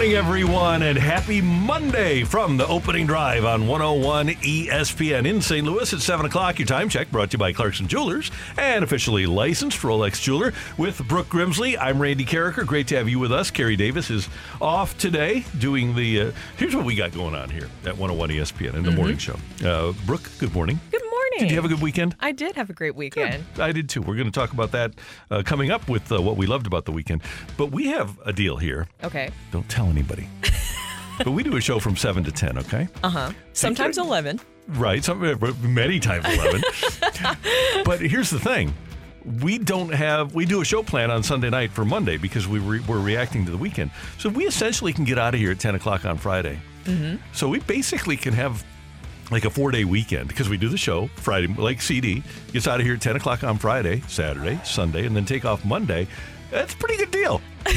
Morning, everyone, and happy Monday from the opening drive on 101 ESPN in St. Louis at 7 o'clock. Your time check brought to you by Clarkson Jewelers and officially licensed Rolex jeweler with Brooke Grimsley. I'm Randy Karraker. Great to have you with us. Carrie Davis is off today doing the. Uh, here's what we got going on here at 101 ESPN in the morning show. Uh, Brooke, good morning. Good morning. Did you have a good weekend? I did have a great weekend. I did too. We're going to talk about that uh, coming up with uh, what we loved about the weekend. But we have a deal here. Okay. Don't tell anybody. but we do a show from 7 to 10, okay? Uh huh. Sometimes 11. Right. Some, uh, many times 11. but here's the thing. We don't have, we do a show plan on Sunday night for Monday because we re, we're reacting to the weekend. So we essentially can get out of here at 10 o'clock on Friday. Mm-hmm. So we basically can have like a four day weekend because we do the show Friday, like CD, gets out of here at 10 o'clock on Friday, Saturday, Sunday, and then take off Monday. That's a pretty good deal.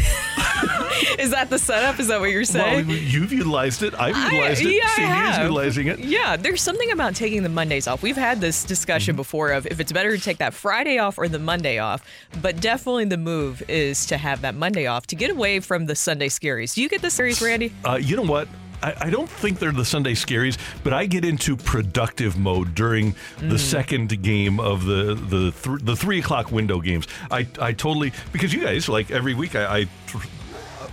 Is that the setup? Is that what you're Well, saying? you've utilized it. I've utilized I, it. yeah, CD is utilizing it. Yeah, there's something about taking the Mondays off. We've had this discussion before of if it's better to take that Friday off or the Monday off, but definitely the move is to have that Monday off to get away from the Sunday scaries. Do you get the series, Randy? Uh, you know what? I, I don't think they're the Sunday scaries, but I get into productive mode during Mm. the second game of the the th- the three o'clock window games. I I totally because you guys like every week I. I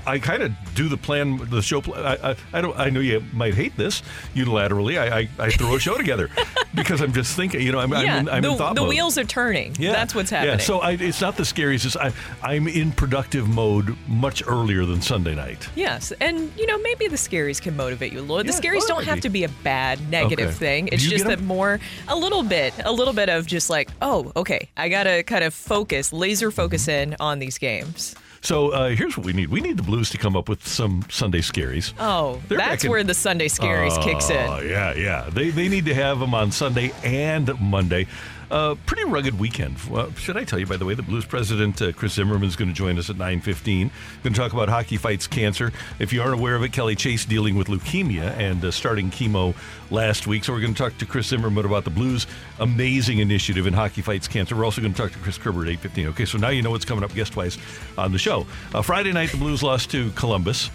I kind of do the plan, the show. Pl- I, I, I don't. I know you might hate this unilaterally. I, I, I throw a show together because I'm just thinking. You know, I'm, yeah, I'm, in, I'm the, in thought the mode. wheels are turning. Yeah, That's what's happening. Yeah, so I, it's not the scariest. It's I, I'm in productive mode much earlier than Sunday night. Yes, and you know maybe the scaries can motivate you a little. The scaries don't have to be a bad negative Okay. thing. It's just that more a little bit, a little bit of just like, oh, okay, I gotta kind of focus, laser focus mm-hmm. in on these games. So uh, here's what we need. We need the Blues to come up with some Sunday scaries. Oh, They're that's in- where the Sunday scaries kicks Oh, in. yeah, yeah. They, they need to have them on Sunday and Monday. Uh, pretty rugged weekend. Uh, should I tell you, by the way, the Blues president, uh, Chris Zimmerman, is going to join us at 9.15. Going to talk about Hockey Fights Cancer. If you aren't aware of it, Kelly Chase dealing with leukemia and uh, starting chemo last week. So we're going to talk to Chris Zimmerman about the Blues' amazing initiative in Hockey Fights Cancer. We're also going to talk to Chris Kerber at 8.15. Okay, so now you know what's coming up guest-wise on the show. Uh, Friday night, the Blues lost to Columbus.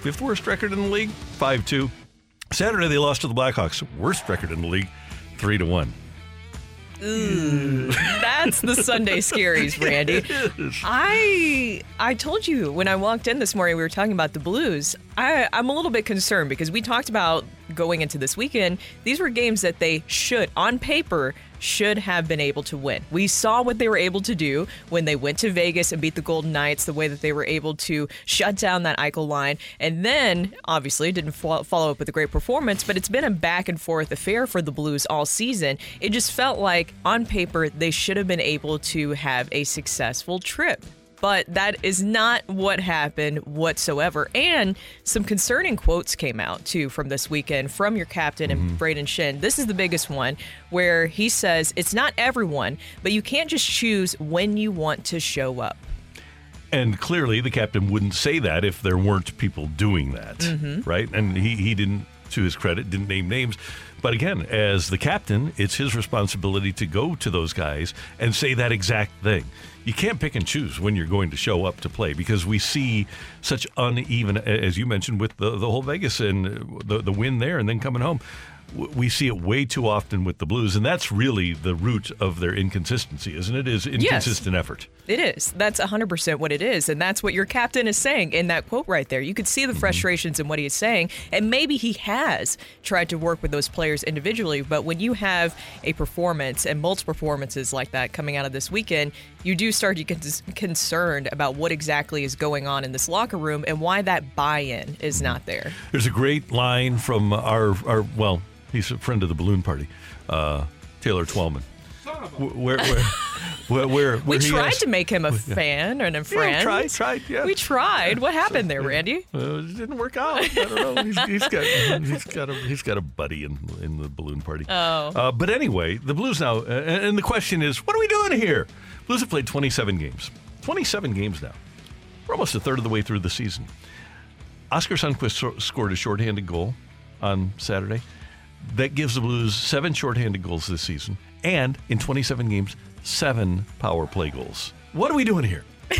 Fifth worst record in the league, 5-2. Saturday they lost to the Blackhawks. Worst record in the league, three to one. Mm. That's the Sunday scaries, Randy. I I told you when I walked in this morning we were talking about the Blues. I I'm a little bit concerned because we talked about going into this weekend. These were games that they should on paper should have been able to win. We saw what they were able to do when they went to Vegas and beat the Golden Knights, the way that they were able to shut down that Eichel line. And then, obviously, didn't follow up with a great performance, but it's been a back and forth affair for the Blues all season. It just felt like, on paper, they should have been able to have a successful trip. But that is not what happened whatsoever. And some concerning quotes came out too from this weekend from your captain and Brayden Schenn. This is the biggest one where he says it's not everyone, but you can't just choose when you want to show up. And clearly, the captain wouldn't say that if there weren't people doing that, Mm-hmm. right? And he, he didn't, to his credit, didn't name names. But again, as the captain, it's his responsibility to go to those guys and say that exact thing. You can't pick and choose when you're going to show up to play because we see such uneven, as you mentioned, with the, the whole Vegas and the, the win there and then coming home. We see it way too often with the Blues, and that's really the root of their inconsistency, isn't it? Is inconsistent effort. It is. That's 100% what it is. And that's what your captain is saying in that quote right there. You could see the Mm-hmm. frustrations in what he is saying. And maybe he has tried to work with those players individually. But when you have a performance and multiple performances like that coming out of this weekend, you do start to get concerned about what exactly is going on in this locker room and why that buy in is not there. There's a great line from our, our well, he's a friend of the balloon party, uh, Taylor Twellman. Wh- Where, where, where, where, We tried asked- to make him a fan and a friend. tried, tried, yeah. We tried. What happened there, Randy? Uh, it didn't work out. I don't know. He's, he's got he's got a he's got a buddy in in the balloon party. Oh. Uh, but anyway, the Blues now, uh, and the question is, what are we doing here? Blues have played 27 games. 27 games now. We're almost a third of the way through the season. Oskar Sundqvist so- scored a shorthanded goal on Saturday. That gives the Blues seven shorthanded goals this season, and in 27 games, seven power play goals. What are we doing here?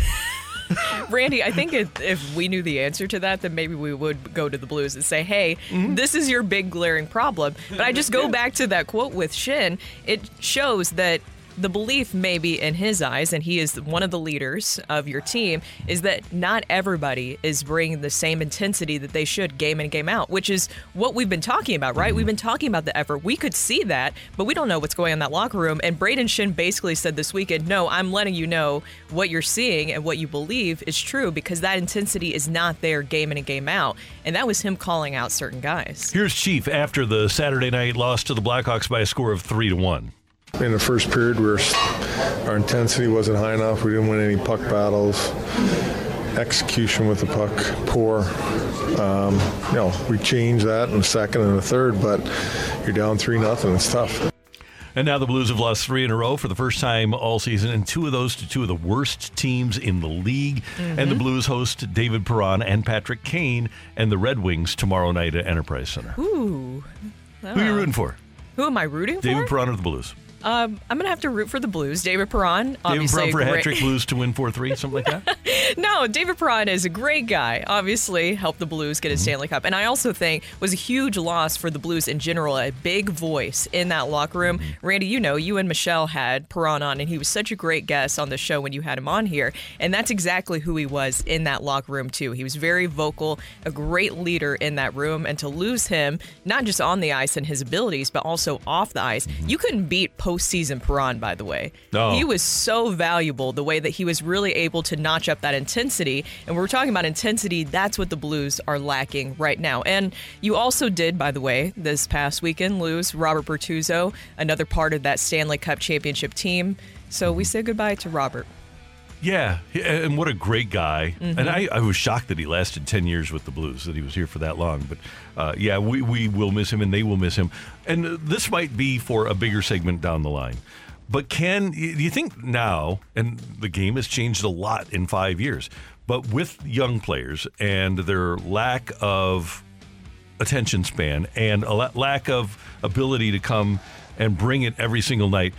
Randy, I think if, if we knew the answer to that, then maybe we would go to the Blues and say, hey, Mm-hmm. this is your big glaring problem. But I just go back to that quote with Schenn. It shows that the belief, maybe in his eyes, and he is one of the leaders of your team, is that not everybody is bringing the same intensity that they should game in game out, which is what we've been talking about, right? We've been talking about the effort. We could see that, but we don't know what's going on in that locker room. And Brayden Schenn basically said this weekend, no, I'm letting you know what you're seeing and what you believe is true because that intensity is not there game in and game out. And that was him calling out certain guys. Here's Chief after the Saturday night loss to the Blackhawks by a score of three to one. In the first period, we were, our intensity wasn't high enough. We didn't win any puck battles. Execution with the puck poor. Um, you know, we changed that in the second and the third, but you're down three nothing. It's tough. And now the Blues have lost three in a row for the first time all season, and two of those to two of the worst teams in the league. And the Blues host David Perron and Patrick Kane and the Red Wings tomorrow night at Enterprise Center. Ooh. Who are you rooting for? Who am I rooting David for? David Perron or the Blues? Um, I'm gonna have to root for the Blues. David Perron, David obviously. Perron for hat trick Blues to win 4 3, something like that? No, David Perron is a great guy. Obviously, helped the Blues get a mm-hmm. Stanley Cup, and I also think was a huge loss for the Blues in general. A big voice in that locker room. Mm-hmm. Randy, you know, you and Michelle had Perron on, and he was such a great guest on the show when you had him on here, and that's exactly who he was in that locker room too. He was very vocal, a great leader in that room, and to lose him, not just on the ice and his abilities, but also off the ice, mm-hmm. you couldn't beat postseason Perron. By the way, No. he was so valuable the way that he was really able to notch up that intensity. And we're talking about intensity, that's what the Blues are lacking right now. And you also did, by the way, this past weekend lose Robert Bortuzzo, another part of that Stanley Cup championship team. So we say goodbye to Robert. Yeah, and what a great guy. Mm-hmm. And I, I was shocked that he lasted 10 years with the Blues, that he was here for that long. But uh, yeah, we, we will miss him and they will miss him. And this might be for a bigger segment down the line. But can, do you think now, and the game has changed a lot in five years, but with young players and their lack of attention span and a lack of ability to come and bring it every single night.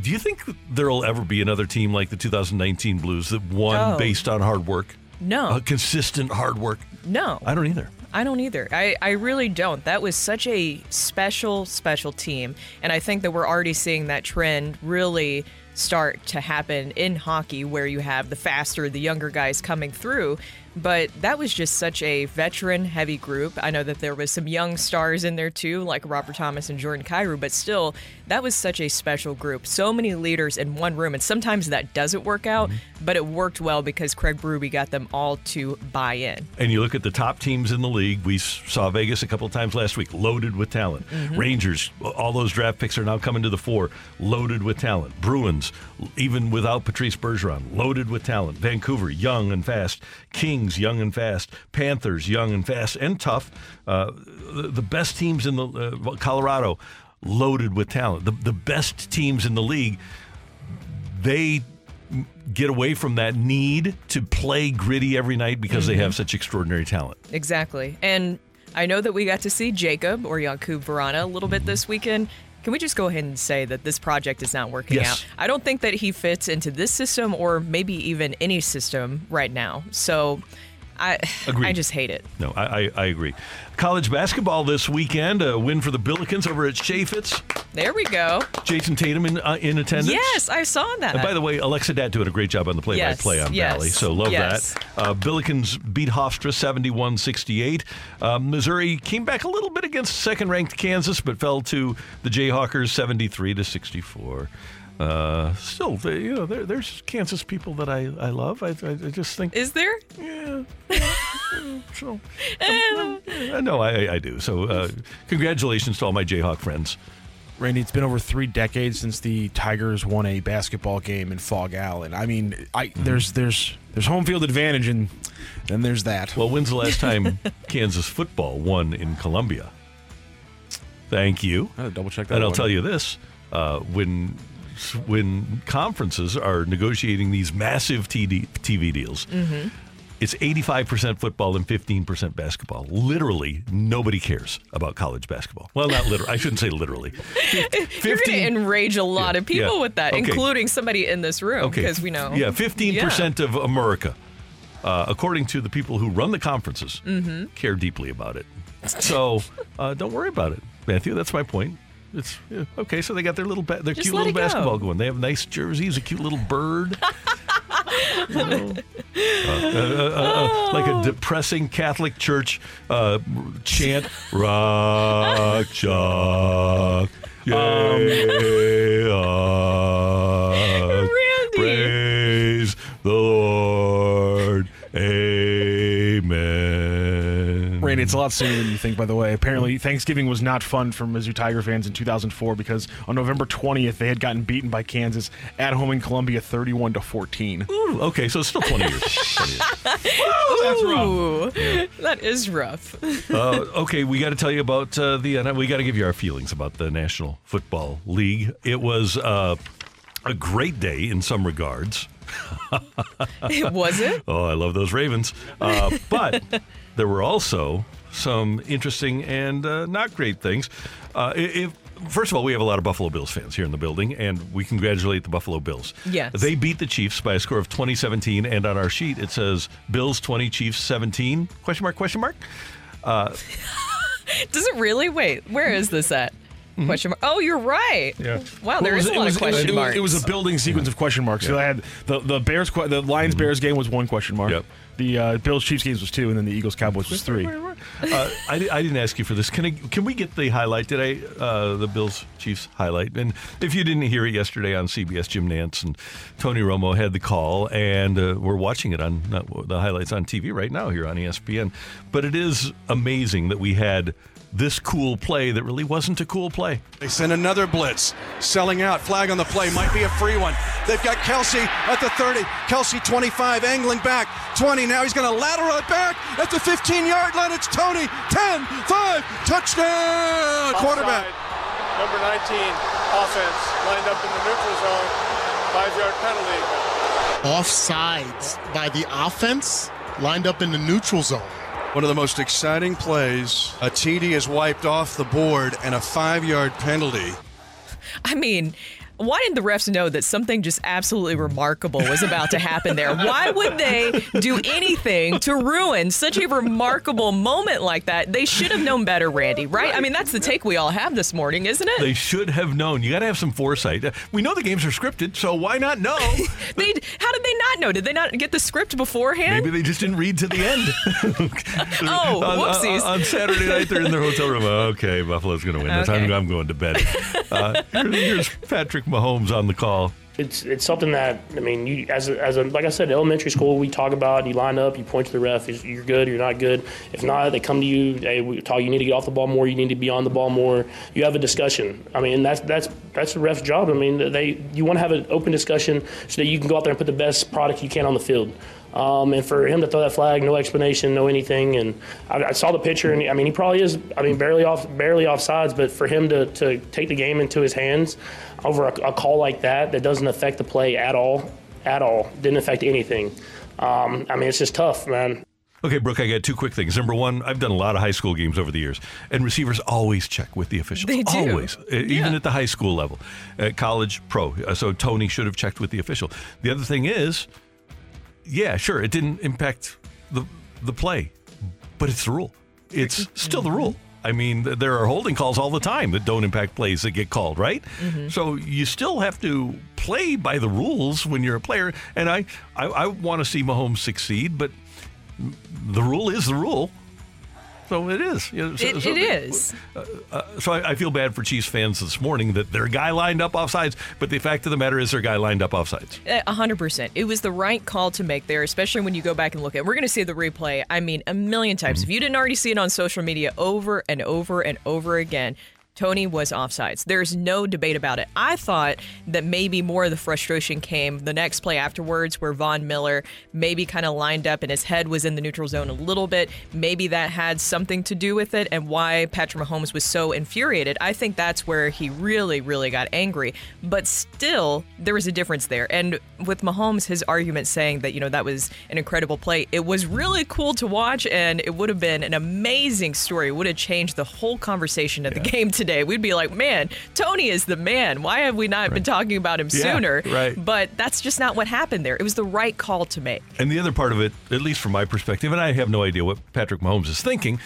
Do you think there'll ever be another team like the 2019 Blues that won No. based on hard work? No. Uh, consistent hard work? No. I don't either. I don't either. I, I really don't. That was such a special, special team. And I think that we're already seeing that trend really start to happen in hockey where you have the faster, the younger guys coming through. But that was just such a veteran heavy group. I know that there was some young stars in there too, like Robert Thomas and Jordan Kyrou, but still, that was such a special group. So many leaders in one room. And sometimes that doesn't work out, but it worked well because Craig Berube got them all to buy in. And you look at the top teams in the league. We saw Vegas a couple of times last week, loaded with talent. Rangers, all those draft picks are now coming to the fore, loaded with talent. Bruins, even without Patrice Bergeron, loaded with talent. Vancouver, young and fast. Kings, young and fast. Panthers, young and fast and tough. Uh, the, the best teams in the uh, Colorado, loaded with talent. The, the best teams in the league, they get away from that need to play gritty every night because they mm-hmm. have such extraordinary talent. Exactly. And I know that we got to see Jacob or Jakub Vrana a little bit this weekend. Can we just go ahead and say that this project is not working Yes. out? I don't think that he fits into this system or maybe even any system right now. So I Agreed. I just hate it. No, I, I, I agree. College basketball this weekend, a win for the Billikens over at Chaifetz. There we go. Jayson Tatum in, uh, in attendance. Yes, I saw that. And by the way, Alexa Dad doing a great job on the play-by-play Yes, on yes, Valley, so love yes. that. Uh, Billikens beat Hofstra 71-68. Uh, Missouri came back a little bit against second-ranked Kansas, but fell to the Jayhawkers 73 to 64. Uh, still, they, you know, there, there's Kansas people that I, I love. I, I, I just think, Is there? yeah. so, I know I, I do. So, uh, congratulations to all my Jayhawk friends. Randy, it's been over three decades since the Tigers won a basketball game in Phog Allen. I mean, I there's there's there's home field advantage, and then there's that. Well, when's the last time Kansas football won in Columbia? Thank you. I had to double check that. And I'll one. tell you this: uh, when when conferences are negotiating these massive TD, TV deals, it's 85% football and 15% basketball. Literally, nobody cares about college basketball. Well, not literally. I shouldn't say literally. You're going to enrage a lot Yeah, of people yeah. with that, Okay. including somebody in this room, Okay. because we know. Yeah, 15% of America, uh, according to the people who run the conferences, Mm-hmm. care deeply about it. So uh, don't worry about it, Matthew. That's my point. It's okay. So they got their little ba- their Just cute little it go. basketball going. They have nice jerseys, a cute little bird. You know, uh, uh, uh, uh, like a depressing Catholic church uh, chant, "Rock chalk." Yay, uh, Randy. Praise the Lord. Amen. It's a lot sooner than you think, by the way. Apparently, Thanksgiving was not fun for Mizzou Tiger fans in 2004 because on November 20th, they had gotten beaten by Kansas at home in Columbia 31 to 14. Ooh, okay, so it's still 20 years. 20 years. Ooh, that is rough. Uh, okay, we got to tell you about uh, the. Uh, we got to give you our feelings about the National Football League. It was uh, a great day in some regards. It Was it? Oh, I love those Ravens. Uh, but there were also some interesting and uh, not great things. Uh, if, first of all, we have a lot of Buffalo Bills fans here in the building, and we congratulate the Buffalo Bills. Yes. They beat the Chiefs by a score of 2017, and on our sheet it says Bills 20, Chiefs 17? Question mark, question mark? Does it really? Wait, where is this at? Question mark. Oh, you're right. Mm-hmm. Yeah. Wow, there Well, is it a lot was- of it was- question it was, marks. It was a building sequence of question marks. So I had the the Bears, the Lions Bears game was one question mark. Yep. The uh, Bills Chiefs games was two, and then the Eagles Cowboys was three. Uh, I, I didn't ask you for this. Can I, can we get the highlight? Did I uh, the Bills Chiefs highlight? And if you didn't hear it yesterday on CBS, Jim Nantz and Tony Romo had the call, and uh, we're watching it on uh, the highlights on TV right now here on ESPN. But it is amazing that we had this cool play that really wasn't a cool play. They send another blitz. Selling out. Flag on the play. Might be a free one. They've got Kelce at the 30. Kelce 25, angling back. 20. Now he's going to lateral it back at the 15 yard line. It's Toney. 10, 5, touchdown. Quarterback. Number 19, offense, lined up in the neutral zone, five yard penalty. offsides by the offense lined up in the neutral zone. One of the most exciting plays. A TD is wiped off the board and a five yard penalty. I mean, why didn't the refs know that something just absolutely remarkable was about to happen there? Why would they do anything to ruin such a remarkable moment like that? They should have known better, Randy, right? I mean, that's the take we all have this morning, isn't it? They should have known. You got to have some foresight. Uh, We know the games are scripted, so why not know? They, how did they not know? Did they not get the script beforehand? Maybe they just didn't read to the end. Oh, on, whoopsies. On, on Saturday night, they're in their hotel room. Okay, Buffalo's going to win. Okay. I'm, I'm going to bed. Uh, here's Patrick Mahomes on the call. It's it's something that I mean, you as a, as a like I said, elementary school we talk about. You line up, you point to the ref. You're good, you're not good. If not, they come to you. Hey, we talk. You need to get off the ball more. You need to be on the ball more. You have a discussion. I mean, that's that's that's the ref's job. I mean, they you want to have an open discussion so that you can go out there and put the best product you can on the field. Um, and for him to throw that flag, no explanation, no anything, and I, I saw the picture, and I mean, he probably is. I mean, barely off, barely off sides, but for him to, to take the game into his hands over a, a call like that, that doesn't affect the play at all, at all, didn't affect anything. Um, I mean, it's just tough, man. Okay, Brooke, I got two quick things. Number one, I've done a lot of high school games over the years, and receivers always check with the officials. They do. Always, uh, even at the high school level. At college, pro. So Toney should have checked with the official. The other thing is, yeah, sure, it didn't impact the the play, but it's the rule. It's mm-hmm. still the rule. I mean, there are holding calls all the time that don't impact plays that get called, right? Mm-hmm. So you still have to play by the rules when you're a player. And I, I, I want to see Mahomes succeed, but the rule is the rule. So it is. So- It, so it is. uh, so I, I feel bad for Chiefs fans this morning that their guy lined up offsides, but the fact of the matter is their guy lined up offsides. A hundred percent. It was the right call to make there, especially when you go back and look at. it. We're going to see the replay. I mean, a million times. If you didn't already see it on social media over and over and over again, Toney was offsides. There's no debate about it. I thought that maybe more of the frustration came the next play afterwards, where Von Miller maybe kind of lined up and his head was in the neutral zone a little bit. Maybe that had something to do with it, and why Patrick Mahomes was so infuriated. I think that's where he really, really got angry. But still, there was a difference there. And with Mahomes, his argument saying that, you know, that was an incredible play, it was really cool to watch, and it would have been an amazing story. It would have changed the whole conversation of the game today. We'd be like, man, Toney is the man. Why have we not been talking about him Yeah, sooner? right. But that's just not what happened there. It was the right call to make. And the other part of it, at least from my perspective, and I have no idea what Patrick Mahomes is thinking,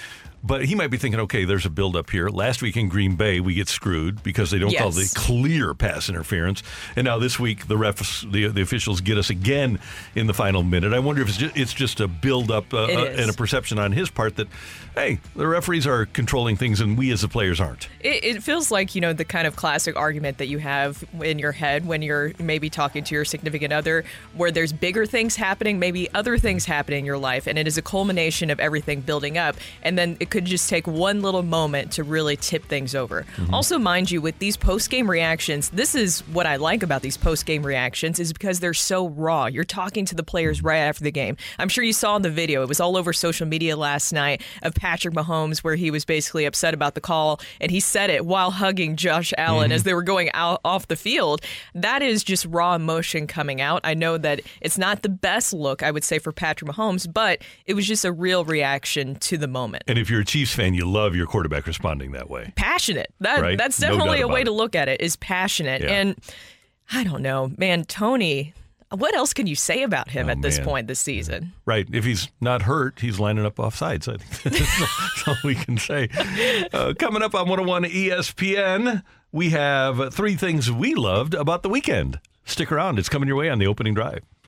but he might be thinking, okay, there's a build up here. Last week in Green Bay, we get screwed because they don't call the clear pass interference. And now this week, the refs, the, the officials get us again in the final minute. I wonder if it's just, it's just a build up uh, uh, and a perception on his part that, hey, the referees are controlling things and we as the players aren't. It, it feels like, you know, the kind of classic argument that you have in your head when you're maybe talking to your significant other, where there's bigger things happening, maybe other things happening in your life, and it is a culmination of everything building up. And then it could just take one little moment to really tip things over. Mm-hmm. Also, mind you, with these post game reactions, this is what I like about these post game reactions is because they're so raw. You're talking to the players right after the game. I'm sure you saw the video. It was all over social media last night of Patrick Mahomes where he was basically upset about the call and he said it while hugging Josh Allen mm-hmm. as they were going out off the field. That is just raw emotion coming out. I know that it's not the best look I would say for Patrick Mahomes, but it was just a real reaction to the moment. And if you're a Chiefs fan, you love your quarterback responding that way. passionate. That Right? that's definitely doubt a way about to look at it is passionate. Yeah. And I don't know, man, Toney, what else can you say about him Oh, at this man. point this season? Right. If he's not hurt, he's lining up off sides. I think that's all we can say. Uh, coming up on 101 ESPN, we have three things we loved about the weekend. Stick around. It's coming your way on the opening drive.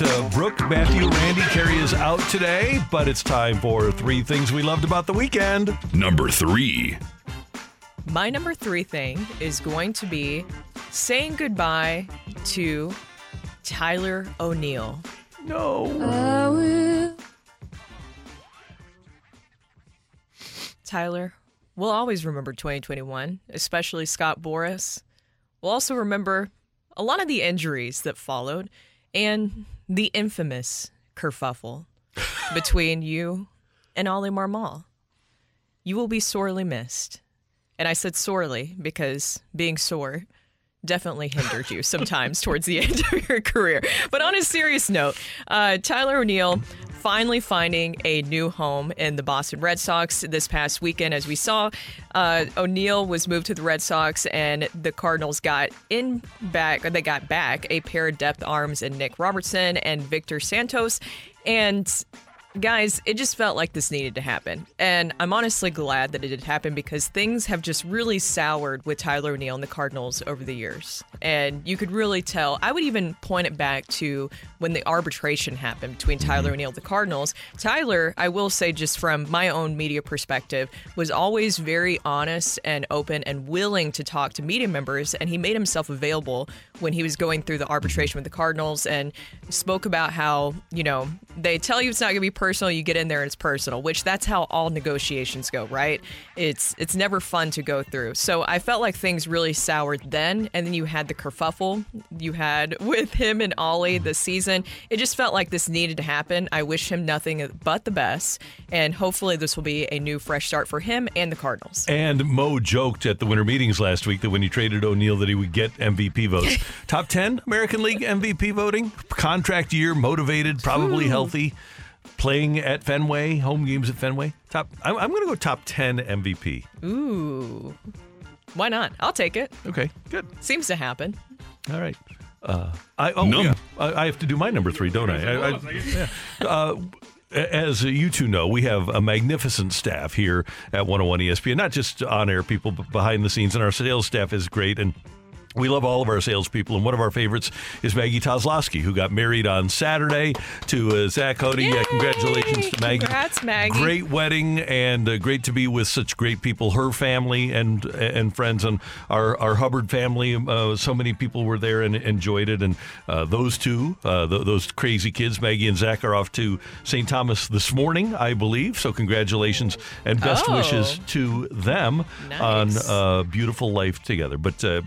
All right. Uh, Brooke, Matthew, Randy, Carrie is out today, but it's time for three things we loved about the weekend. Number three. My number three thing is going to be saying goodbye to Tyler O'Neill. No. Tyler, we'll always remember 2021, especially Scott Boris. We'll also remember a lot of the injuries that followed and the infamous kerfuffle between you and Oli Marmol. You will be sorely missed. And I said sorely because being sore definitely hindered you sometimes towards the end of your career. But on a serious note, uh, Tyler O'Neill finally finding a new home in the Boston Red Sox this past weekend. As we saw, uh, O'Neill was moved to the Red Sox, and the Cardinals got in back, they got back a pair of depth arms in Nick Robertson and Victor Santos. And Guys, it just felt like this needed to happen. And I'm honestly glad that it did happen because things have just really soured with Tyler O'Neill and the Cardinals over the years. And you could really tell. I would even point it back to when the arbitration happened between mm-hmm. Tyler O'Neill and the Cardinals. Tyler, I will say, just from my own media perspective, was always very honest and open and willing to talk to media members. And he made himself available when he was going through the arbitration with the Cardinals and spoke about how, you know, they tell you it's not going to be personal, you get in there and it's personal, which that's how all negotiations go, right? It's it's never fun to go through. So I felt like things really soured then, and then you had the kerfuffle you had with him and Ollie this season. It just felt like this needed to happen. I wish him nothing but the best, and hopefully this will be a new fresh start for him and the Cardinals. And Mo joked at the winter meetings last week that when he traded O'Neill that he would get MVP votes. Top 10 American League MVP voting, contract year, motivated, probably healthy, playing at Fenway, home games at Fenway. Top I'm, I'm going to go top 10 MVP. Ooh. Why not? I'll take it. Okay, good. Seems to happen. All right. Uh, I oh Num- yeah, I, I have to do my number three, don't I? I, I yeah. uh, as you two know, we have a magnificent staff here at 101 ESPN. Not just on air people, but behind the scenes, and our sales staff is great. And we love all of our salespeople, and one of our favorites is Maggie Tozlowski, who got married on Saturday to uh, Zach Cody. Uh, congratulations to Maggie. Congrats, Maggie. Great wedding, and uh, great to be with such great people. Her family and and friends, and our our Hubbard family. Uh, so many people were there and enjoyed it. And uh, those two, uh, th- those crazy kids, Maggie and Zach, are off to St. Thomas this morning, I believe. So congratulations and best Oh. wishes to them on a uh, beautiful life together. But uh,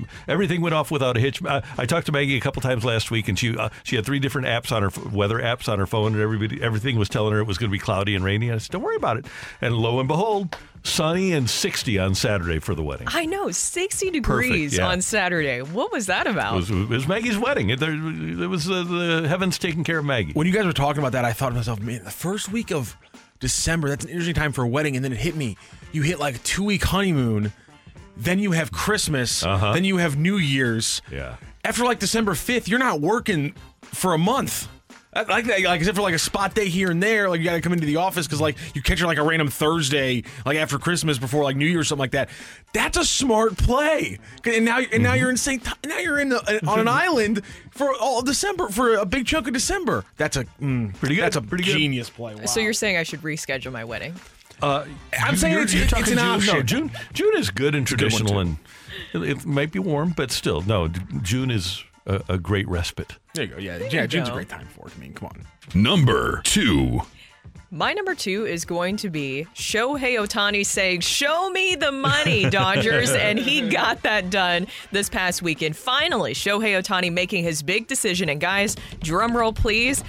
everything went off without a hitch. Uh, I talked to Maggie a couple times last week, and she uh, she had three different apps on her weather apps on her phone, and everybody everything was telling her it was going to be cloudy and rainy. I said, "Don't worry about it." And lo and behold, sunny and 60 on Saturday for the wedding. I know, 60 degrees yeah. on Saturday. What was that It about? was, it was Maggie's wedding. It, there, it was uh, the heavens taking care of Maggie. When you guys were talking about that, I thought to myself, man, the first week of December, that's an interesting time for a wedding. And then it hit me. You hit like a two week honeymoon, then you have Christmas, Uh-huh. then you have New Year's. Yeah. After like December 5th, you're not working for a month. Like that, like except for like a spot day here and there, like you got to come into the office because like you catch her like a random Thursday, like after Christmas, before like New Year or something like that. That's a smart play. And now, and Mm-hmm. now you're in St. Th- Now you're in the, on an island for all December for a big chunk of December. That's a mm, Pretty good, That's a pretty good. genius play. Wow. So you're saying I should reschedule my wedding? Uh, I'm you- saying you're, it's- you're it's an June. option. No, June. June is good and a good traditional, and it, it might be warm, but still, no. June is a, a great respite. there you go. Yeah, yeah. you June's a great time for it. I mean, come on. Number two. My number two is going to be Shohei Ohtani saying, Show me the money, Dodgers. and he got that done this past weekend. Finally, Shohei Ohtani making his big decision. And guys, drum roll, please.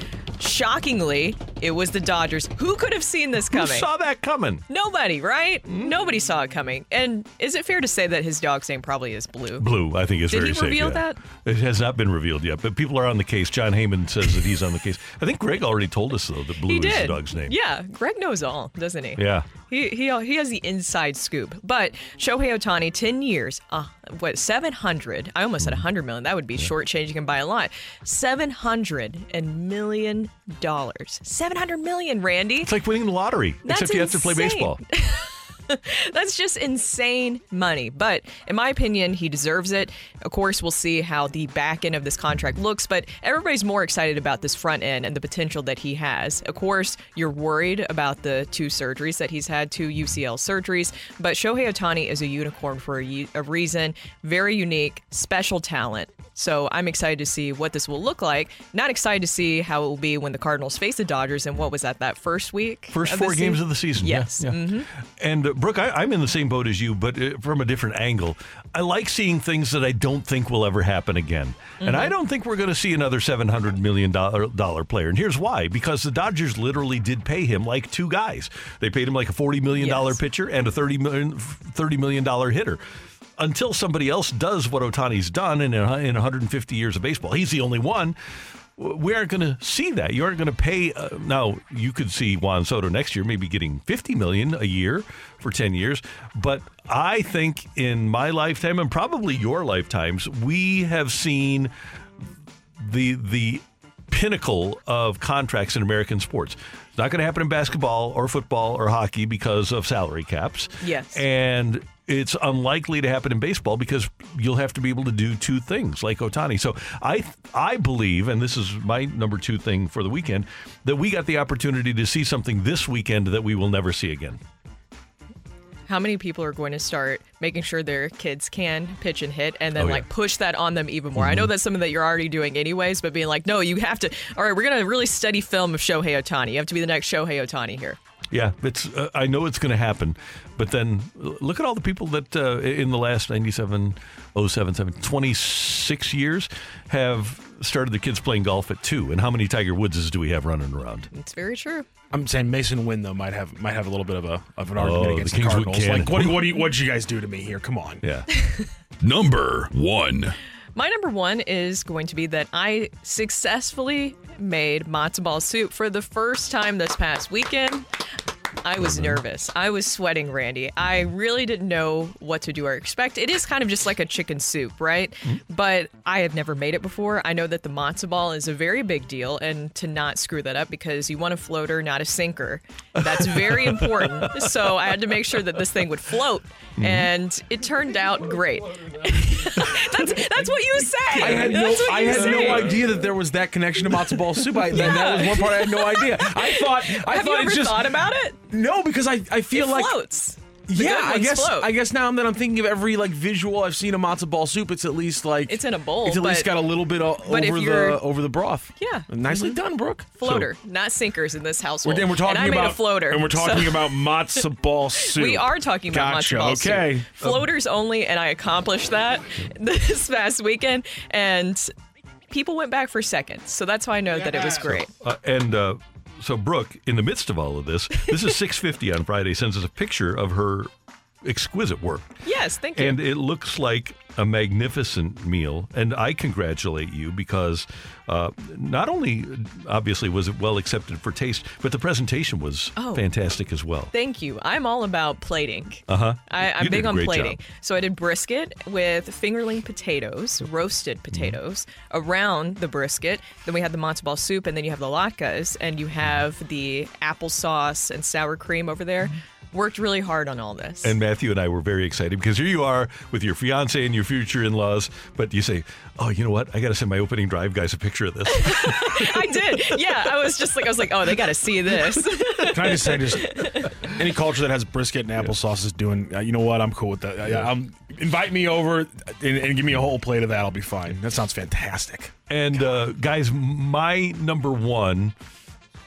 Shockingly, it was the Dodgers. Who could have seen this Who coming? saw that coming? Nobody, right? Hmm? Nobody saw it coming. And is it fair to say that his dog's name probably is Blue? Blue, I think is Did very he safe. reveal yeah. that? It has not been revealed yet, but people are on the case. Jon Heyman says that he's on the case. I think Greg already told us though that Blue is the dog's name. Yeah, Greg knows all, doesn't he? Yeah. He, he he has the inside scoop. But Shohei Ohtani, 10 years, uh, what, 700? I almost said Mm. 100 million. That would be shortchanging him by a lot. 700 and million dollars. 700 million, Randy. It's like winning the lottery, That's except you have to play insane. baseball. That's just insane money. But in my opinion, he deserves it. Of course, we'll see how the back end of this contract looks, but everybody's more excited about this front end and the potential that he has. Of course, you're worried about the two surgeries that he's had, two UCL surgeries, but Shohei Ohtani is a unicorn for a, u- a reason. Very unique, special talent. So I'm excited to see what this will look like. Not excited to see how it will be when the Cardinals face the Dodgers and what was that, that first week? First four games of the season. yeah, Yes. yeah. hmm And uh, Brooke, I, I'm in the same boat as you, but uh, from a different angle. I like seeing things that I don't think will ever happen again, and Mm-hmm. I don't think we're going to see another 700 million dollar dollar player. And here's why: because the Dodgers literally did pay him like two guys. They paid him like a 40 million dollar Yes. pitcher and a 30 million 30 million dollar hitter. Until somebody else does what Ohtani's done in, in 150 years of baseball, he's the only one we aren't going to see that. You aren't going to pay. Uh, now you could see Juan Soto next year, maybe getting fifty million a year for ten years. But I think in my lifetime and probably your lifetimes, we have seen the the pinnacle of contracts in American sports. It's not going to happen in basketball or football or hockey because of salary caps. Yes. And it's unlikely to happen in baseball because you'll have to be able to do two things like Ohtani. So I I believe, and this is my number two thing for the weekend, that we got the opportunity to see something this weekend that we will never see again. how many people are going to start making sure their kids can pitch and hit and then Oh, yeah. like push that on them even more? I know mm-hmm. that's something that you're already doing anyways, but being like, no, you have to. All right, we're going to really study film of Shohei Ohtani. You have to be the next Shohei Ohtani here. Yeah, it's. Uh, I know it's going to happen, but then look at all the people that uh, in the last 97, 07, 7, 26 years have started the kids playing golf at two. And how many Tiger Woodses do we have running around? It's very true. I'm saying Masyn Winn though might have might have a little bit of a of an Oh, argument the against the, Kingswood Cardinals. Like, what do, what do you what'd you guys do to me here? Come on. Yeah. Number one. My number one is going to be that I successfully made matzo ball soup for the first time this past weekend. I was mm-hmm. nervous. I was sweating, Randy. I really didn't know what to do or expect. It is kind of just like a chicken soup, right? Mm-hmm. But I have never made it before. I know that the matzo ball is a very big deal, and to not screw that up because you want a floater, not a sinker. That's very important. So I had to make sure that this thing would float, mm-hmm. and it turned out great. that's that's what you say. I had no, I had say. no idea that there was that connection to matzo ball soup. I, that, that was one part I had no idea. I thought, I Have thought you ever just thought about it? No, because I, I feel it like floats. The yeah, I guess float. I guess now that I'm thinking of every like visual I've seen of matzo ball soup, it's at least like It's in a bowl, It's at least got a little bit o- but over the over the broth. Yeah. nicely done, Brooke. floater, not sinkers in this We're, household. and we're talking and I made about a floater. and we're talking so- about matzo ball soup. We are talking about Gotcha, matzo ball okay. soup. Floaters only, and I accomplished that this past weekend, and people went back for seconds. So that's why I know that it was great. Uh, and uh, so Brooke, in the midst of all of this, this is 650 on Friday, sends us a picture of her exquisite work. Yes, thank you. And it looks like a magnificent meal. And I congratulate you because uh, not only, obviously, was it well accepted for taste, but the presentation was Oh. fantastic as well. Thank you. I'm all about plating. Uh huh. I'm big on plating. job. So I did brisket with fingerling potatoes, roasted Mm-hmm. potatoes around the brisket. Then we had the matzo ball soup, and then you have the latkes, and you have the applesauce and sour cream over there. Worked really hard on all this. And Matthew and I were very excited because here you are with your fiance and your future in laws, but you say, Oh, you know what? I got to send my opening drive guys a picture of this. I did. Yeah, I was just like, I was like, oh, they got to see this. Can I just say, just any culture that has brisket and applesauce is doing. Uh, you know what? I'm cool with that. I, I'm invite me over and, and give me a whole plate of that. I'll be fine. That sounds fantastic. And uh, guys, my number one, uh,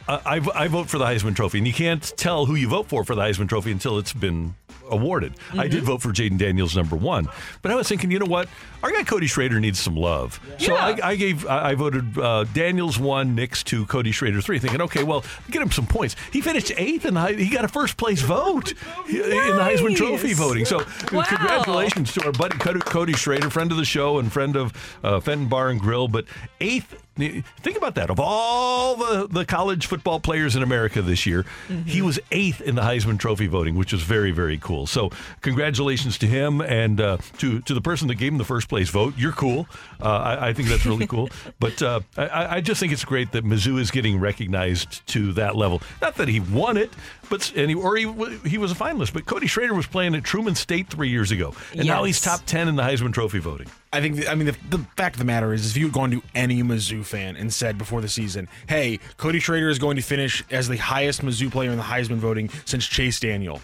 I, I vote for the Heisman Trophy, and you can't tell who you vote for for the Heisman Trophy until it's been awarded. I did vote for Jayden Daniels number one, but I was thinking, you know what, our guy Cody Schrader needs some love. So Yeah. I, I gave, I, I voted uh, Daniels one, Nix two, Cody Schrader three, thinking, okay, well, get him some points. He finished eighth, and he got a first place vote in the Heisman Trophy voting. So Wow. congratulations to our buddy Cody, Cody Schrader, friend of the show and friend of uh, Fenton Bar and Grill. But eighth, think about that. Of all the, the college football players in America this year, he was eighth in the Heisman Trophy voting, which was very, very cool. So congratulations to him and uh, to, to the person that gave him the first place vote. You're cool. Uh, I, I think that's really cool. But uh, I, I just think it's great that Mizzou is getting recognized to that level. Not that he won it, but and he, or he, he was a finalist. But Cody Schrader was playing at Truman State three years ago, and now he's top ten in the Heisman Trophy voting. I think. I mean, the, the fact of the matter is, if you had gone to any Mizzou fan and said before the season, "Hey, Cody Schrader is going to finish as the highest Mizzou player in the Heisman voting since Chase Daniel,"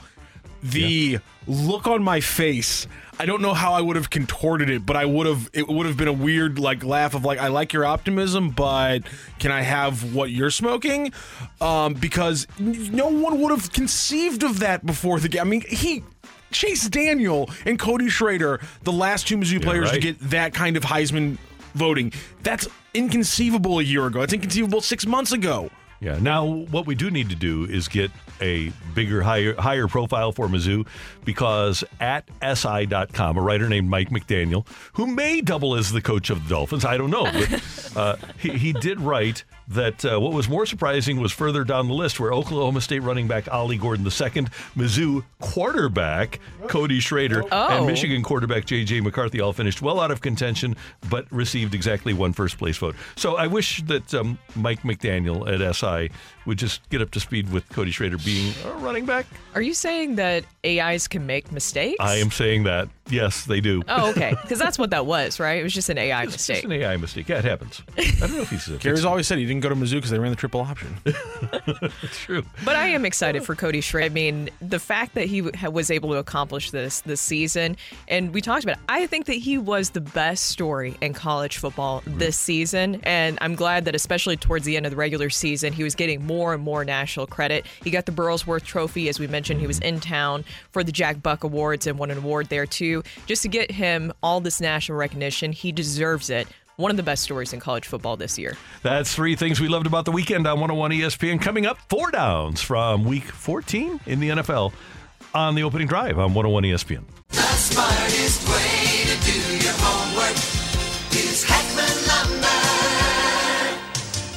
the look on my face. I don't know how I would have contorted it, but I would have. It would have been a weird like laugh of like, "I like your optimism, but can I have what you're smoking?" Um, because no one would have conceived of that before the game. I mean, he. Chase Daniel and Cody Schrader, the last two Mizzou players to right. get that kind of Heisman voting. That's inconceivable a year ago. It's inconceivable six months ago. Yeah. Now, what we do need to do is get a bigger, higher, higher profile for Mizzou because at SI.com, a writer named Mike McDaniel, who may double as the coach of the Dolphins, I don't know, but uh, he, he did write that uh, what was more surprising was further down the list where Oklahoma State running back Ollie Gordon II, Mizzou quarterback Cody Schrader, Oh. and Michigan quarterback J.J. McCarthy all finished well out of contention, but received exactly one first place vote. So I wish that um, Mike McDaniel at SI by would just get up to speed with Cody Schrader being a running back. Are you saying that AIs can make mistakes? I am saying that. Yes, they do. Oh, okay. Because that's what that was, right? It was just an AI It's mistake. It's an AI mistake. Yeah, it happens. I don't know if he's a Gary's always said he didn't go to Mizzou because they ran the triple option. true. But I am excited for Cody Schrader. I mean, the fact that he was able to accomplish this this season, and we talked about it, I think that he was the best story in college football mm-hmm. this season. And I'm glad that, especially towards the end of the regular season, he was getting more and more national credit. He got the Burlsworth Trophy. As we mentioned, he was in town for the Jack Buck Awards and won an award there, too. Just to get him all this national recognition, he deserves it. One of the best stories in college football this year. That's three things we loved about the weekend on 101 ESPN. Coming up, four downs from week 14 in the NFL on the opening drive on 101 ESPN.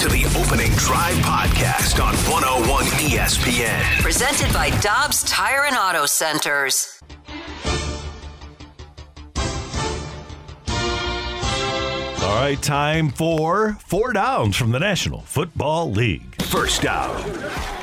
You're back to the opening drive podcast on 101 ESPN. Presented by Dobbs Tire and Auto Centers. All right, time for four downs from the National Football League. First down.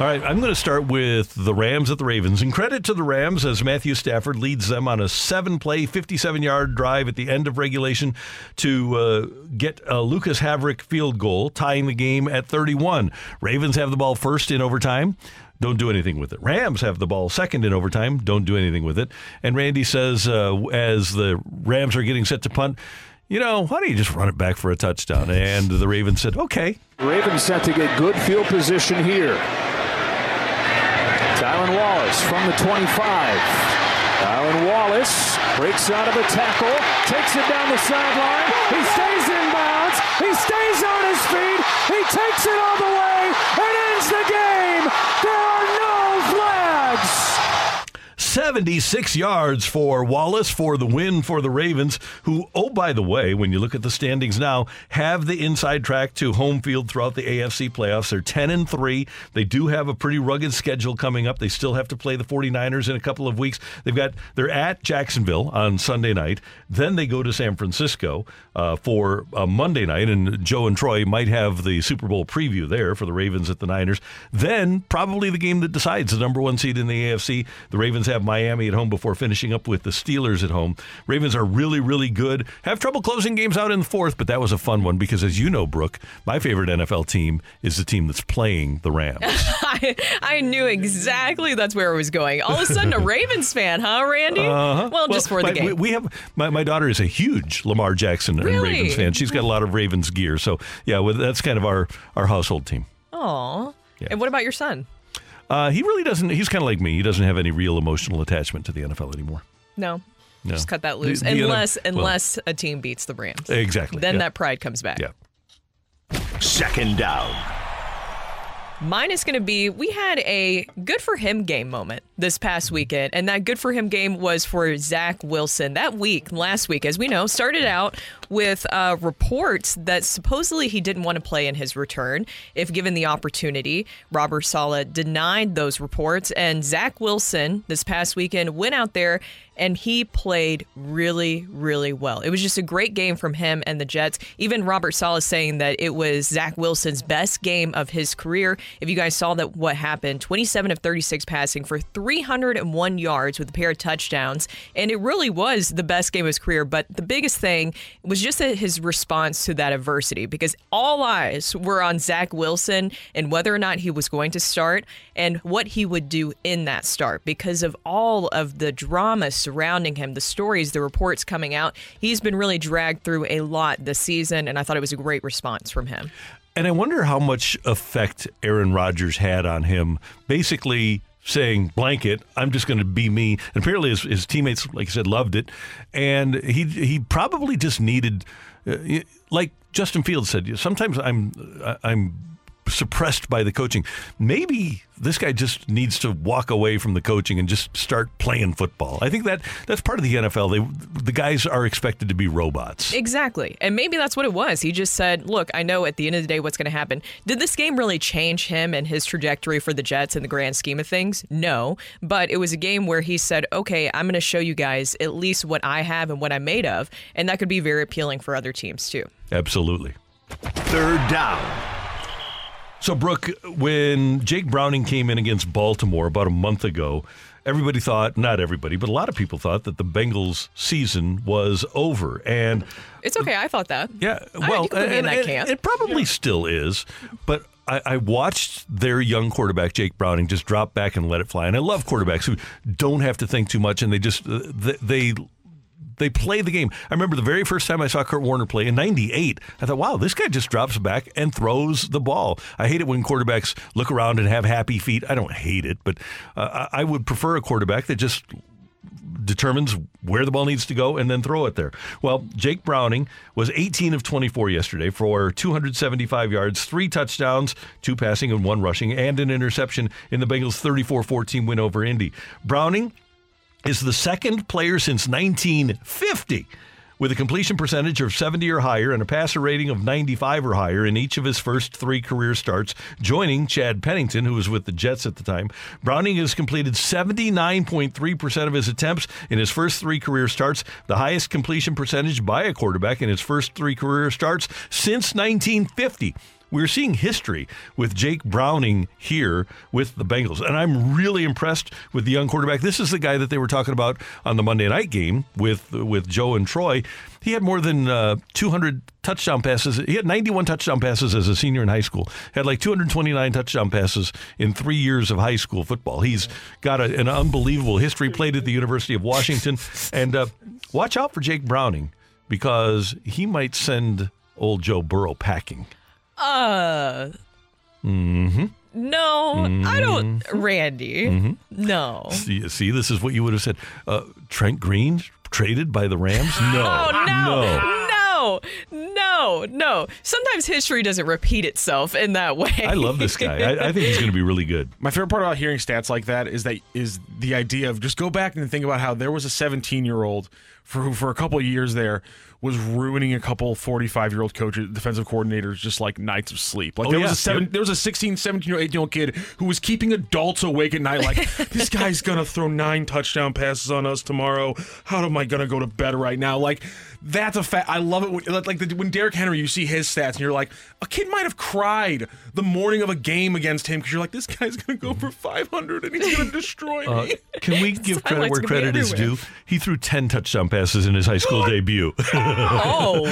All right, I'm going to start with the Rams at the Ravens. And credit to the Rams as Matthew Stafford leads them on a seven play, 57 yard drive at the end of regulation to uh, get a Lucas Havrisik field goal, tying the game at 31. Ravens have the ball first in overtime. Don't do anything with it. Rams have the ball second in overtime. Don't do anything with it. And Randy says, uh, as the Rams are getting set to punt, you know, why don't you just run it back for a touchdown? And the Ravens said, okay. Ravens set to get good field position here. Tylan Wallace from the 25. Tylan Wallace breaks out of a tackle, takes it down the sideline. He stays in bounds. He stays on his feet. He takes it all the way and ends the game. There are no flags. 76 yards for Wallace for the win for the Ravens, who, oh, by the way, when you look at the standings now, have the inside track to home field throughout the AFC playoffs. They're 10 and 3. They do have a pretty rugged schedule coming up. They still have to play the 49ers in a couple of weeks. They've got, they're at Jacksonville on Sunday night. Then they go to San Francisco uh, for a Monday night, and Joe and Troy might have the Super Bowl preview there for the Ravens at the Niners. Then, probably the game that decides the number one seed in the AFC. The Ravens have Miami at home before finishing up with the Steelers at home. Ravens are really, really good. Have trouble closing games out in the fourth, but that was a fun one because, as you know, Brooke, my favorite NFL team is the team that's playing the Rams. I, I knew exactly that's where it was going. All of a sudden, a Ravens fan, huh, Randy? Uh-huh. Well, just for the game. We, we have my, my daughter is a huge Lamar Jackson and Ravens fan. She's got a lot of Ravens gear, so yeah, well, that's kind of our our household team. Aw. Yeah. And what about your son? Uh, he really doesn't. He's kind of like me. He doesn't have any real emotional attachment to the NFL anymore. No. No. Just cut that The- loose. the NFL unless well, unless a team beats the Rams. Exactly, Then yeah. that pride comes back. Yeah. Second down. Mine is going to be we had a good for him game moment this past weekend, and that good for him game was for Zach Wilson. That week, last week, as we know, started out with uh, reports that supposedly he didn't want to play in his return if given the opportunity. Robert Saleh denied those reports, and Zach Wilson this past weekend went out there and he played really, really well. It was just a great game from him and the Jets. Even Robert Saleh saying that it was Zach Wilson's best game of his career. If you guys saw that, what happened 27 of 36 passing for 301 yards with a pair of touchdowns. And it really was the best game of his career. But the biggest thing was just his response to that adversity because all eyes were on Zach Wilson and whether or not he was going to start and what he would do in that start because of all of the drama surrounding him, the stories, the reports coming out. He's been really dragged through a lot this season, and I thought it was a great response from him. And I wonder how much effect Aaron Rodgers had on him. Basically, saying blanket i'm just going to be me. And apparently his, his teammates like i said loved it. And he he probably just needed uh, like justin fields said sometimes i'm i'm suppressed by the coaching. Maybe this guy just needs to walk away from the coaching and just start playing football. I think that that's part of the NFL. They the guys are expected to be robots. Exactly. And maybe that's what it was. He just said, "Look, I know at the end of the day what's going to happen." Did this game really change him and his trajectory for the Jets in the grand scheme of things? No, but it was a game where he said, "Okay, I'm going to show you guys at least what I have and what I'm made of." And that could be very appealing for other teams too. Absolutely. Third down. So, Brooke, when Jake Browning came in against Baltimore about a month ago, everybody thought, not everybody, but a lot of people thought that the Bengals season was over. And it's okay. I thought that. Yeah. Well, think we'll be in that and- camp. it probably still is. But I, I watched their young quarterback, Jake Browning, just drop back and let it fly. And I love quarterbacks who don't have to think too much and they just, uh, they, they they play the game. I remember the very first time I saw Kurt Warner play in '98. I thought, "Wow, this guy just drops back and throws the ball." I hate it when quarterbacks look around and have happy feet. I don't hate it, but uh, I I would prefer a quarterback that just determines where the ball needs to go and then throw it there. Well, Jake Browning was 18 of 24 yesterday for 275 yards, three touchdowns, two passing and one rushing, and an interception in the Bengals' 34-14 win over Indy. Browning is the second player since 1950 with a completion percentage of 70 or higher and a passer rating of 95 or higher in each of his first three career starts, joining Chad Pennington, who was with the Jets at the time. Browning has completed 79.3% of his attempts in his first three career starts, the highest completion percentage by a quarterback in his first three career starts since 1950 we're seeing history with Jake Browning here with the Bengals. And I'm really impressed with the young quarterback. This is the guy that they were talking about on the Monday night game with with Joe and Troy. He had more than uh, 200 touchdown passes. He had 91 touchdown passes as a senior in high school. Had like 229 touchdown passes in three years of high school football. He's got a, an unbelievable history. Played at the University of Washington. And uh, watch out for Jake Browning because he might send old Joe Burrow packing. Uh, Mm-hmm. no, I don't, Randy. Mhm. No. See, see, this is what you would have said. Uh, Trent Green traded by the Rams? No, Oh, no, no. No, no, no. Sometimes history doesn't repeat itself in that way. I love this guy. I, I think he's going to be really good. My favorite part about hearing stats like that is that is the idea of just go back and think about how there was a 17 year old for who for a couple of years there was ruining a couple 45 year old coaches, defensive coordinators, just like nights of sleep. Like Oh, there yeah. was a seven, there was a 16, 17 year old, 18 year old kid who was keeping adults awake at night. Like this guy's gonna throw nine touchdown passes on us tomorrow. How am I gonna go to bed right now? Like that's a fact. I love it like the, when Derrick Henry, you see his stats and you're like, a kid might have cried the morning of a game against him because you're like, this guy's gonna go for 500 and he's gonna destroy Uh, me. can we give credit where credit is due? He threw 10 touchdown passes in his high school debut. Oh,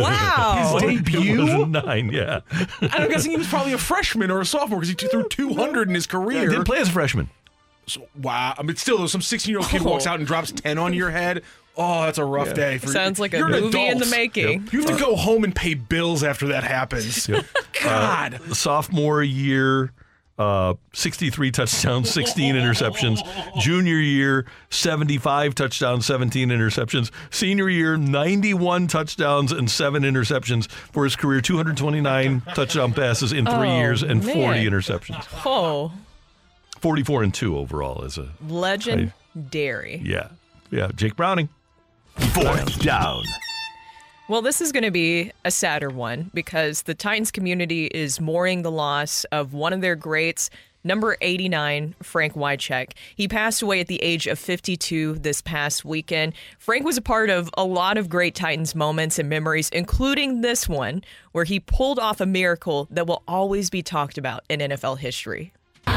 wow. His debut? Was nine, yeah. I'm guessing he was probably a freshman or a sophomore because he threw 200 in his career. He didn't play as a freshman. So, wow. I mean, still, some 16 year old kid walks out and drops 10 on your head. Oh, that's a rough Yeah. day. For Sounds like a you're an movie in the adult. making. You have to go home and pay bills after that happens. God. Uh, sophomore year, uh, 63 touchdowns, 16 interceptions. Junior year, 75 touchdowns, 17 interceptions. Senior year, 91 touchdowns and seven interceptions for his career. 229 touchdown passes in three Oh, years and 40 interceptions. Oh. 44 and 2 overall as a Legendary. yeah. Yeah, Jake Browning. Fourth down. Well, this is going to be a sadder one because the Titans community is mourning the loss of one of their greats, number 89, Frank Wycheck. He passed away at the age of 52 this past weekend. Frank was a part of a lot of great Titans moments and memories, including this one, where he pulled off a miracle that will always be talked about in NFL history.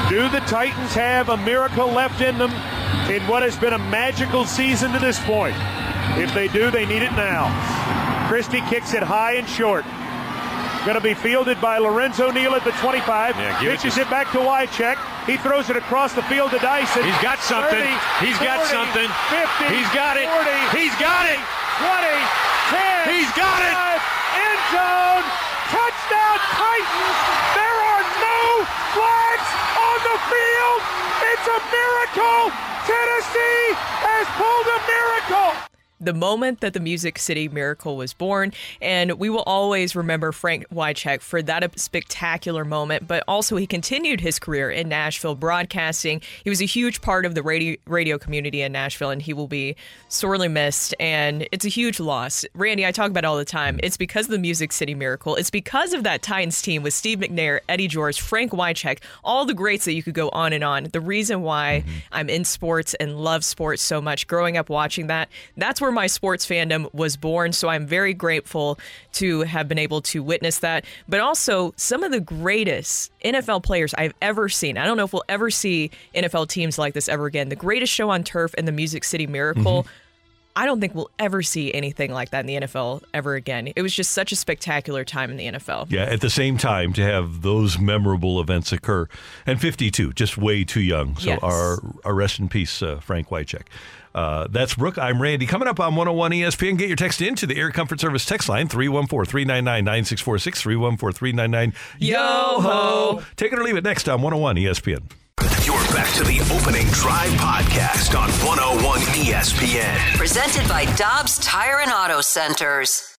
Do the Titans have a miracle left in them in what has been a magical season to this point? If they do, they need it now. Christie kicks it high and short. Going to be fielded by Lorenzo Neal at the 25. Yeah, give it Pitches it, back to Wycheck. He throws it across the field to Dyson. He's got something. 30, He's got something. 50. He's got it. 40, He's got it. 20, 10. He's got it. End zone. Touchdown Titans. There are no flags on the field. It's a miracle. Tennessee has pulled a miracle. The moment that the Music City Miracle was born. And we will always remember Frank Wycheck for that spectacular moment, but also he continued his career in Nashville broadcasting. He was a huge part of the radio, radio community in Nashville, and he will be sorely missed. And it's a huge loss. Randy, I talk about it all the time. It's because of the Music City Miracle. It's because of that Titans team with Steve McNair, Eddie George, Frank Wycheck, all the greats that you could go on and on. The reason why mm-hmm. I'm in sports and love sports so much, growing up watching that, that's where my sports fandom was born. So I'm very grateful to have been able to witness that. But also, some of the greatest NFL players I've ever seen. I don't know if we'll ever see NFL teams like this ever again. The greatest show on turf and the Music City Miracle. I don't think we'll ever see anything like that in the NFL ever again. It was just such a spectacular time in the NFL. Yeah, at the same time to have those memorable events occur. And 52, just way too young. So Yes. our, our rest in peace, uh, Frank Wycheck. Uh, that's Brooke. I'm Randy. Coming up on 101 ESPN, get your text into the Air Comfort Service text line 314 399 9646 314 399 Yo ho. Take it or leave it next on 101 ESPN. You're back to the opening drive podcast on 101 ESPN. Presented by Dobbs Tire and Auto Centers.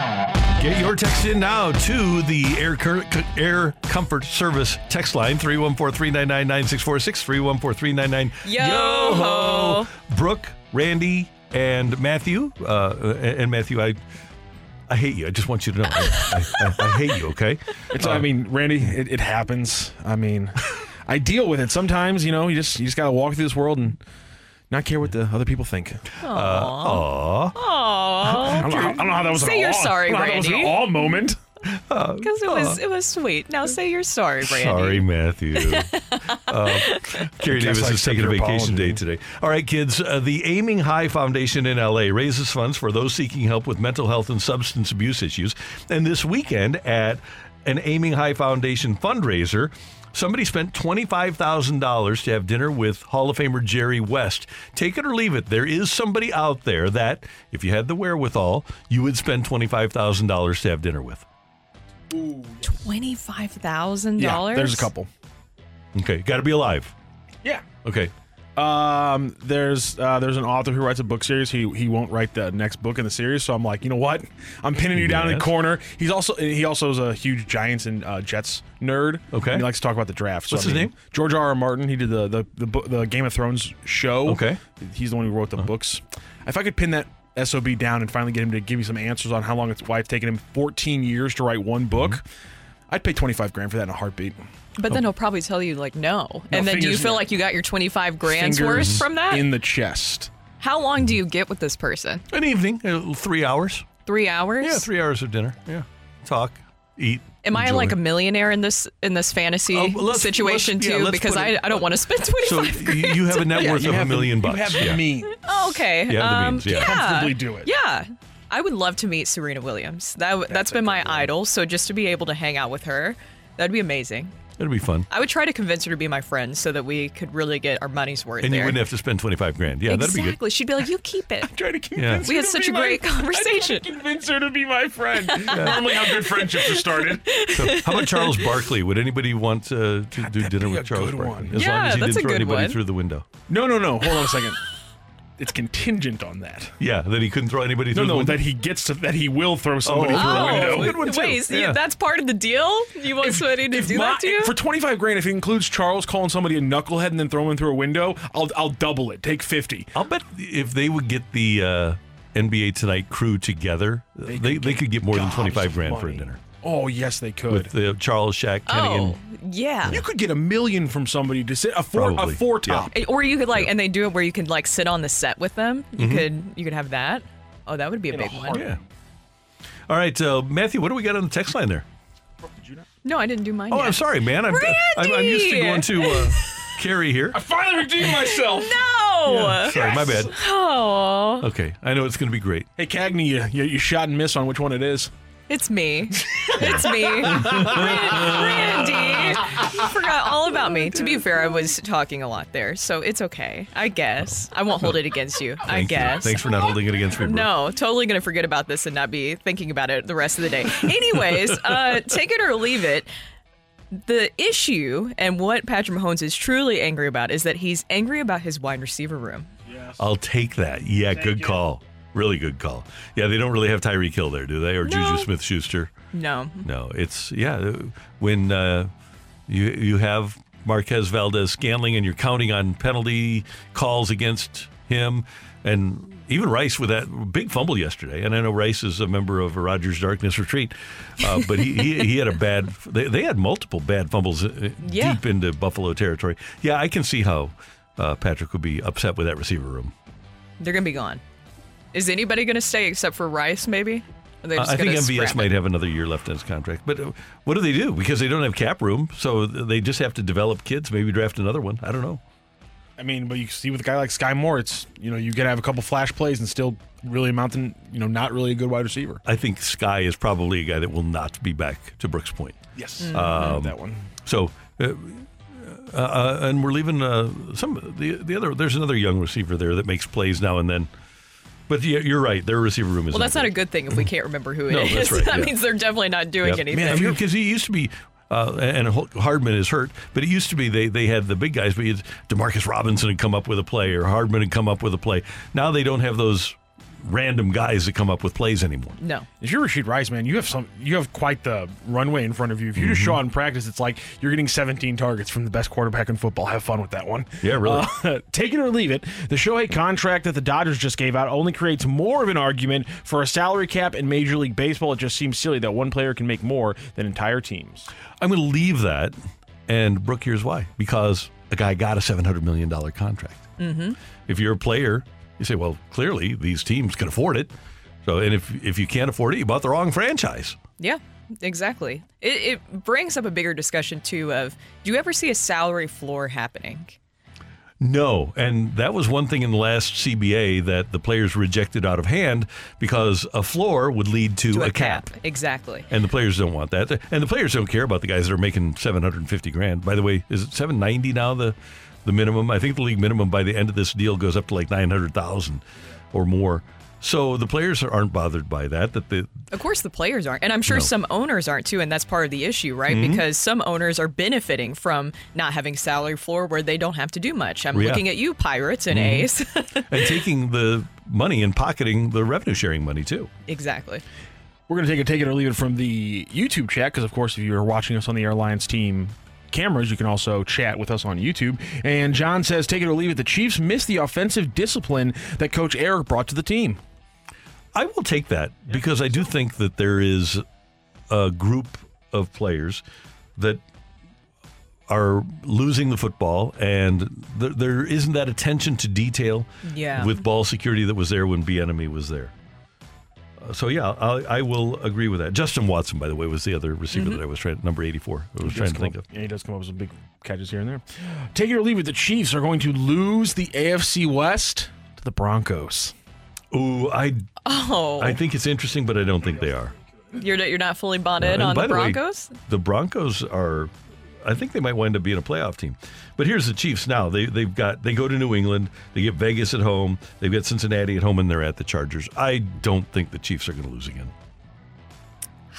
Get your text in now to the Air, Cur- Air Comfort Service text line 314 399 9646 314 399 Yo ho. Brooke, Randy, and Matthew. Uh, and Matthew, I. I hate you. I just want you to know. I, I, I, I hate you, okay? It's. Uh, I mean, Randy, it, it happens. I mean, I deal with it sometimes. You know, you just you just gotta walk through this world and not care what the other people think. Uh, aw. I don't, know how, I don't know how that was. Say an you're awe- sorry, I don't know how that was Randy. an awe moment. Because it was it was sweet. Now say you're sorry, Brandy. Sorry, Matthew. uh, Carrie Guess Davis is taking a vacation apology. day today. All right, kids. Uh, the Aiming High Foundation in LA raises funds for those seeking help with mental health and substance abuse issues. And this weekend at an Aiming High Foundation fundraiser, somebody spent $25,000 to have dinner with Hall of Famer Jerry West. Take it or leave it. There is somebody out there that, if you had the wherewithal, you would spend $25,000 to have dinner with. 25,000? Yeah, dollars. there's a couple. Okay, got to be alive. Yeah. Okay. Um, there's uh, there's an author who writes a book series. He he won't write the next book in the series, so I'm like, you know what? I'm pinning you down in Yes. the corner. He's also he also is a huge Giants and uh, Jets nerd. Okay. and he likes to talk about the draft. So, What's I his mean, name? George R. R. Martin. He did the the the, book, the Game of Thrones show. Okay. Uh-huh. he's the one who wrote the books. If I could pin that sob down and finally get him to give me some answers on how long it's why it's taken him 14 years to write one book, Mm-hmm. I'd pay 25 grand for that in a heartbeat. But then he'll probably tell you like no. and then do you fingers feel in- like you got your twenty five grand's Fingers worth from that? in the chest. How long do you get with this person? An evening, uh, three hours. Three hours? Yeah, three hours of dinner. Yeah, talk, eat. Am I enjoy. like a millionaire in this in this fantasy Oh, well, let's- situation let's- yeah, too? let's because put I, it- I don't want to spend twenty So five you grand. you have a net worth you of a have the- million you bucks. have the yeah. means. Oh, okay. You have the um, means, yeah. Comfortably do it. Yeah. I would love to meet Serena Williams. That that's been my idol. So just to be able to hang out with her, that'd be amazing. It'll be fun. I would try to convince her to be my friend so that we could really get our money's worth And there. you wouldn't have to spend 25 grand. Yeah, exactly. that'd be good. She'd be like, "You keep it." I Try to convince We her had to such be a my- great conversation. Convince her to be my friend. Normally, how good friendships are started. So, how about Charles Barkley? Would anybody want uh, to do dinner be a with Charles good Barkley? one. As long Yeah, as he that's didn't a throw good anybody one. through the window. No, no, no. Hold on a second. It's contingent on that. Yeah, that he couldn't throw anybody No, through the no, window. that he gets to, that he will throw somebody Oh. through Oh, a window. Good one, too. wait, so Yeah. that's part of the deal? You want somebody to If do my- that to you? For 25 grand, if it includes Charles calling somebody a knucklehead and then throwing him through a window, I'll I'll double it. Take 50. I'll bet if they would get the uh, NBA Tonight crew together, they, they, could get more than gobs 25 of grand for a money. dinner. Oh, yes, they could. With uh, Charles, Shaq, Kenny, oh, yeah. you could get a million from somebody to sit a four Probably, a four top. Eh, Or you could like, and they do it where you can like sit on the set with them. You Mhm. could, you could have that. Oh, that would be a big one. Yeah. All right, uh, Matthew, what do we got on the text line there? No, I didn't do mine. Oh, yet. I'm sorry, man. I'm, I'm, I'm used to going to uh, Carrie here. I finally redeemed myself. No. Yeah, sorry, my bad. Oh, Okay, I know it's going to be great. Hey, Cagney, you, you, you shot and miss on which one it is. It's me. It's me, Ran- Randy. You forgot all about me. To be fair, I was talking a lot there, so it's okay. I guess I won't hold it against you. I Thank you. guess. Thanks for not holding it against me. Brooke. No, totally gonna forget about this and not be thinking about it the rest of the day. Anyways, uh, take it or leave it. The issue and what Patrick Mahomes is truly angry about is that he's angry about his wide receiver room. I'll take that. Yeah, good call. Really good call. Yeah, they don't really have Tyreek Hill there, do they? Or No. Juju Smith Schuster? No. No, it's yeah. When uh, you you have Marquez Valdes Scantling and you're counting on penalty calls against him, and even Rice with that big fumble yesterday. And I know Rice is a member of Rodgers Darkness Retreat, uh, but he, he he had a bad. They, they had multiple bad fumbles uh, Yeah. deep into Buffalo territory. Yeah, I can see how uh, Patrick would be upset with that receiver room. They're gonna be gone. Is anybody gonna stay except for Rice? Maybe. Are they Uh, I think MVS might have another year left in his contract. But uh, what do they do? Because they don't have cap room, so they just have to develop kids. Maybe draft another one. I don't know. I mean, but you see with a guy like Sky Moore, it's you know you could have a couple flash plays and still really amount to you know not really a good wide receiver. I think Sky is probably a guy that will not be back to Brooke's Point. Yes, Mm-hmm. Um, that one. So, uh, uh, uh, and we're leaving uh, some the the other. There's another young receiver there that makes plays now and then. But yeah, you're right. Their receiver room is Well, that's not a good thing if we can't remember who it No, is. that's right, that yeah. means they're definitely not doing anything. because he used to be. Uh, and Hardman is hurt, but it used to be they, they had the big guys, but Demarcus Robinson had come up with a play, or Hardman had come up with a play. Now they don't have those random guys that come up with plays anymore. No. If you're Rashee Rice, man, you have some you have quite the runway in front of you. If you just Mm-hmm. show out in practice, it's like you're getting 17 targets from the best quarterback in football. Have fun with that one. Yeah, really. Uh, take it or leave it. The Shohei contract that the Dodgers just gave out only creates more of an argument for a salary cap in Major League Baseball. It just seems silly that one player can make more than entire teams. I'm going to leave that, and Brooke, here's why: because a guy got a 700 million dollar contract. Mm-hmm. If you're a player, you say, well, clearly these teams can afford it. So, and if if you can't afford it, you bought the wrong franchise. Yeah, exactly. It, it brings up a bigger discussion too of do you ever see a salary floor happening? No, and that was one thing in the last CBA that the players rejected out of hand because a floor would lead to, To a, cap. Exactly. And the players don't want that. And the players don't care about the guys that are making 750 grand. By the way, is it 790 now the the minimum? I think the league minimum by the end of this deal goes up to like 900,000 or more. So the players aren't bothered by that that the Of course, the players aren't. And I'm sure No. some owners aren't too. And that's part of the issue, right? Mhm. Because some owners are benefiting from not having salary floor where they don't have to do much. I'm Yeah. looking at you, Pirates and Mhm. A's. and taking the money and pocketing the revenue sharing money too. exactly. We're going to take a take it or leave it from the YouTube chat because, of course, if you're watching us on the Airlines team cameras, you can also chat with us on YouTube. And John says, take it or leave it. The Chiefs missed the offensive discipline that Coach Eric brought to the team. I will take that because I do think that there is a group of players that are losing the football, and th- there isn't that attention to detail Yeah. with ball security that was there when Bieniemy was there. Uh, So yeah, I, I will agree with that. Justin Watson, by the way, was the other receiver Mhm. that I was trying number eighty four. I was He trying does to come think up- of. Yeah, he does come up with some big catches here and there. Take it or leave it. The Chiefs are going to lose the AFC West to the Broncos. Ooh, I Oh, I think it's interesting, but I don't think they are. you're not, you're not fully bought in And on by the way, Broncos? the Broncos are I think they might wind up being a playoff team. But here's the Chiefs now. They they've got they go to New England, they get Vegas at home, they've got Cincinnati at home, and they're at the Chargers. I don't think the Chiefs are going to lose again.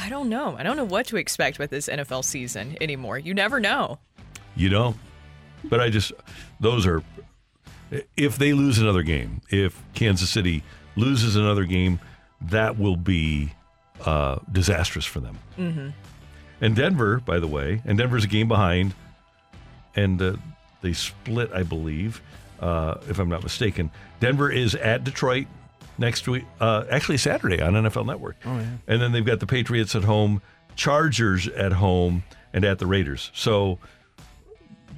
I don't know. I don't know what to expect with this NFL season anymore. You never know. You know, but I just those are if they lose another game, if Kansas City loses another game, that will be uh, disastrous for them. Mm-hmm. And Denver, by the way, and Denver's a game behind, and uh, they split, I believe, uh, if I'm not mistaken. Denver is at Detroit next week, uh, actually Saturday on NFL Network. Oh, yeah. And then they've got the Patriots at home, Chargers at home, and at the Raiders. So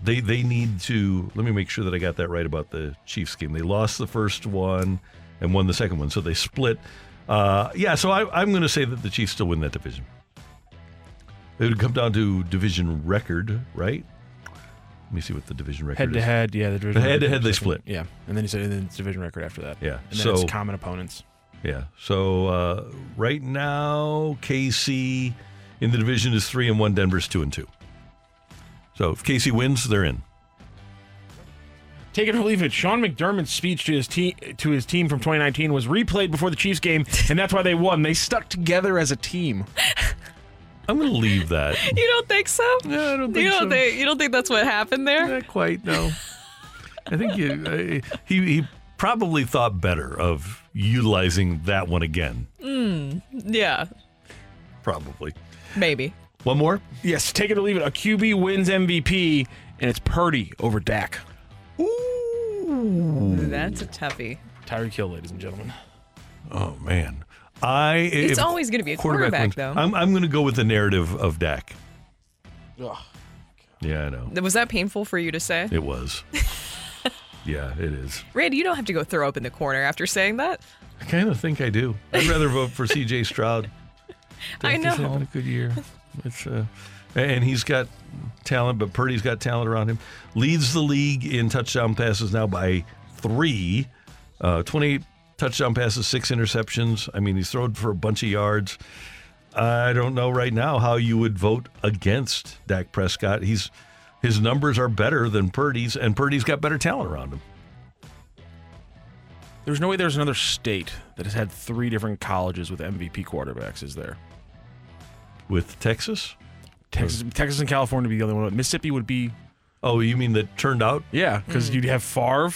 they they need to. Let me make sure that I got that right about the Chiefs game. They lost the first one and won the second one, so they split. Uh, yeah, so I, I'm going to say that the Chiefs still win that division. It would come down to division record, right? Let me see what the division record is. Head to is. head, yeah. The division head to record head, they second. split. Yeah, and then you said and then it's division record after that. Yeah, and then so it's common opponents. Yeah. So uh, right now, KC in the division is three and one. Denver's two and two. So if KC wins, they're in. Take it or leave it. Sean McDermott's speech to his team to his team from 2019 was replayed before the Chiefs game, and that's why they won. They stuck together as a team. I'm going to leave that. You don't think so? No, I don't you don't so. Think, you don't think that's what happened there? Not quite. No. I think you, uh, he he probably thought better of utilizing that one again. Mm, yeah, Probably. maybe. One more. Yes, take it or leave it. A QB wins MVP, and it's Purdy over Dak. Ooh. That's a toughie. Tyreek Hill, ladies and gentlemen. Oh man, I. It's if always gonna be a quarterback, wins- though. I'm I'm going to go with the narrative of Dak. Ugh. Yeah, I know. Was that painful for you to say? It was. yeah, it is. Randy, you don't have to go throw up in the corner after saying that. I kind of think I do. I'd rather vote for C.J. Stroud. I Think He's know. having a good year. It's uh, and he's got talent, but Purdy's got talent around him. Leads the league in touchdown passes now by three. Uh, 28 touchdown passes, six interceptions. I mean, he's thrown for a bunch of yards. I don't know right now how you would vote against Dak Prescott. He's his numbers are better than Purdy's, and Purdy's got better talent around him. There's no way there's another state that has had three different colleges with MVP quarterbacks, is there? With Texas? Texas, Texas and California would be the only one. Mississippi would be. Oh, you mean that turned out? Yeah, because Mm. you'd have Favre,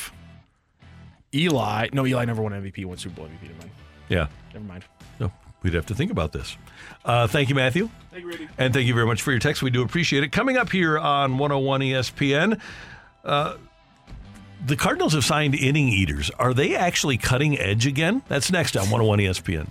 Eli. No, Eli never won MVP. Won Super Bowl MVP. Never mind. Yeah. Never mind. No, we'd have to think about this. Uh, thank you, Matthew. Thank you, Randy. And thank you very much for your text. We do appreciate it. Coming up here on 101 ESPN, uh, the Cardinals have signed inning eaters. Are they actually cutting edge again? That's next on 101 ESPN.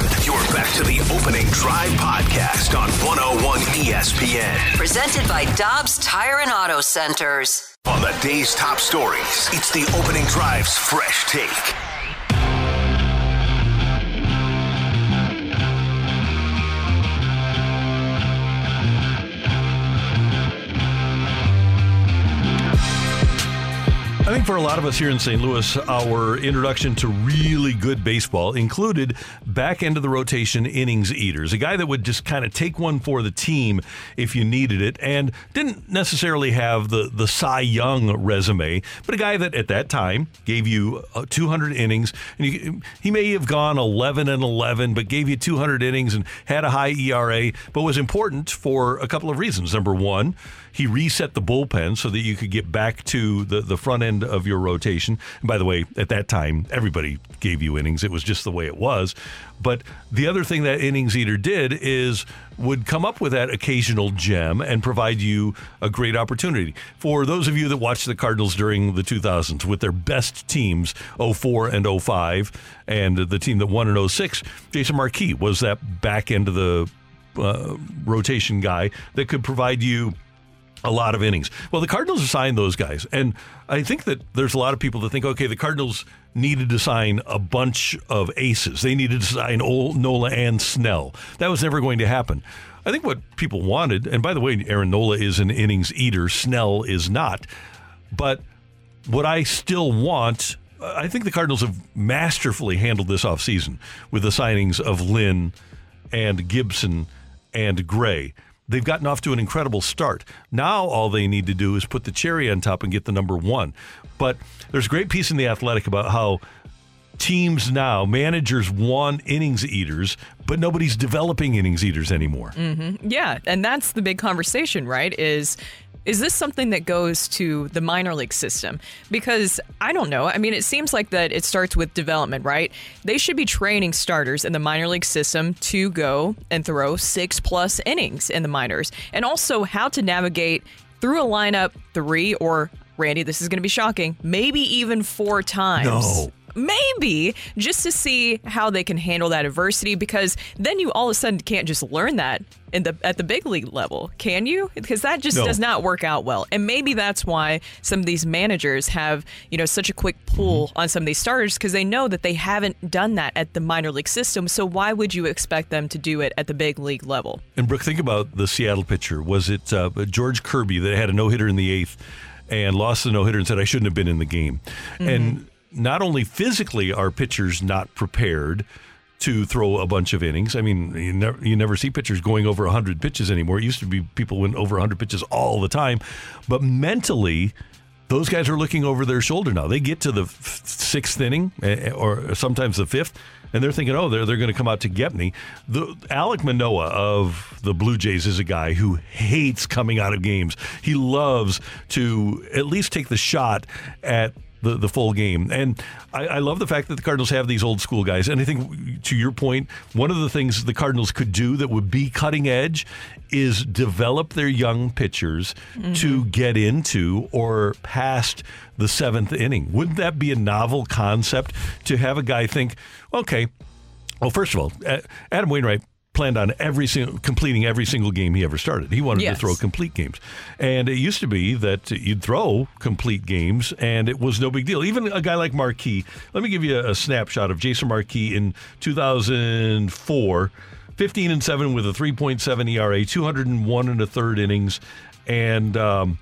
You're back to the opening drive podcast on 101 ESPN. Presented by Dobbs Tire and Auto Centers. On the day's top stories, it's the opening drive's fresh take. I think for a lot of us here in St. Louis, our introduction to really good baseball included back end of the rotation innings eaters, a guy that would just kind of take one for the team if you needed it, and didn't necessarily have the the Cy Young resume, but a guy that at that time gave you uh, 200 innings, and you, he may have gone 11 and 11, but gave you 200 innings and had a high ERA, but was important for a couple of reasons. Number one, he reset the bullpen so that you could get back to the, the front end of your rotation. And by the way, at that time, everybody gave you innings. It was just the way it was. But the other thing that innings eater did is would come up with that occasional gem and provide you a great opportunity. For those of you that watched the Cardinals during the 2000s with their best teams, 04 and 05, and the team that won in 06, Jason Marquis was that back end of the uh, rotation guy that could provide you a lot of innings. Well, the Cardinals have signed those guys, and I think that there's a lot of people that think, okay, the Cardinals needed to sign a bunch of aces. They needed to sign Ol- Nola and Snell. That was never going to happen. I think what people wanted, and by the way, Aaron Nola is an innings eater, Snell is not. But what I still want, I think the Cardinals have masterfully handled this offseason with the signings of Lynn and Gibson and Gray. They've gotten off to an incredible start. Now all they need to do is put the cherry on top and get the number one. But there's a great piece in the Athletic about how teams now, managers want innings eaters, but nobody's developing innings eaters anymore. hmm Yeah, and that's the big conversation, right? Is is this something that goes to the minor league system? Because I don't know. I mean, it seems like that it starts with development, right? They should be training starters in the minor league system to go and throw six plus innings in the minors, and also how to navigate through a lineup three or Randy. This is going to be shocking. Maybe even four times. No. Maybe just to see how they can handle that adversity because then you all of a sudden can't just learn that in the at the big league level, can you? Because that just No. does not work out well. And maybe that's why some of these managers have, you know, such a quick pull Mm-hmm. on some of these starters because they know that they haven't done that at the minor league system. So why would you expect them to do it at the big league level? And Brooke, think about the Seattle pitcher. Was it uh, George Kirby that had a no hitter in the eighth and lost the no hitter and said, I shouldn't have been in the game? And not only physically are pitchers not prepared to throw a bunch of innings. I mean, you never, you never see pitchers going over 100 pitches anymore. It used to be people went over 100 pitches all the time. But mentally, those guys are looking over their shoulder now. They get to the sixth inning eh, or sometimes the fifth, and they're thinking, oh, they're, they're going to come out to get me. The, Alek Manoah of the Blue Jays is a guy who hates coming out of games. He loves to at least take the shot at the, the full game. And I, I love the fact that the Cardinals have these old school guys. And I think, to your point, one of the things the Cardinals could do that would be cutting edge is develop their young pitchers mm-hmm. to get into or past the seventh inning. Wouldn't that be a novel concept to have a guy think, okay, well, first of all, Adam Wainwright planned on every single completing every single game he ever started. He wanted Yes. to throw complete games. And it used to be that you'd throw complete games and it was no big deal. Even a guy like Marquis, let me give you a, a snapshot of Jason Marquis in 2004, 15 and 7 with a 3.7 ERA, 201 and a third innings and um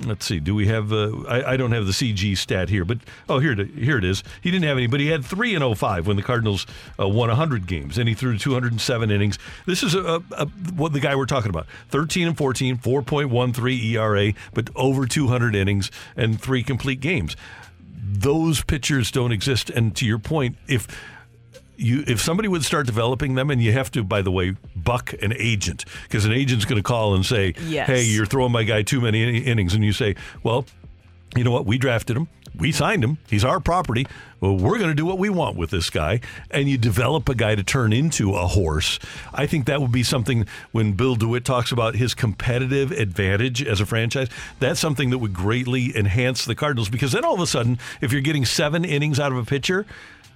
Let's see. Do we have? Uh, I, I don't have the CG stat here, but oh, here it, here it is. He didn't have any, but he had three and 05 when the Cardinals uh, won 100 games, and he threw 207 innings. This is a, a, what the guy we're talking about: 13 and 14, 4.13 ERA, but over 200 innings and three complete games. Those pitchers don't exist. And to your point, if you if somebody would start developing them, and you have to, by the way, buck an agent because an agent's going to call and say, Yes. "Hey, you're throwing my guy too many in- innings," and you say, "Well, you know what? We drafted him, we signed him, he's our property. Well, we're going to do what we want with this guy." And you develop a guy to turn into a horse. I think that would be something when Bill DeWitt talks about his competitive advantage as a franchise. That's something that would greatly enhance the Cardinals because then all of a sudden, if you're getting seven innings out of a pitcher.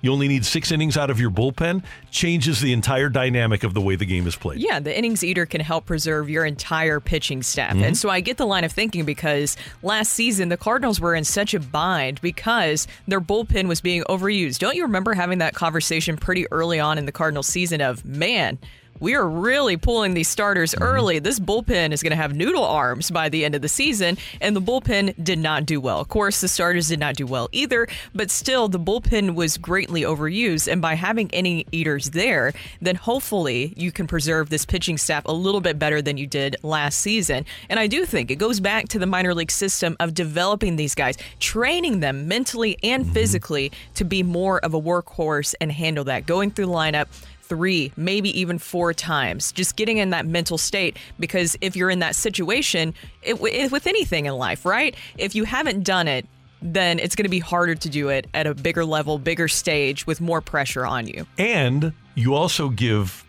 You only need six innings out of your bullpen, changes the entire dynamic of the way the game is played. Yeah, the innings eater can help preserve your entire pitching staff. Mhm. And so I get the line of thinking because last season the Cardinals were in such a bind because their bullpen was being overused. Don't you remember having that conversation pretty early on in the Cardinals season of, man, we are really pulling these starters mm-hmm. early. This bullpen is going to have noodle arms by the end of the season, and the bullpen did not do well. Of course, the starters did not do well either, but still, the bullpen was greatly overused. And by having any eaters there, then hopefully you can preserve this pitching staff a little bit better than you did last season. And I do think it goes back to the minor league system of developing these guys, training them mentally and mm-hmm. physically to be more of a workhorse and handle that. Going through the lineup, three, maybe even four times. Just getting in that mental state because if you're in that situation, it, it, with anything in life, right? If you haven't done it, then it's going to be harder to do it at a bigger level, bigger stage with more pressure on you. And you also give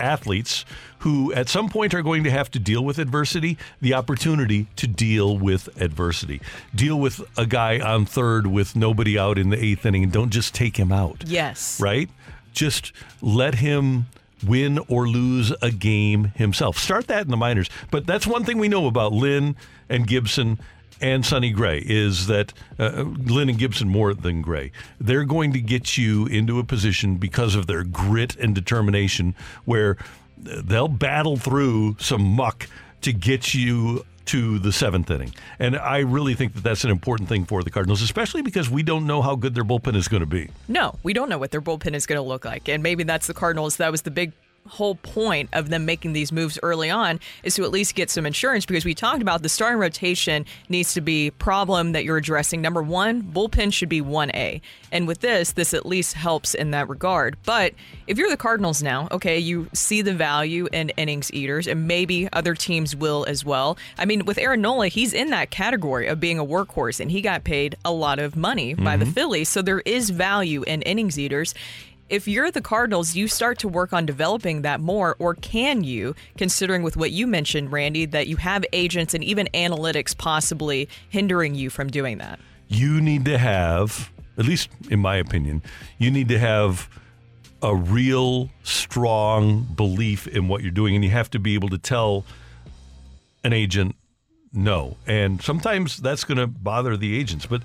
athletes who at some point are going to have to deal with adversity the opportunity to deal with adversity. Deal with a guy on third with nobody out in the eighth inning and don't just take him out. Yes. Right? Just let him win or lose a game himself. Start that in the minors. But that's one thing we know about Lynn and Gibson and Sonny Gray is that uh, Lynn and Gibson more than Gray. They're going to get you into a position because of their grit and determination where they'll battle through some muck to get you to the seventh inning. And I really think that that's an important thing for the Cardinals, especially because we don't know how good their bullpen is going to be. No, we don't know what their bullpen is going to look like. And maybe that's the Cardinals. That was the big whole point of them making these moves early on is to at least get some insurance because we talked about the starting rotation needs to be problem that you're addressing. Number one, bullpen should be 1A. And with this, this at least helps in that regard. But if you're the Cardinals now, okay, you see the value in innings eaters, and maybe other teams will as well. I mean, with Aaron Nola, he's in that category of being a workhorse, and he got paid a lot of money by the Mm-hmm. Mhm. Phillies. So there is value in innings eaters. If you're the Cardinals, you start to work on developing that more, or can you, considering with what you mentioned, Randy, that you have agents and even analytics possibly hindering you from doing that? you need to have, at least in my opinion, you need to have a real strong belief in what you're doing, and you have to be able to tell an agent no. And sometimes that's going to bother the agents, but.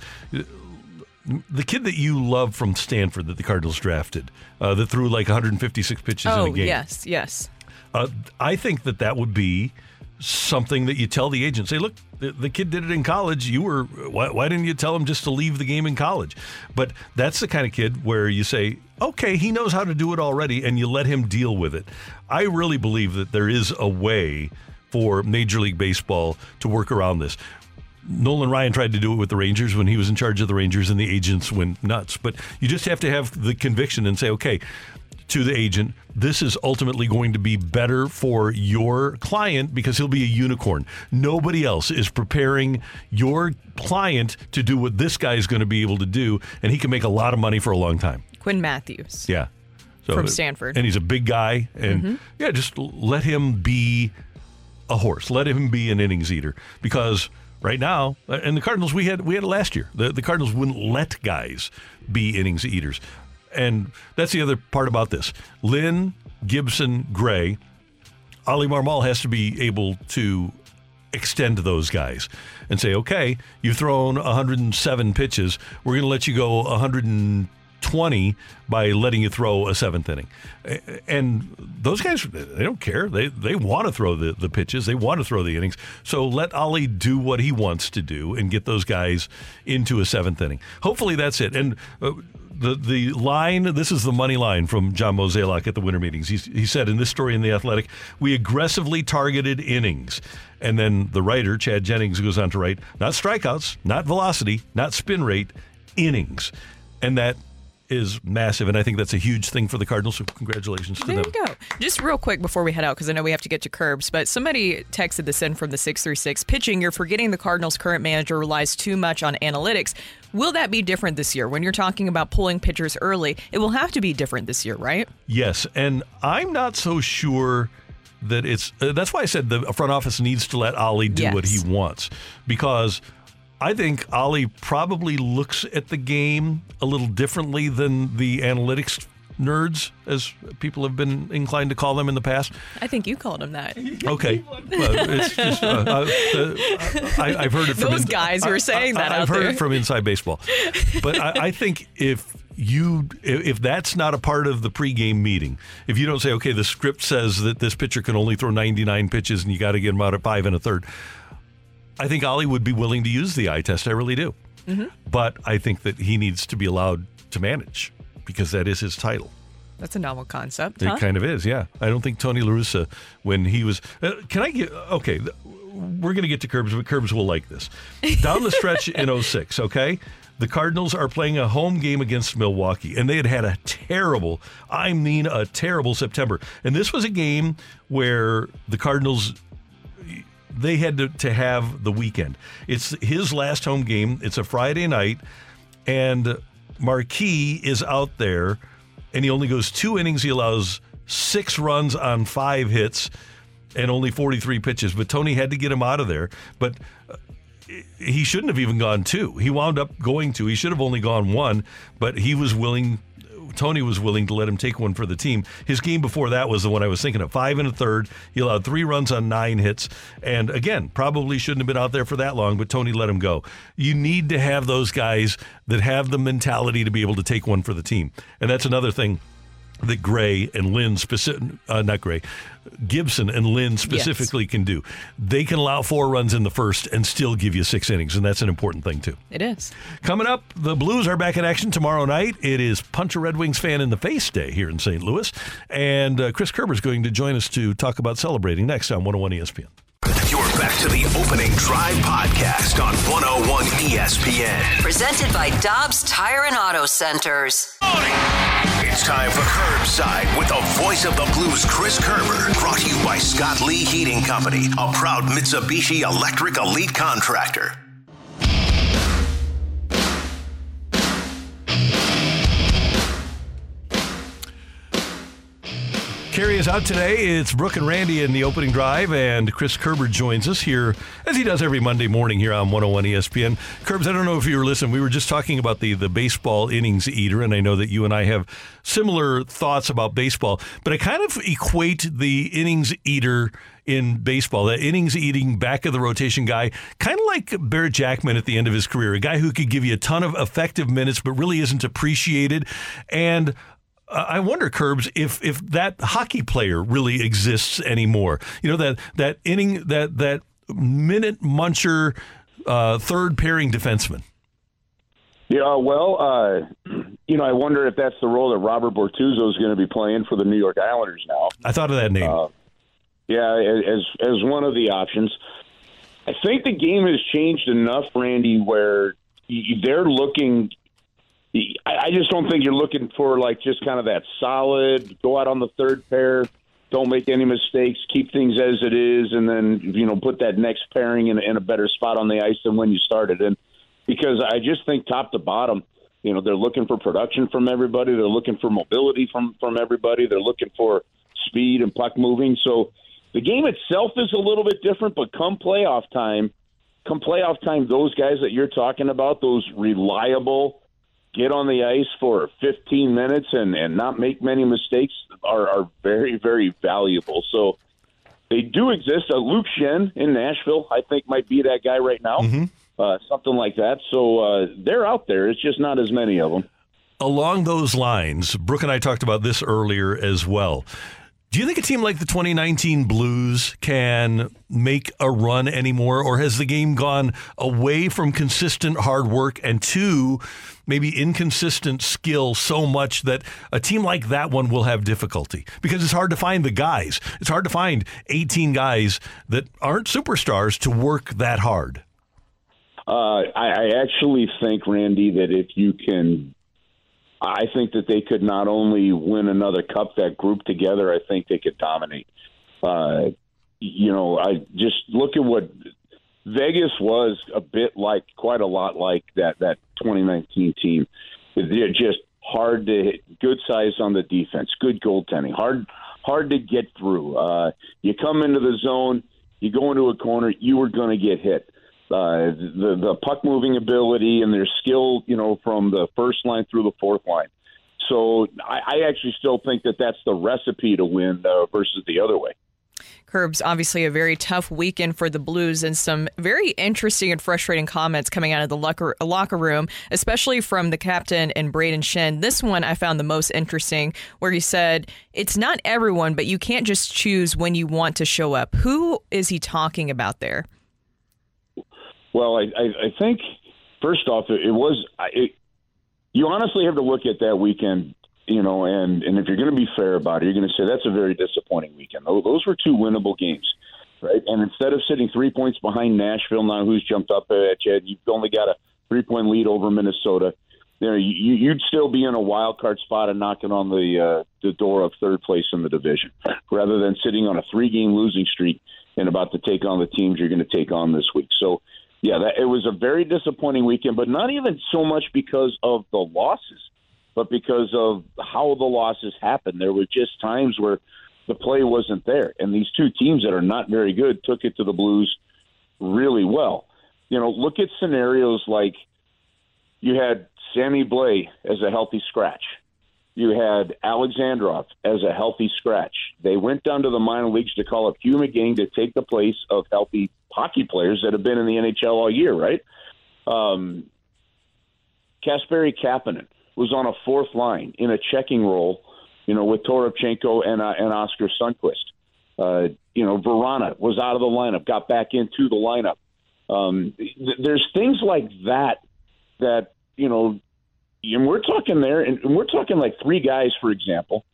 The kid that you love from Stanford that the Cardinals drafted, uh, that threw like 156 pitches oh, in a game. yes, yes. Uh, I think that that would be something that you tell the agent. Say, look, the, the kid did it in college. You were why, why didn't you tell him just to leave the game in college? But that's the kind of kid where you say, okay, he knows how to do it already, and you let him deal with it. I really believe that there is a way for Major League Baseball to work around this. Nolan Ryan tried to do it with the Rangers when he was in charge of the Rangers, and the agents went nuts. But you just have to have the conviction and say, okay, to the agent, this is ultimately going to be better for your client because he'll be a unicorn. Nobody else is preparing your client to do what this guy is going to be able to do, and he can make a lot of money for a long time. Quinn Mathews. Yeah. From Stanford. And he's a big guy. And Mhm. yeah, just let him be a horse. Let him be an innings eater. Because right now, uh, and the Cardinals, we had we had it last year. The, the Cardinals wouldn't let guys be innings eaters. And that's the other part about this. Lynn, Gibson, Gray, Oli Marmol has to be able to extend those guys and say, okay, you've thrown 107 pitches. We're going to let you go 120 by letting you throw a seventh inning. And those guys, they don't care. They they want to throw the, the pitches. They want to throw the innings. So let Oli do what he wants to do and get those guys into a seventh inning. Hopefully that's it. And uh, the the line, this is the money line from John Mozeliak at the winter meetings. He, he said in this story in The Athletic, we aggressively targeted innings. And then the writer, Chad Jennings, goes on to write, not strikeouts, not velocity, not spin rate, innings. And that is massive. And I think that's a huge thing for the Cardinals. So congratulations to There them. There you go. Just real quick before we head out, because I know we have to get to Kerbs, but somebody texted this in from the 636. Pitching, you're forgetting the Cardinals' current manager relies too much on analytics. Will that be different this year? When you're talking about pulling pitchers early, it will have to be different this year, right? Yes, and I'm not so sure that it's. Uh, that's why I said the front office needs to let Oli do what he wants because I think Oli probably looks at the game a little differently than the analytics nerds, as people have been inclined to call them in the past. I think you called him that. Okay, Well, it's just, uh, uh, uh, I, I've heard it from Those guys who are saying that I, have heard there. it from inside baseball, but I, I think if you if if that's not a part of the pregame meeting, if you don't say, okay, the script says that this pitcher can only throw 99 pitches and you got to get him out at five and a third, I think Oli would be willing to use the eye test. I really do, Mhm. but I think that he needs to be allowed to manage because that is his title. That's a novel concept. It huh? kind of is, yeah. I don't think Tony La Russa, when he was. Uh, can I get. Okay, th- we're going to get to Kerbs, but Kerbs will like this. Down the stretch in 06, okay? The Cardinals are playing a home game against Milwaukee, and they had had a terrible, I mean, a terrible September. And this was a game where the Cardinals they had to, to have the weekend. It's his last home game. It's a Friday night, and Marquis is out there, and he only goes two innings. He allows six runs on five hits and only 43 pitches. But Tony had to get him out of there. But uh, he shouldn't have even gone two. He wound up going two. He should have only gone one, but he was willing. Tony was willing to let him take one for the team. His game before that was the one I was thinking of. Five and a third. He allowed three runs on nine hits. And again, probably shouldn't have been out there for that long, but Tony let him go. You need to have those guys that have the mentality to be able to take one for the team. And that's another thing that Gray and Lynn specific, uh, not Gray, Gibson and Lynn specifically can do. They can allow four runs in the first and still give you six innings, and that's an important thing too. It is. Coming up, the Blues are back in action tomorrow night. It is Punch a Red Wings fan in the face day here in St. Louis, and uh, Chris Kerber is going to join us to talk about celebrating next on 101 ESPN. You're back to the opening drive podcast on 101 ESPN. Presented by Dobbs Tire and Auto Centers. It's time for KerbSide with the voice of the blues, Chris Kerber. Brought to you by Scott Lee Heating Company, a proud Mitsubishi Electric Elite contractor. Carrie is out today. It's Brooke and Randy in the opening drive, and Chris Kerber joins us here, as he does every Monday morning here on 101 ESPN. Kerbs, I don't know if you were listening. We were just talking about the, the baseball innings eater, and I know that you and I have similar thoughts about baseball, but I kind of equate the innings eater in baseball, that innings eating back of the rotation guy, kind of like Barrett Jackman at the end of his career, a guy who could give you a ton of effective minutes, but really isn't appreciated. And I wonder, Kerbs, if if that hockey player really exists anymore. You know that that inning that that minute muncher uh, third pairing defenseman. Yeah, well, uh, you know, I wonder if that's the role that Robert Bortuzzo is going to be playing for the New York Islanders now. I thought of that name. Uh, yeah, as as one of the options. I think the game has changed enough, Randy, where they're looking. I just don't think you're looking for like just kind of that solid go out on the third pair, don't make any mistakes, keep things as it is, and then you know put that next pairing in, in a better spot on the ice than when you started. And because I just think top to bottom, you know they're looking for production from everybody, they're looking for mobility from from everybody, they're looking for speed and puck moving. So the game itself is a little bit different, but come playoff time, come playoff time, those guys that you're talking about, those reliable, get on the ice for 15 minutes and, and not make many mistakes are, are very, very valuable. So they do exist. Uh, Luke Schenn in Nashville, I think, might be that guy right now. Uh, something like that. So uh, they're out there. It's just not as many of them. Along those lines, Brooke and I talked about this earlier as well. Do you think a team like the 2019 Blues can make a run anymore, or has the game gone away from consistent hard work and to maybe inconsistent skill so much that a team like that one will have difficulty? Because it's hard to find the guys. It's hard to find 18 guys that aren't superstars to work that hard. Uh, I, I actually think, Randy, that if you can, I think that they could not only win another cup, that group together, I think they could dominate. Uh, you know, I just look at what Vegas was a bit like, quite a lot like that that 2019 team. They're just hard to hit, good size on the defense, good goaltending, hard hard to get through. Uh, you come into the zone, you go into a corner, you are going to get hit. Uh, the the puck moving ability and their skill, you know, from the first line through the fourth line. So I, I actually still think that that's the recipe to win uh, versus the other way. Kerbs, obviously a very tough weekend for the Blues and some very interesting and frustrating comments coming out of the locker, room, especially from the captain and Brayden Schenn. This one I found the most interesting, where he said, It's not everyone, but you can't just choose when you want to show up. Who is he talking about there? Well, I, I, I think first off, it, was. It, you honestly have to look at that weekend, you know, and and if you're going to be fair about it, you're going to say that's a very disappointing weekend. Those were two winnable games, right? And instead of sitting three points behind Nashville, now who's jumped up at you, you've only got a three point lead over Minnesota. You know, you, you'd still be in a wild card spot and knocking on the uh, the door of third place in the division, rather than sitting on a three game losing streak and about to take on the teams you're going to take on this week. So yeah, that, it was a very disappointing weekend, but not even so much because of the losses, but because of how the losses happened. There were just times where the play wasn't there, and these two teams that are not very good took it to the Blues really well. You know, look at scenarios like you had Sammy Blais as a healthy scratch. You had Alexandrov as a healthy scratch. They went down to the minor leagues to call up Hugh McGing to take the place of healthy hockey players that have been in the NHL all year, right? Um, Kasperi Kapanen was on a fourth line in a checking role you know, with Toropchenko and uh, and Oskar Sundqvist. Uh, you know, Vrana was out of the lineup, got back into the lineup. Um, th- there's things like that that you know, and we're talking there, and we're talking like three guys, for example.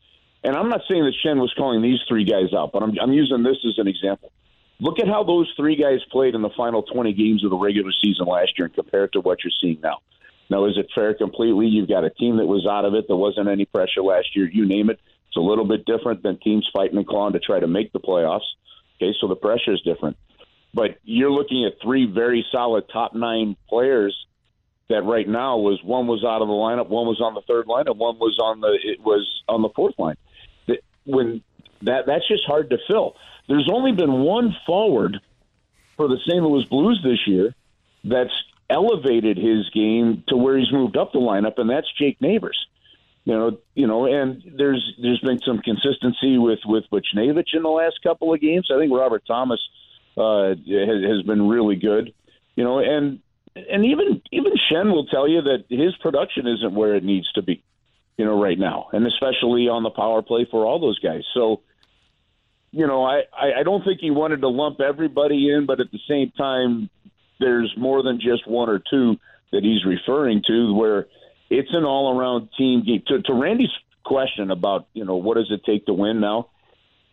And I'm not saying that Schenn was calling these three guys out, but I'm, I'm using this as an example. Look at how those three guys played in the final 20 games of the regular season last year and compare it to what you're seeing now. Now, is it fair completely? You've got a team that was out of it. There wasn't any pressure last year. You name it. It's a little bit different than teams fighting and clawing to try to make the playoffs. Okay, so the pressure is different. But you're looking at three very solid top nine players that right now was one was out of the lineup, one was on the third line, and one was on the it was on the fourth line. That when that that's just hard to fill. There's only been one forward for the St. Louis Blues this year that's elevated his game to where he's moved up the lineup, and that's Jake Neighbours. You know, you know, and there's there's been some consistency with with Buchnevich in the last couple of games. I think Robert Thomas uh, has, has been really good. You know, and and even even Schenn will tell you that his production isn't where it needs to be. You know, right now, and especially on the power play for all those guys. So, you know, I I don't think he wanted to lump everybody in, but at the same time, there's more than just one or two that he's referring to where it's an all around team game. To, to Randy's question about, you know, what does it take to win now?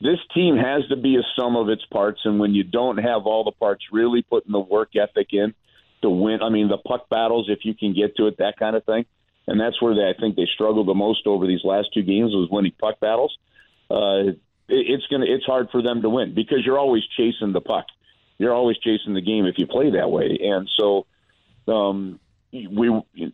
This team has to be a sum of its parts, and when you don't have all the parts really putting the work ethic in to win, I mean, the puck battles, if you can get to it, that kind of thing, and that's where they, I think they struggled the most over these last two games was winning puck battles. Uh, it, it's gonna, it's hard for them to win because you're always chasing the puck you're always chasing the game if you play that way. And so, um, we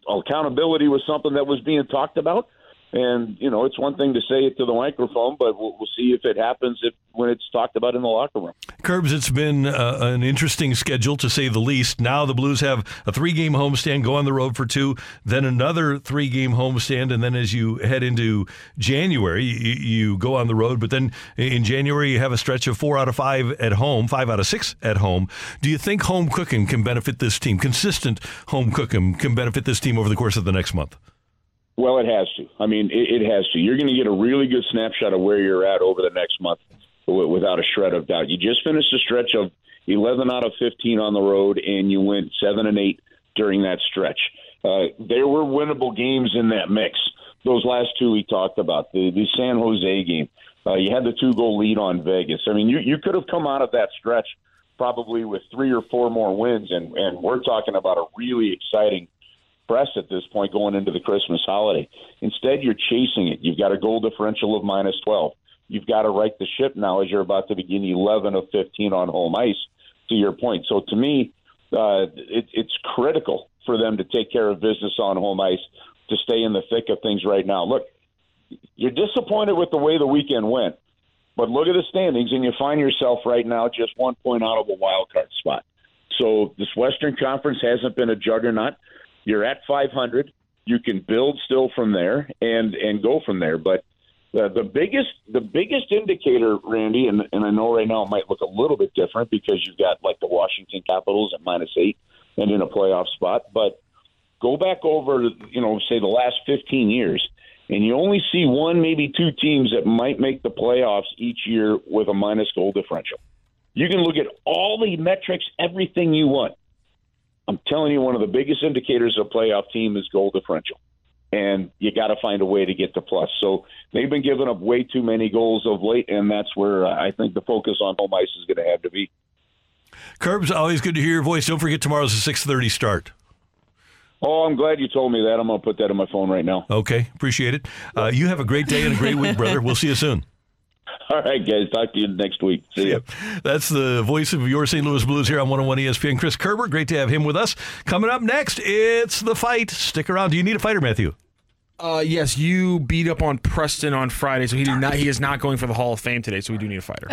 accountability was something that was being talked about. And you know, it's one thing to say it to the microphone, but we'll, we'll see if it happens if when it's talked about in the locker room. Kerbs, it's been uh, an interesting schedule to say the least. Now the Blues have a three-game homestand, go on the road for two, then another three-game homestand, and then as you head into January, you, you go on the road. But then in January, you have a stretch of four out of five at home, five out of six at home. Do you think home cooking can benefit this team? Consistent home cooking can benefit this team over the course of the next month. Well, it has to. I mean, it, it has to. You're going to get a really good snapshot of where you're at over the next month without a shred of doubt. You just finished a stretch of 11 out of 15 on the road, and you went 7 and 8 during that stretch. Uh, there were winnable games in that mix. Those last two we talked about, the, the San Jose game. Uh, you had the two goal lead on Vegas. I mean, you, you could have come out of that stretch probably with three or four more wins, and, and we're talking about a really exciting press at this point going into the Christmas holiday. Instead, you're chasing it. You've got a goal differential of minus 12. You've got to right the ship now as you're about to begin 11 of 15 on home ice, to your point. So to me, uh, it, it's critical for them to take care of business on home ice to stay in the thick of things right now. Look, you're disappointed with the way the weekend went, but look at the standings, and you find yourself right now just one point out of a wild card spot. So this Western Conference hasn't been a juggernaut. You're at 500. You can build still from there and and go from there. But the, the biggest the biggest indicator, Randy, and, and I know right now it might look a little bit different because you've got like the Washington Capitals at minus eight and in a playoff spot. But go back over, you know, say the last 15 years, and you only see one, maybe two teams that might make the playoffs each year with a minus goal differential. You can look at all the metrics, everything you want. I'm telling you, one of the biggest indicators of a playoff team is goal differential. And you got to find a way to get to plus. So they've been giving up way too many goals of late, and that's where I think the focus on home ice is going to have to be. Kerbs, always good to hear your voice. Don't forget tomorrow's a 6:30 start. Oh, I'm glad you told me that. I'm going to put that in my phone right now. Okay, appreciate it. Uh, you have a great day and a great week, brother. We'll see you soon. All right, guys. Talk to you next week. See you. That's the voice of your St. Louis Blues here on 101 ESPN. Chris Kerber, great to have him with us. Coming up next, it's the fight. Stick around. Do you need a fighter, Matthew? Uh, yes, you beat up on Preston on Friday, so he did not. He is not going for the Hall of Fame today. So we do need a fighter.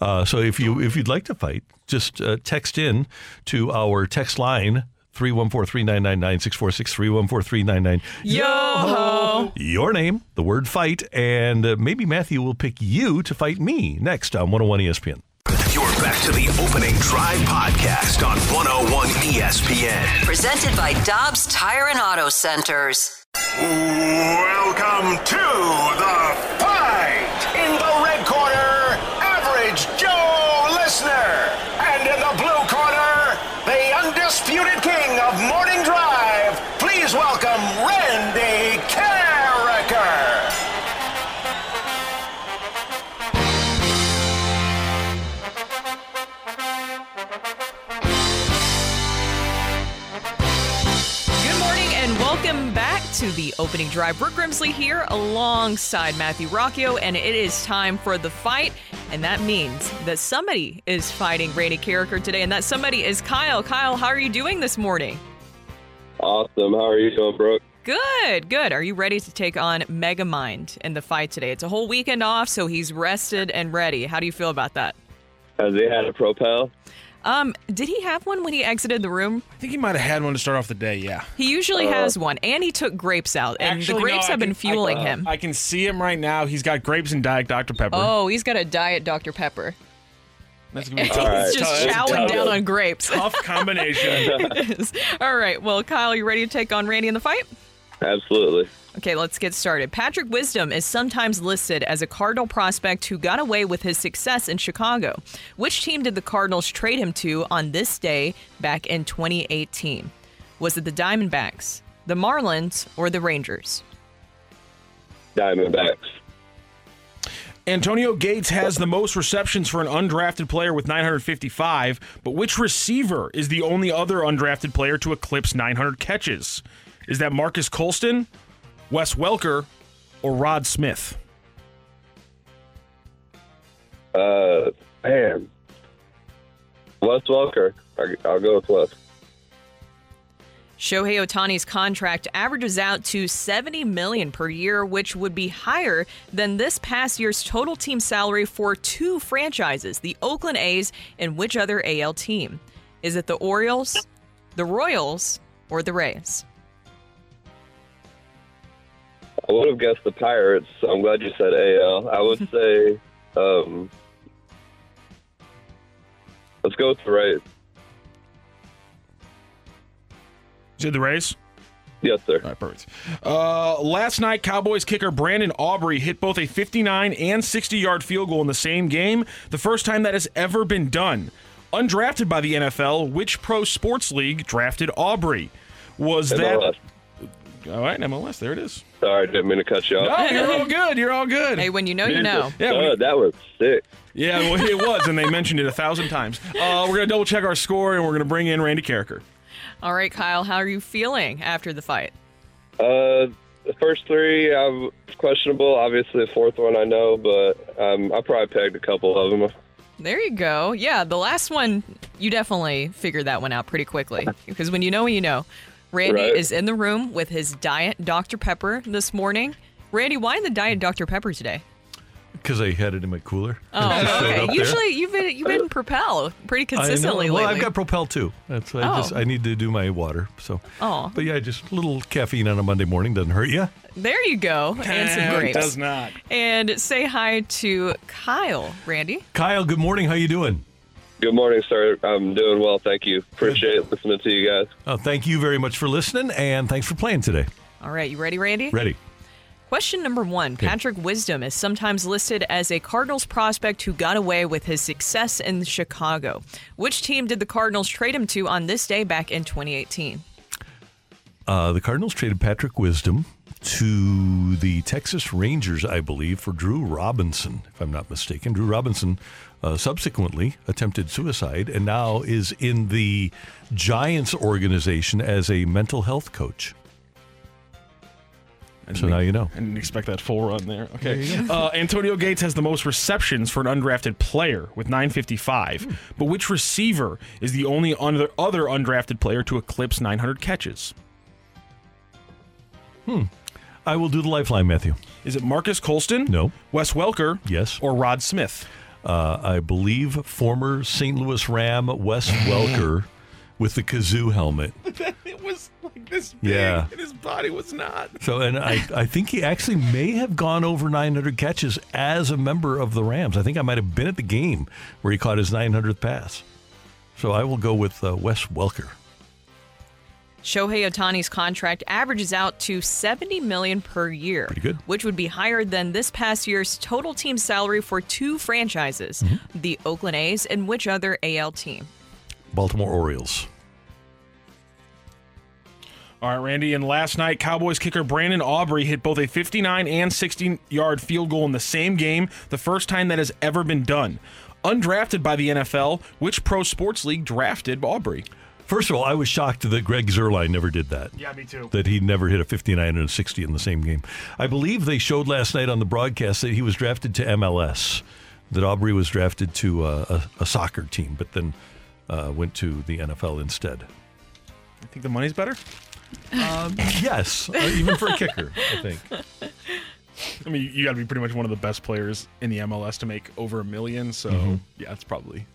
Uh, so if you if you'd like to fight, just uh, text in to our text line 314-399-9646 314-399 Yo-ho! your name the word fight and uh, maybe matthew will pick you to fight me next on 101 espn You're back to the opening drive podcast on 101 ESPN. Presented by Dobbs Tire and Auto Centers. Welcome to the fight. In the red corner, average Joe Listener. To the opening drive. Brooke Grimsley here alongside Matthew Rocchio, and it is time for the fight. And that means that somebody is fighting Randy Karraker today, and that somebody is Kyle. Kyle, how are you doing this morning? Awesome. How are you doing, Brooke? Good, good. Are you ready to take on Megamind in the fight today? It's a whole weekend off, so he's rested and ready. How do you feel about that? Has he had a propel? Um, did he have one when he exited the room? I think he might have had one to start off the day. Yeah. He usually has one, and he took grapes out, and Actually, the grapes I have been fueling I, him. I can see him right now. He's got grapes and Diet Dr Pepper. Oh, he's got a diet Dr. Pepper. That's gonna be He's tough. just Tough- chowing down on grapes. Tough combination. It is. All right. Well, Kyle, you ready to take on Randy in the fight? Absolutely. Okay, let's get started. Patrick Wisdom is sometimes listed as a Cardinal prospect who got away with his success in Chicago. Which team did the Cardinals trade him to on this day back in 2018? Was it the Diamondbacks, the Marlins, or the Rangers? Diamondbacks. Antonio Gates has the most receptions for an undrafted player with 955, but which receiver is the only other undrafted player to eclipse 900 catches? Is that Marques Colston, Wes Welker, or Rod Smith? Uh, man. Wes Welker. I- I'll go with Wes. Shohei Ohtani's contract averages out to 70 million per year, which would be higher than this past year's total team salary for two franchises, the Oakland A's and which other AL team? Is it the Orioles, the Royals, or the Rays? I would have guessed the Pirates, so I'm glad you said AL. I would say, um, let's go with the Rays. Did the Rays? Yes, sir. All right, perfect. Uh, last night, Cowboys kicker Brandon Aubrey hit both a 59 and 60 yard field goal in the same game, the first time that has ever been done. Undrafted by the NFL, which pro sports league drafted Aubrey? Was MLS. that. All right, MLS, there it is. Sorry, didn't mean to cut you off. No, you're all good. You're all good. Hey, when you know, you know. Yeah, we- that was sick. yeah, well, it was, and they mentioned it a thousand times. Uh, we're going to double check our score, and we're going to bring in Randy Karraker. All right, Kyle, how are you feeling after the fight? Uh, the first three, I'm questionable. Obviously, the fourth one I know, but um, I probably pegged a couple of them. There you go. Yeah, the last one, you definitely figured that one out pretty quickly. Because when you know, you know. Randy Right. is in the room with his Diet Dr. Pepper this morning. Randy, why the Diet Dr. Pepper today? Because I had it in my cooler. Oh, It just stayed okay. up there. Usually you've been you've been Propel pretty consistently I know. Well, lately. I've got Propel too. That's I Oh. just I need to do my water. So, Oh. but yeah, just a little caffeine on a Monday morning doesn't hurt you. there you go. And some grapes. It does not. And say hi to Kyle, Randy. Kyle, good morning. How you doing? Good morning, sir. I'm doing well, thank you. Appreciate listening to you guys. Oh, thank you very much for listening, and thanks for playing today. All right, you ready, Randy? Ready? Question number one Patrick Wisdom is sometimes listed as a Cardinals prospect who got away with his success in Chicago. Which team did the Cardinals trade him to on this day back in 2018? Uh, the Cardinals traded Patrick Wisdom to the Texas Rangers, I believe, for Drew Robinson, if I'm not mistaken. Drew Robinson uh, subsequently attempted suicide and now is in the Giants organization as a mental health coach. So now you know. I didn't expect that full run there. There Okay. you. Uh, Antonio Gates has the most receptions for an undrafted player with 955. But which receiver is the only other, other undrafted player to eclipse 900 catches? Hmm. I will do the lifeline, Matthew. Is it Marques Colston? No. Wes Welker? Yes. Or Rod Smith? Uh, I believe former St. Louis Ram Wes Welker with the kazoo helmet. it was like this Yeah. and his body was not. So, and I, I think he actually may have gone over 900 catches as a member of the Rams. I think I might have been at the game where he caught his 900th pass. So I will go with uh, Wes Welker. Shohei Ohtani's contract averages out to 70 million per year. Pretty good. Which would be higher than this past year's total team salary for two franchises, Mm-hmm. the Oakland A's and which other AL team? Baltimore Orioles. All right, Randy. And last night, Cowboys kicker Brandon Aubrey hit both a 59 and 60 yard field goal in the same game, the first time that has ever been done. Undrafted by the NFL, which pro sports league drafted Aubrey? First of all, I was shocked that Greg Zuerlein never did that. Yeah, me too. That he never hit a 59 and a 60 in the same game. I believe they showed last night on the broadcast that he was drafted to MLS, that Aubrey was drafted to uh, a, a soccer team, but then uh, went to the NFL instead. I think the money's better. Um, yes, uh, even for a kicker, I think. I mean, you got to be pretty much one of the best players in the MLS to make over a million. So Mhm. yeah, it's probably,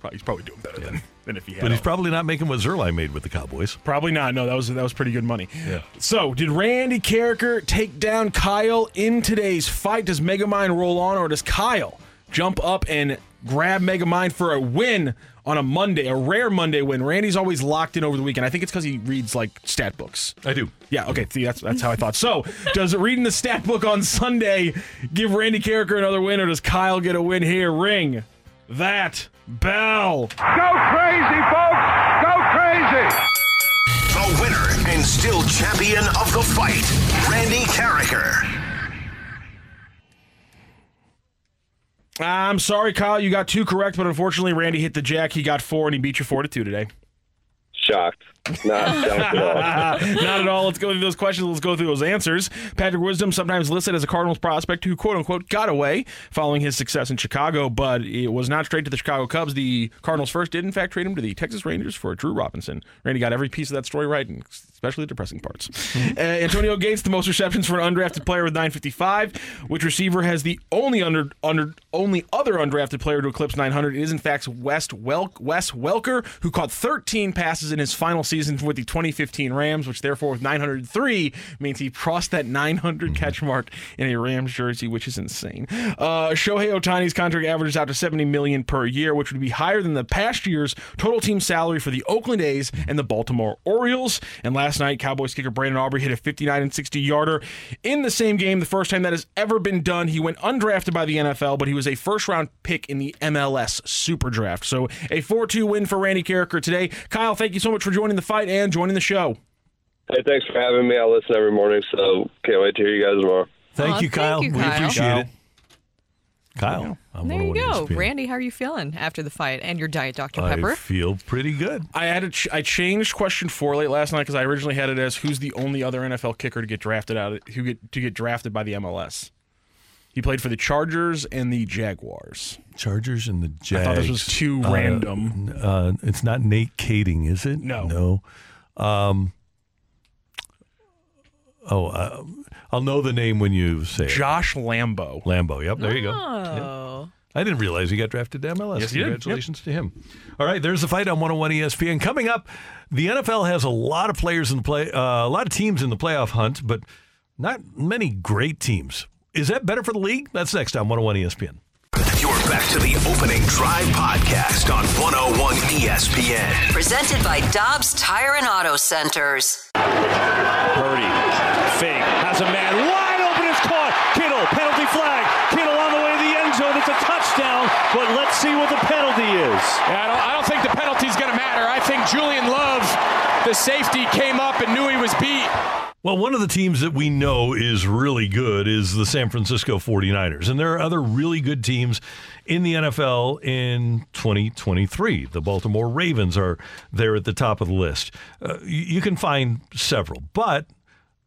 probably he's probably doing better than, than if he had. But he's probably not making what Zuerlein made with the Cowboys. Probably not. No, that was that was pretty good money. Yeah. So, did Randy Karraker take down Kyle in today's fight? Does Megamind roll on, or does Kyle jump up and grab Megamind for a win on a Monday, a rare Monday win? Randy's always locked in over the weekend. I think it's because he reads like stat books. I do. Yeah. Okay. See, that's that's how I thought. So, does reading the stat book on Sunday give Randy Karraker another win, or does Kyle get a win here? Ring that bell. Go crazy, folks! Go crazy! The winner and still champion of the fight, Randy Karraker. I'm sorry, Kyle. You got two correct, but unfortunately, Randy hit the jack. He got four, and he beat you four to two today. Shocked. Not at all. Not at all. Let's go through those questions. Let's go through those answers. Patrick Wisdom, sometimes listed as a Cardinals prospect who, quote unquote, got away following his success in Chicago, but it was not straight to the Chicago Cubs. The Cardinals first did, in fact, trade him to the Texas Rangers for Drew Robinson. Randy got every piece of that story right, especially the depressing parts. uh, Antonio Gates, the most receptions for an undrafted player with 955. Which receiver has the only under under only other undrafted player to eclipse 900? It is in fact West Welk, Wes Welker, who caught 13 passes in his final season with the 2015 Rams, which therefore with 903 means he crossed that 900 catch mark in a Rams jersey, which is insane. Uh, Shohei Ohtani's contract averages out to 70 million per year, which would be higher than the past year's total team salary for the Oakland A's and the Baltimore Orioles. And last night, Cowboys kicker Brandon Aubrey hit a 59 and 60 yarder in the same game, the first time that has ever been done. He went undrafted by the NFL, but he was a first round pick in the MLS Super Draft. So a 4 2 win for Randy Karraker today. Kyle, thank you so much for joining the fight and joining the show. Hey, thanks for having me. I listen every morning, so can't wait to hear you guys tomorrow. Thank Aw, you, thank Kyle. you, we Kyle. appreciate Kyle. it. Kyle, I'm There you 101 go. ESPN. Randy, how are you feeling after the fight and your diet Dr. I Pepper? feel pretty good. I had a ch- I changed question four late last night because I originally had it as who's the only other NFL kicker to get drafted out of, who get to get drafted by the MLS. He played for the Chargers and the Jaguars. Chargers and the Jags. I thought this was too Uh, random. Uh, it's not Nate Kaeding, is it? No. No. Um, oh, uh, I'll know the name when you say it. Josh Lambo. Lambo. Yep, there you go. Oh. I didn't realize he got drafted to MLS. Yes, he did. Yep. Congratulations to him. All right, there's the fight on 101 ESPN. Coming up, the NFL has a lot of players in the play, uh, a lot of teams in the playoff hunt, but not many great teams. Is that better for the league? That's next on 101 ESPN. You're back to the opening drive podcast on 101 ESPN. Presented by Dobbs Tire and Auto Centers. Purdy, fake, has a man wide open, it's caught. Kittle, penalty flag. Kittle on the way to the end zone. It's a touchdown, but let's see what the penalty is. Yeah, I don't, I don't think the penalty's going to matter. I think Julian Love, the safety, came up and knew he was beat. Well, one of the teams that we know is really good is the San Francisco 49ers. And there are other really good teams in the NFL in 2023. The Baltimore Ravens are there at the top of the list. Uh, you, you can find several, but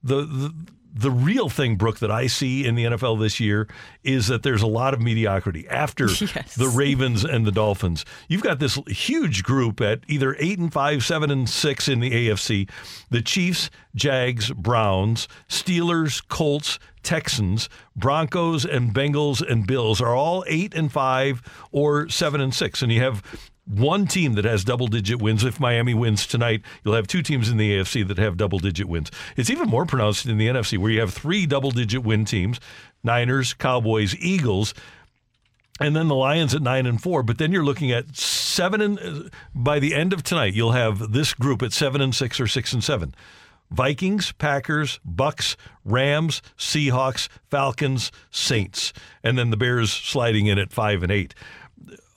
the, the the real thing, Brooke, that I see in the NFL this year is that there's a lot of mediocrity. After Yes. the Ravens and the Dolphins, you've got this huge group at either eight and five, seven and six in the AFC. The Chiefs, Jags, Browns, Steelers, Colts, Texans, Broncos, and Bengals and Bills are all eight and five or seven and six, and you have one team that has double digit wins. If Miami wins tonight, you'll have two teams in the AFC that have double digit wins. It's even more pronounced in the NFC, where you have three double digit win teams Niners, Cowboys, Eagles. and then the Lions at nine and four. But then you're looking at seven and uh, by the end of tonight, you'll have this group at seven and six or six and seven. Vikings, Packers, Bucks, Rams, Seahawks, Falcons, Saints, and then the Bears sliding in at five and eight.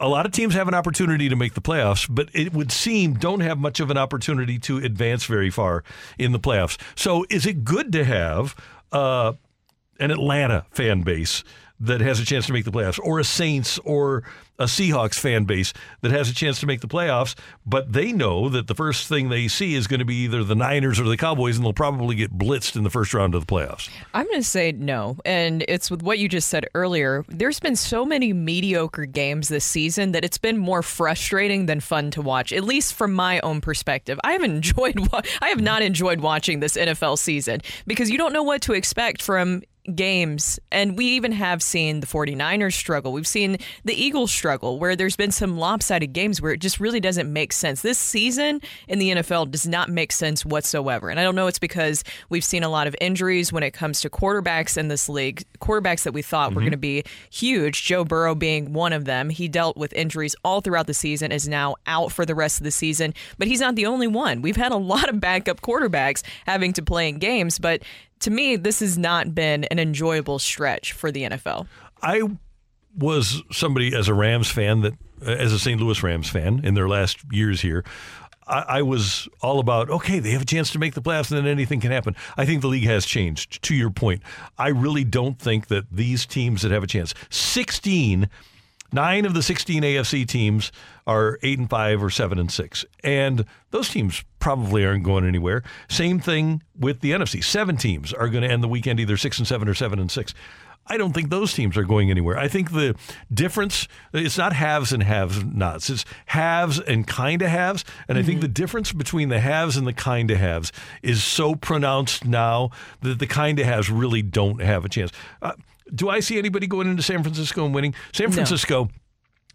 A lot of teams have an opportunity to make the playoffs, but it would seem don't have much of an opportunity to advance very far in the playoffs. So, is it good to have uh, an Atlanta fan base that has a chance to make the playoffs, or a Saints or a Seahawks fan base that has a chance to make the playoffs, but they know that the first thing they see is going to be either the Niners or the Cowboys, and they'll probably get blitzed in the first round of the playoffs. I'm going to say no. And it's with what you just said earlier. There's been so many mediocre games this season that it's been more frustrating than fun to watch, at least from my own perspective. I haven't enjoyed, I have not enjoyed watching this NFL season because you don't know what to expect from games. And we even have seen the 49ers struggle. We've seen the Eagles struggle, where there's been some lopsided games where it just really doesn't make sense. This season in the NFL does not make sense whatsoever. And I don't know it's because we've seen a lot of injuries when it comes to quarterbacks in this league, quarterbacks that we thought were Mhm. going to be huge, Joe Burrow being one of them. He dealt with injuries all throughout the season, is now out for the rest of the season, but he's not the only one. We've had a lot of backup quarterbacks having to play in games, but to me, this has not been an enjoyable stretch for the NFL. I was somebody as a Rams fan that, as a St. Louis Rams fan in their last years here, I, I was all about okay, they have a chance to make the playoffs, and then anything can happen. I think the league has changed. To your point, I really don't think that these teams that have a chance, sixteen. Nine of the 16 AFC teams are eight and five or seven and six, and those teams probably aren't going anywhere. Same thing with the NFC. Seven teams are going to end the weekend either six and seven or seven and six. I don't think those teams are going anywhere. I think the difference it's not haves and have nots. It's haves and kind of haves. And I think the difference between the haves and the kind of haves is so pronounced now that the kind of haves really don't have a chance. Uh, do I see anybody going into San Francisco and winning? San No. Francisco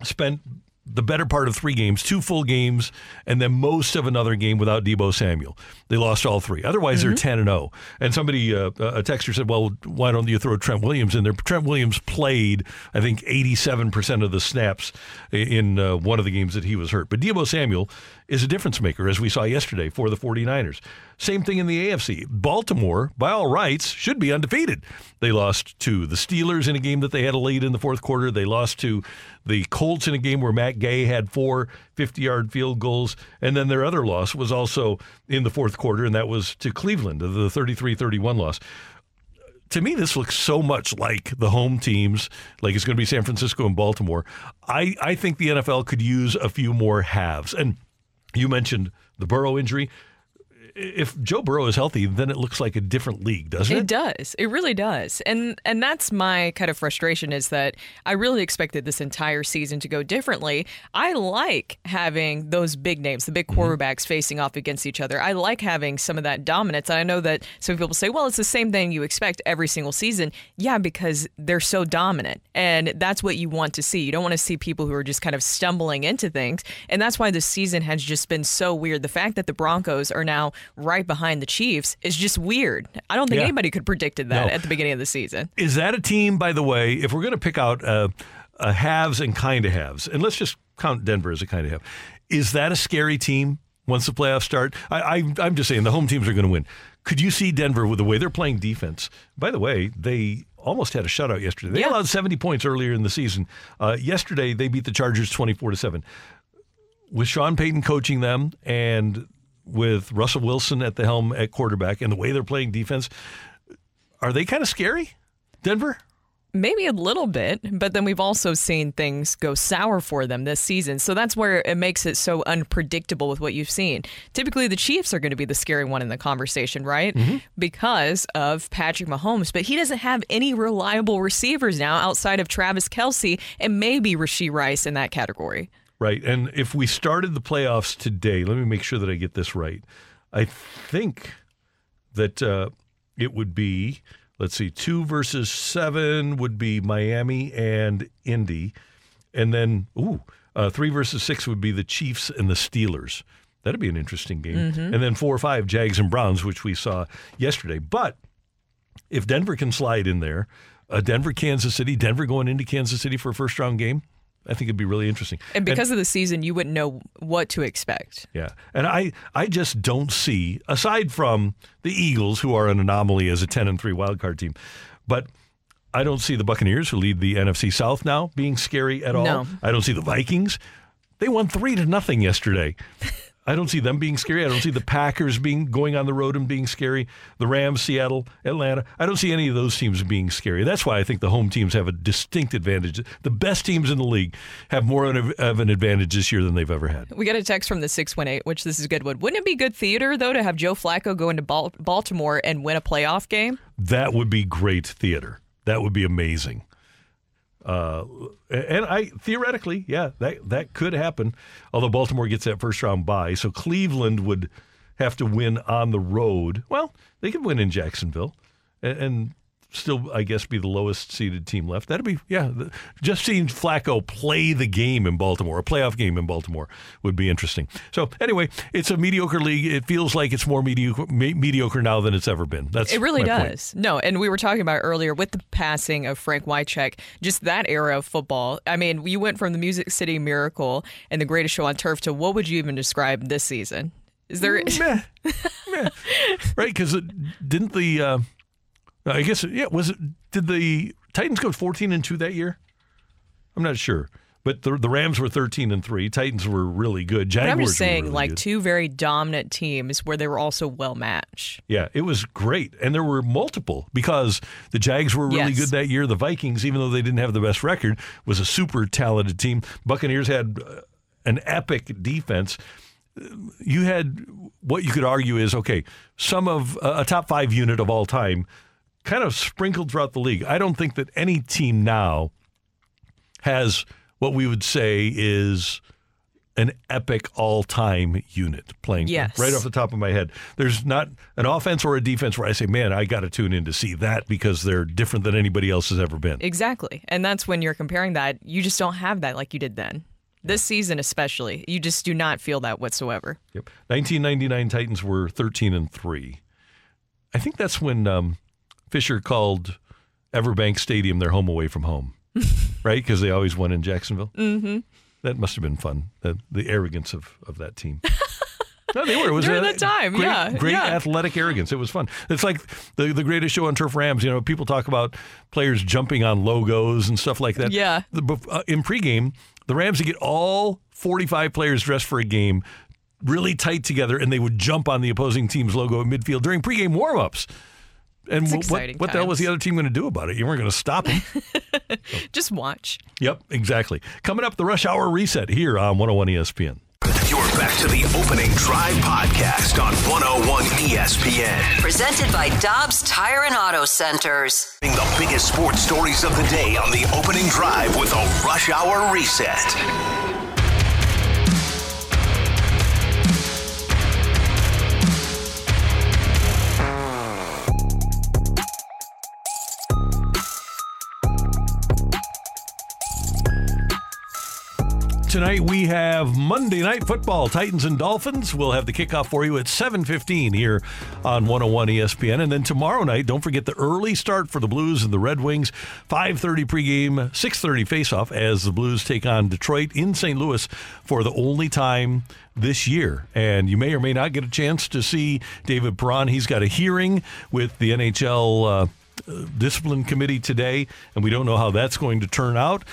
spent the better part of three games, two full games, and then most of another game without Deebo Samuel. They lost all three. Otherwise, they're Mm-hmm. 10 and 0. And somebody, uh, a texter said, well, why don't you throw Trent Williams in there? Trent Williams played, I think, 87% of the snaps in uh, one of the games that he was hurt. But Deebo Samuel is a difference maker, as we saw yesterday for the 49ers. Same thing in the AFC. Baltimore, by all rights, should be undefeated. They lost to the Steelers in a game that they had a lead in the fourth quarter. They lost to the Colts in a game where Matt Gay had four 50 yard field goals. And then their other loss was also in the fourth quarter, and that was to Cleveland, the 33 31 loss to me, this looks so much like the home teams, like it's going to be San Francisco and Baltimore. I, I think the NFL could use a few more halves. And you mentioned the Burrow injury. If Joe Burrow is healthy, then it looks like a different league, doesn't it? It does. It really does. And and that's my kind of frustration is that I really expected this entire season to go differently. I like having those big names, the big Mm-hmm. quarterbacks facing off against each other. I like having some of that dominance. And I know that some people say, well, it's the same thing you expect every single season. Yeah, because they're so dominant. And that's what you want to see. You don't want to see people who are just kind of stumbling into things. And that's why this season has just been so weird. The fact that the Broncos are now right behind the Chiefs is just weird. I don't think Yeah. anybody could predicted that No. at the beginning of the season. Is that a team, by the way, if we're going to pick out uh, a haves and kind of haves, and let's just count Denver as a kind of have, is that a scary team once the playoffs start? I, I, I'm just saying the home teams are going to win. Could you see Denver with the way they're playing defense? By the way, they almost had a shutout yesterday. They allowed 70 points earlier in the season. Uh, yesterday, they beat the Chargers 24 to 7. With Sean Payton coaching them and with Russell Wilson at the helm at quarterback and the way they're playing defense, are they kind of scary, Denver? Maybe a little bit, but then we've also seen things go sour for them this season. So that's where it makes it so unpredictable with what you've seen. Typically, the Chiefs are going to be the scary one in the conversation, right? Mm-hmm. Because of Patrick Mahomes, but he doesn't have any reliable receivers now outside of Travis Kelce and maybe Rashee Rice in that category. Right. And if we started the playoffs today, let me make sure that I get this right. I think that uh, it would be, let's see, two versus seven would be Miami and Indy. And then, ooh, uh, three versus six would be the Chiefs and the Steelers. That'd be an interesting game. Mhm. And then four or five, Jags and Browns, which we saw yesterday. But if Denver can slide in there, a Denver Kansas City, Denver going into Kansas City for a first round game. I think it'd be really interesting. And because of the season, you wouldn't know what to expect. Yeah. And I, I just don't see, aside from the Eagles, who are an anomaly as a 10 and 3 wildcard team, but I don't see the Buccaneers, who lead the NFC South now, being scary at all. No. I don't see the Vikings. They won three to nothing yesterday. I don't see them being scary. I don't see the Packers being going on the road and being scary. The Rams, Seattle, Atlanta. I don't see any of those teams being scary. That's why I think the home teams have a distinct advantage. The best teams in the league have more of an advantage this year than they've ever had. We got a text from the 618, which this is good one. Wouldn't it be good theater, though, to have Joe Flacco go into Baltimore and win a playoff game? That would be great theater. That would be amazing. Uh, and I theoretically, yeah, that that could happen. Although Baltimore gets that first round bye, so Cleveland would have to win on the road. Well, they could win in Jacksonville, and, and still, I guess, be the lowest seeded team left. That'd be yeah. Just seeing Flacco play the game in Baltimore, a playoff game in Baltimore, would be interesting. So anyway, it's a mediocre league. It feels like it's more mediocre me- mediocre now than it's ever been. That's it really my point. does. No, and we were talking about earlier with the passing of Frank Wycheck, just that era of football. I mean, you went from the Music City Miracle and the greatest show on turf to what would you even describe this season? Is there? right? Because didn't the uh, I guess yeah was it did the Titans go fourteen and two that year? I'm not sure, but the the Rams were thirteen and three. Titans were really good. But Jaguars I'm just saying, really like good. two very dominant teams where they were also well matched. Yeah, it was great. And there were multiple because the Jags were really Yes. good that year. The Vikings, even though they didn't have the best record, was a super talented team. Buccaneers had uh, an epic defense. You had what you could argue is okay, some of uh, a top five unit of all time kind of sprinkled throughout the league. I don't think that any team now has what we would say is an epic all-time unit playing Yes. right off the top of my head. There's not an offense or a defense where I say, "Man, I got to tune in to see that because they're different than anybody else has ever been." Exactly. And that's when you're comparing that. You just don't have that like you did then. This season, especially, you just do not feel that whatsoever. Yep. 1999 Titans were 13 and 3. I think that's when um, Fisher called Everbank Stadium their home away from home. right? Because they always won in Jacksonville. Mm-hmm. That must have been fun. The, the arrogance of, of that team. No, they were. It was During a that time, great, yeah, great yeah. athletic arrogance. It was fun. It's like the the greatest show on turf. Rams. You know, people talk about players jumping on logos and stuff like that. Yeah. The, uh, in pregame, the Rams would get all forty five players dressed for a game, really tight together, and they would jump on the opposing team's logo at midfield during pregame warmups. And It's what, what the hell was the other team going to do about it? You weren't going to stop them. Just watch. yep, exactly. Coming up, the rush hour reset here on 101 ESPN. You're back to the opening drive podcast on 101 ESPN. Presented by Dobbs Tire and Auto Centers. The biggest sports stories of the day on the opening drive with a rush hour reset. Tonight we have Monday Night Football, Titans and Dolphins. We'll have the kickoff for you at 7:15 here on 101 ESPN, and then tomorrow night, don't forget the early start for the Blues and the Red Wings. 5:30 pregame, 6:30 faceoff as the Blues take on Detroit in St. Louis for the only time this year. And you may or may not get a chance to see David Perron. He's got a hearing with the NHL. Uh, discipline committee today, and we don't know how that's going to turn out.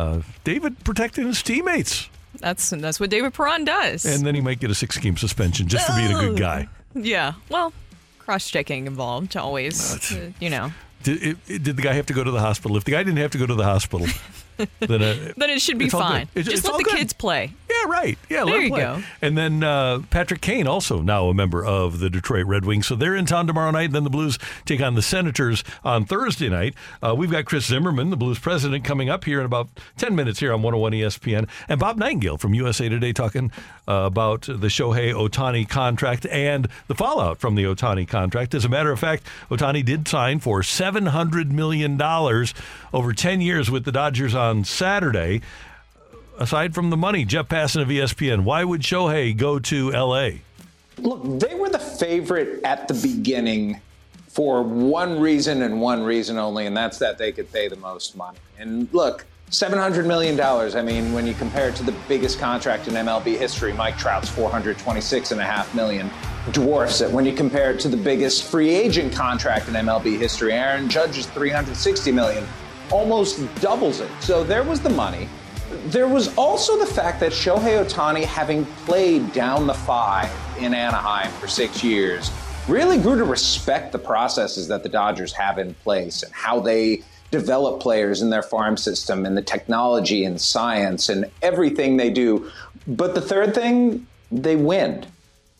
Uh, David protecting his teammates, That's that's what David Perron does. and then he might get a six game suspension just for being a good guy. yeah. Well, cross checking involved always. uh, you know. Did, it, it- did the guy have to go to the hospital? If the guy didn't have to go to the hospital, then, uh, Then it should be it's all good. fine. It's- Just it's let the good. kids play. Yeah, right. Yeah, There you play. go. And then uh, Patrick Kane, also now a member of the Detroit Red Wings. So they're in town tomorrow night. And then the Blues take on the Senators on Thursday night. Uh, we've got Chris Zimmerman, the Blues president, coming up here in about 10 minutes here on 101 ESPN. And Bob Nightengale from USA Today talking uh, about the Shohei Ohtani contract and the fallout from the Ohtani contract. As a matter of fact, Ohtani did sign for $700 million over 10 years with the Dodgers on Saturday aside from the money, Jeff Passan of ESPN, why would Shohei go to L.A.? Look, they were the favorite at the beginning for one reason and one reason only, and that's that they could pay the most money. And look, $700 million. I mean, when you compare it to the biggest contract in MLB history, Mike Trout's 426.5 million dwarfs it. When you compare it to the biggest free agent contract in MLB history, Aaron Judge's $360 million almost doubles it. So there was the money. There was also the fact that Shohei Ohtani, having played down the five in Anaheim for six years, really grew to respect the processes that the Dodgers have in place and how they develop players in their farm system and the technology and science and everything they do. But the third thing, they win.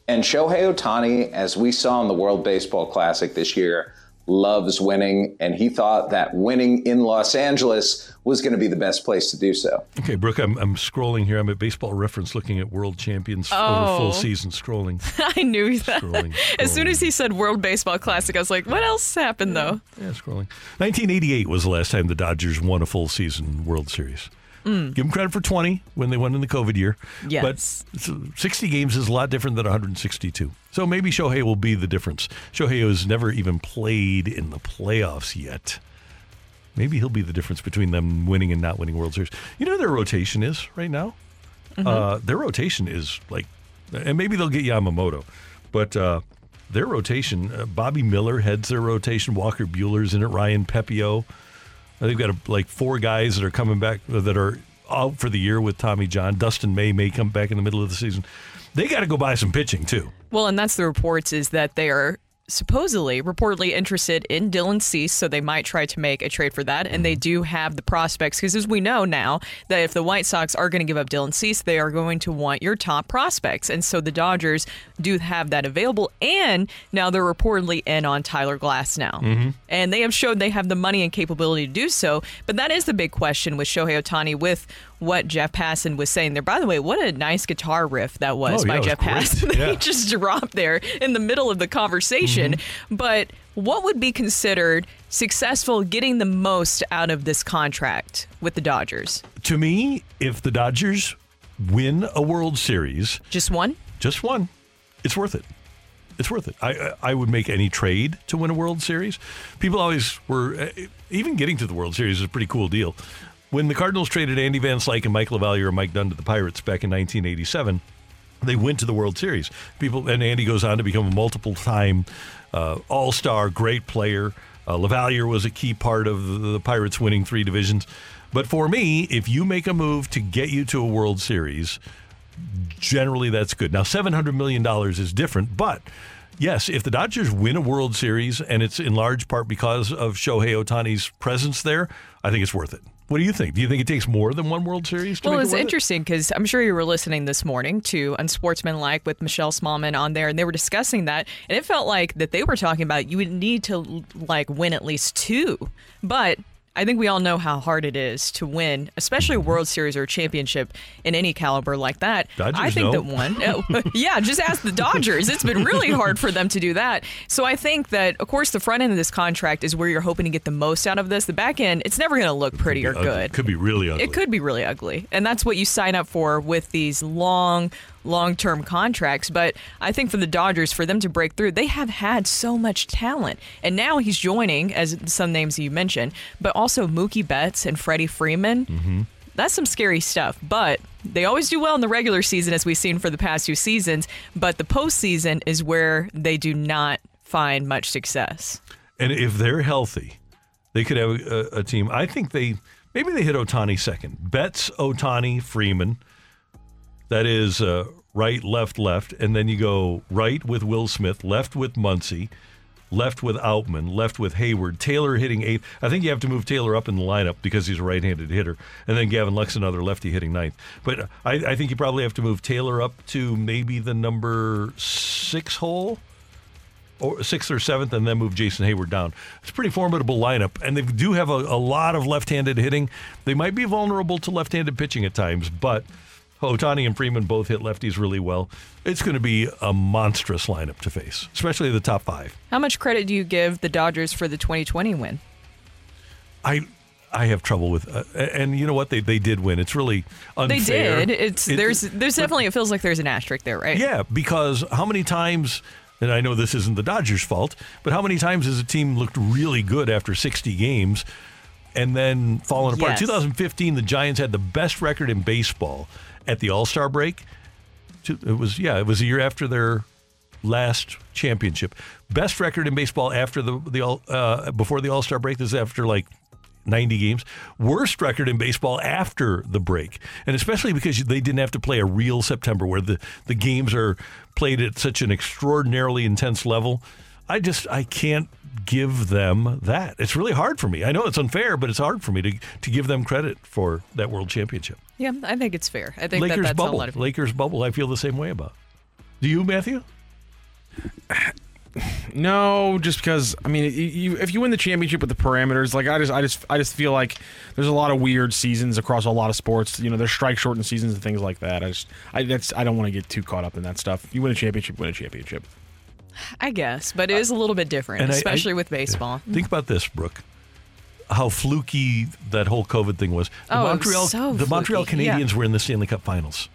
And Shohei Ohtani, as we saw in the World Baseball Classic this year, loves winning. And he thought that winning in Los Angeles was going to be the best place to do so. Okay, Brooke, I'm, I'm scrolling here. I'm at Baseball Reference looking at world champions over Oh. full season scrolling. I knew that. Scrolling, As soon as he said World Baseball Classic, I was like, what else happened though? Yeah, scrolling. 1988 was the last time the Dodgers won a full season World Series. Mm. Give them credit for 20 when they won in the COVID year. Yes. But 60 games is a lot different than 162. So maybe Shohei will be the difference. Shohei has never even played in the playoffs yet. Maybe he'll be the difference between them winning and not winning World Series. You know their rotation is right now? Mm-hmm. Uh, their rotation is like, and maybe they'll get Yamamoto, but uh, their rotation, uh, Bobby Miller heads their rotation. Walker Buehler's in it. Ryan Pepiot. Uh, They've got a, like four guys that are coming back that are out for the year with Tommy John. Dustin May may come back in the middle of the season. They got to go buy some pitching too. Well, and that's the reports is that they are supposedly reportedly interested in Dylan Cease, so they might try to make a trade for that. And they do have the prospects because, as we know now, that if the White Sox are going to give up Dylan Cease, they are going to want your top prospects. And so the Dodgers do have that available. And now they're reportedly in on Tyler Glasnow. Mm-hmm. And they have showed they have the money and capability to do so. But that is the big question with Shohei Ohtani with what Jeff Passan was saying there. By the way, what a nice guitar riff that was Oh, by yeah, was Jeff great. Passan. Yeah. he just dropped there in the middle of the conversation. But what would be considered successful getting the most out of this contract with the Dodgers? To me, if the Dodgers win a World Series, Just one? just one, it's worth it. It's worth it. I I would make any trade to win a World Series. People always were uh, even getting to the World Series is a pretty cool deal. When the Cardinals traded Andy Van Slyke and Mike LaValliere and Mike Dunn to the Pirates back in 1987, they went to the World Series. People and Andy goes on to become a multiple-time uh, All-Star, great player. Uh, LaValliere was a key part of the, the Pirates winning three divisions. But for me, if you make a move to get you to a World Series, generally that's good. Now, $700 million is different, but yes, if the Dodgers win a World Series and it's in large part because of Shohei Ohtani's presence there, I think it's worth it. What do you think? Do you think it takes more than one World Series to Well, it's it? interesting because I'm sure you were listening this morning to Unsportsmanlike with Michelle Smallmon on there, and they were discussing that, and it felt like that they were talking about you would need to like win at least two, but. I think we all know how hard it is to win, especially a World Series or a championship in any caliber like that. Dodgers I think know. that one, oh, yeah, just ask the Dodgers. It's been really hard for them to do that. So I think that, of course, the front end of this contract is where you're hoping to get the most out of this. The back end, it's never going to look pretty or Ugly. good. Could be really ugly. It could be really ugly. And that's what you sign up for with these long, long term contracts. But I think for the Dodgers, for them to break through, they have had so much talent. And now he's joining, as some names you mentioned, but also Mookie Betts and Freddie Freeman. Mm-hmm. That's some scary stuff. But they always do well in the regular season, as we've seen for the past two seasons. But the postseason is where they do not find much success. And if they're healthy, they could have a, a team. I think they maybe they hit Ohtani second. Betts, Ohtani, Freeman. That is uh, right, left, left, and then you go right with Will Smith, left with Muncy, left with Outman, left with Heyward. Taylor hitting eighth. I think you have to move Taylor up in the lineup because he's a right-handed hitter, and then Gavin Lux another lefty hitting ninth. But I, I think you probably have to move Taylor up to maybe the number six hole or sixth or seventh, and then move Jason Heyward down. It's a pretty formidable lineup, and they do have a, a lot of left-handed hitting. They might be vulnerable to left-handed pitching at times, but Ohtani and Freeman both hit lefties really well. It's going to be a monstrous lineup to face, especially the top five. How much credit do you give the Dodgers for the 2020 win? I I have trouble with, uh, and you know what? They they did win. It's really unfair. They did. It's It- there's there's definitely it feels like there's an asterisk there, right? Yeah, because how many times and I know this isn't the Dodgers' fault, but how many times has a team looked really good after 60 games and then fallen apart? Yes. 2015, the Giants had the best record in baseball at the All Star break. It was yeah, it was a year after their last championship. Best record in baseball after the the all uh, before the All Star break. This is after like 90 games. Worst record in baseball after the break. And especially because they didn't have to play a real September where the, the games are played at such an extraordinarily intense level. I just, I can't give them that. It's really hard for me. I know it's unfair, but it's hard for me to, to give them credit for that world championship. Yeah, I think it's fair. I think Lakers that that's bubble. a lot of Lakers bubble, I feel the same way about. Do you, Matthew? No, just because I mean, you, you, if you win the championship with the parameters, like I just, I just, I just feel like there's a lot of weird seasons across a lot of sports. You know, there's strike shortened seasons and things like that. I just, I that's, I don't want to get too caught up in that stuff. You win a championship, win a championship. I guess, but it is a little bit different, And I- I- especially with baseball. Think about this, Brooke. How fluky that whole COVID thing was. The Oh, Montreal, so the Montreal fluky, yeah. Canadiens were in the Stanley Cup Finals.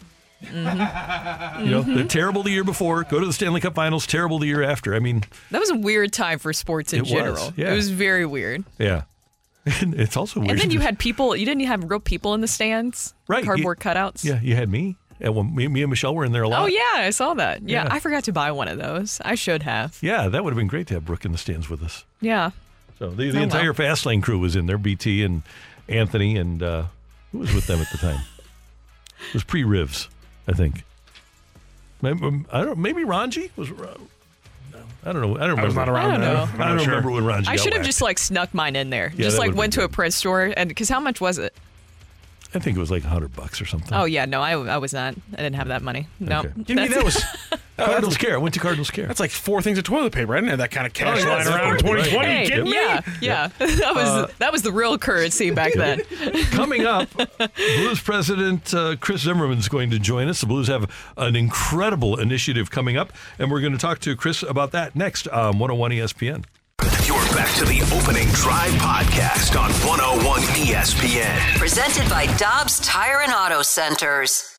Mhm. You know, they're terrible the year before. Go to the Stanley Cup Finals. Terrible the year after. I mean, That was a weird time for sports in It was, general. yeah. It was very weird. yeah. it's also weird. And then you had people. You didn't have real people in the stands. Right, you- Cardboard cutouts. yeah, you had me. And when me, me and Michelle were in there a lot. Oh yeah, I saw that. Yeah, Yeah. I forgot to buy one of those. I should have. Yeah, that would have been great to have Brooke in the stands with us. Yeah. So the, the Oh, well. entire Fastlane crew was in there. BT and Anthony and uh, who was with them at the time? It was pre Rivs, I think. Maybe, I don't. Maybe Ranji was. uh, I don't know. I don't remember. I was not around I don't know. I'm I not don't sure. remember when Ranji. I should have whacked. just like snuck mine in there. Yeah, just like went been to a print store and because how much was it? I think it was like hundred bucks or something. Oh yeah, no, I, I was not. I didn't have that money. No, Okay. Give me that was Cardinals Care. I went to Cardinals Care. That's like four things of toilet paper. I didn't have that kind of cash Oh, yeah, lying around in definitely. 2020. Hey, you kidding me? yeah, yeah, that was Uh, that was the real currency back then. Coming up, Blues president uh, Chris Zimmerman is going to join us. The Blues have an incredible initiative coming up, and we're going to talk to Chris about that next on 101 ESPN. You're back to the opening drive podcast on 101 ESPN. Presented by Dobbs Tire and Auto Centers.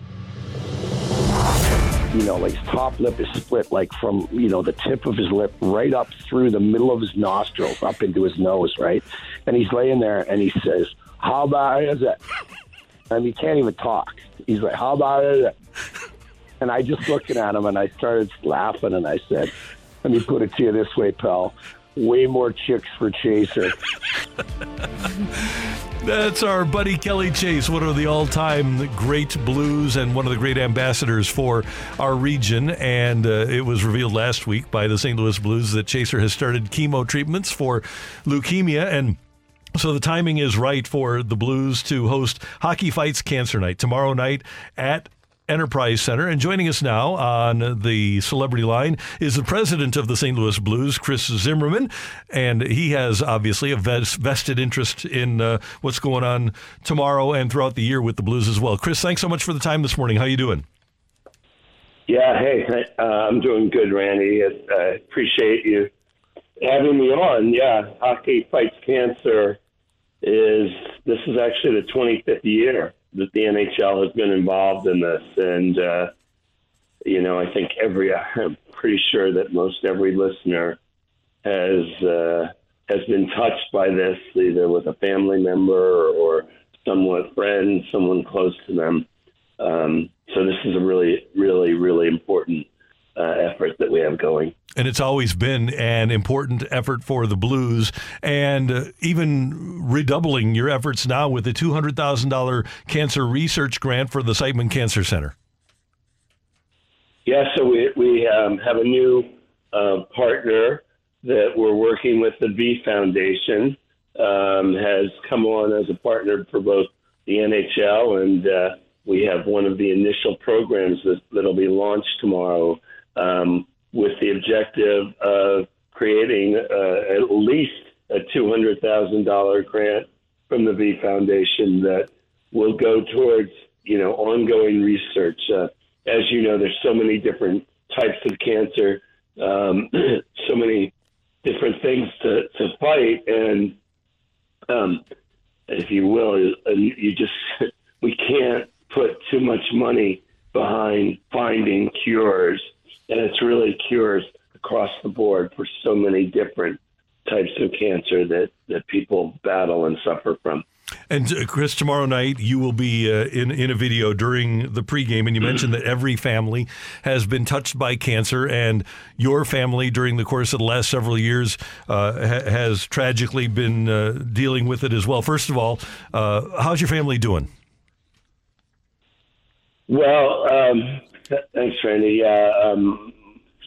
you know, like his top lip is split, like from, you know, the tip of his lip right up through the middle of his nostrils, up into his nose, right? And he's laying there and he says, How about is it? And he can't even talk. He's like, How about it? And I just looking at him and I started laughing and I said, Let me put it to you this way, pal. Way more chicks for Chaser. That's our buddy Kelly Chase, one of the all time great blues and one of the great ambassadors for our region. And uh, it was revealed last week by the St. Louis Blues that Chaser has started chemo treatments for leukemia. And so the timing is right for the Blues to host Hockey Fights Cancer Night tomorrow night at Enterprise Center. And joining us now on the celebrity line is the president of the St. Louis Blues, Chris Zimmerman. And he has obviously a vested interest in uh, what's going on tomorrow and throughout the year with the Blues as well. Chris, thanks so much for the time this morning. How are you doing? Yeah, hey, uh, I'm doing good, Randy. I I appreciate you having me on. Yeah, Hockey Fights Cancer is this is actually the 25th year that the NHL has been involved in this, and uh, you know, I think every I'm pretty sure that most every listener has uh, has been touched by this, either with a family member or someone friend, someone close to them. Um, so this is a really, really, really important uh, effort that we have going. And it's always been an important effort for the Blues, and uh, even redoubling your efforts now with the $200,000 cancer research grant for the Siteman Cancer Center. Yeah, so we we um, have a new uh, partner that we're working with. The V Foundation um, has come on as a partner for both the NHL and uh, we have one of the initial programs that that'll be launched tomorrow um, with the objective of creating uh, at least a two hundred thousand dollar grant from the V Foundation that will go towards you know ongoing research. Uh, as you know, there's so many different types of cancer, um, so many different things to, to fight, and um, if you will, uh, you just we can't put too much money behind finding cures, and it's really cures across the board for so many different types of cancer that, that people battle and suffer from. And uh, Chris, tomorrow night you will be uh, in in a video during the pregame, and you mentioned that every family has been touched by cancer, and your family during the course of the last several years uh, ha- has tragically been uh, dealing with it as well. First of all, uh, how's your family doing? Well, um, thanks, Randy. Yeah, um,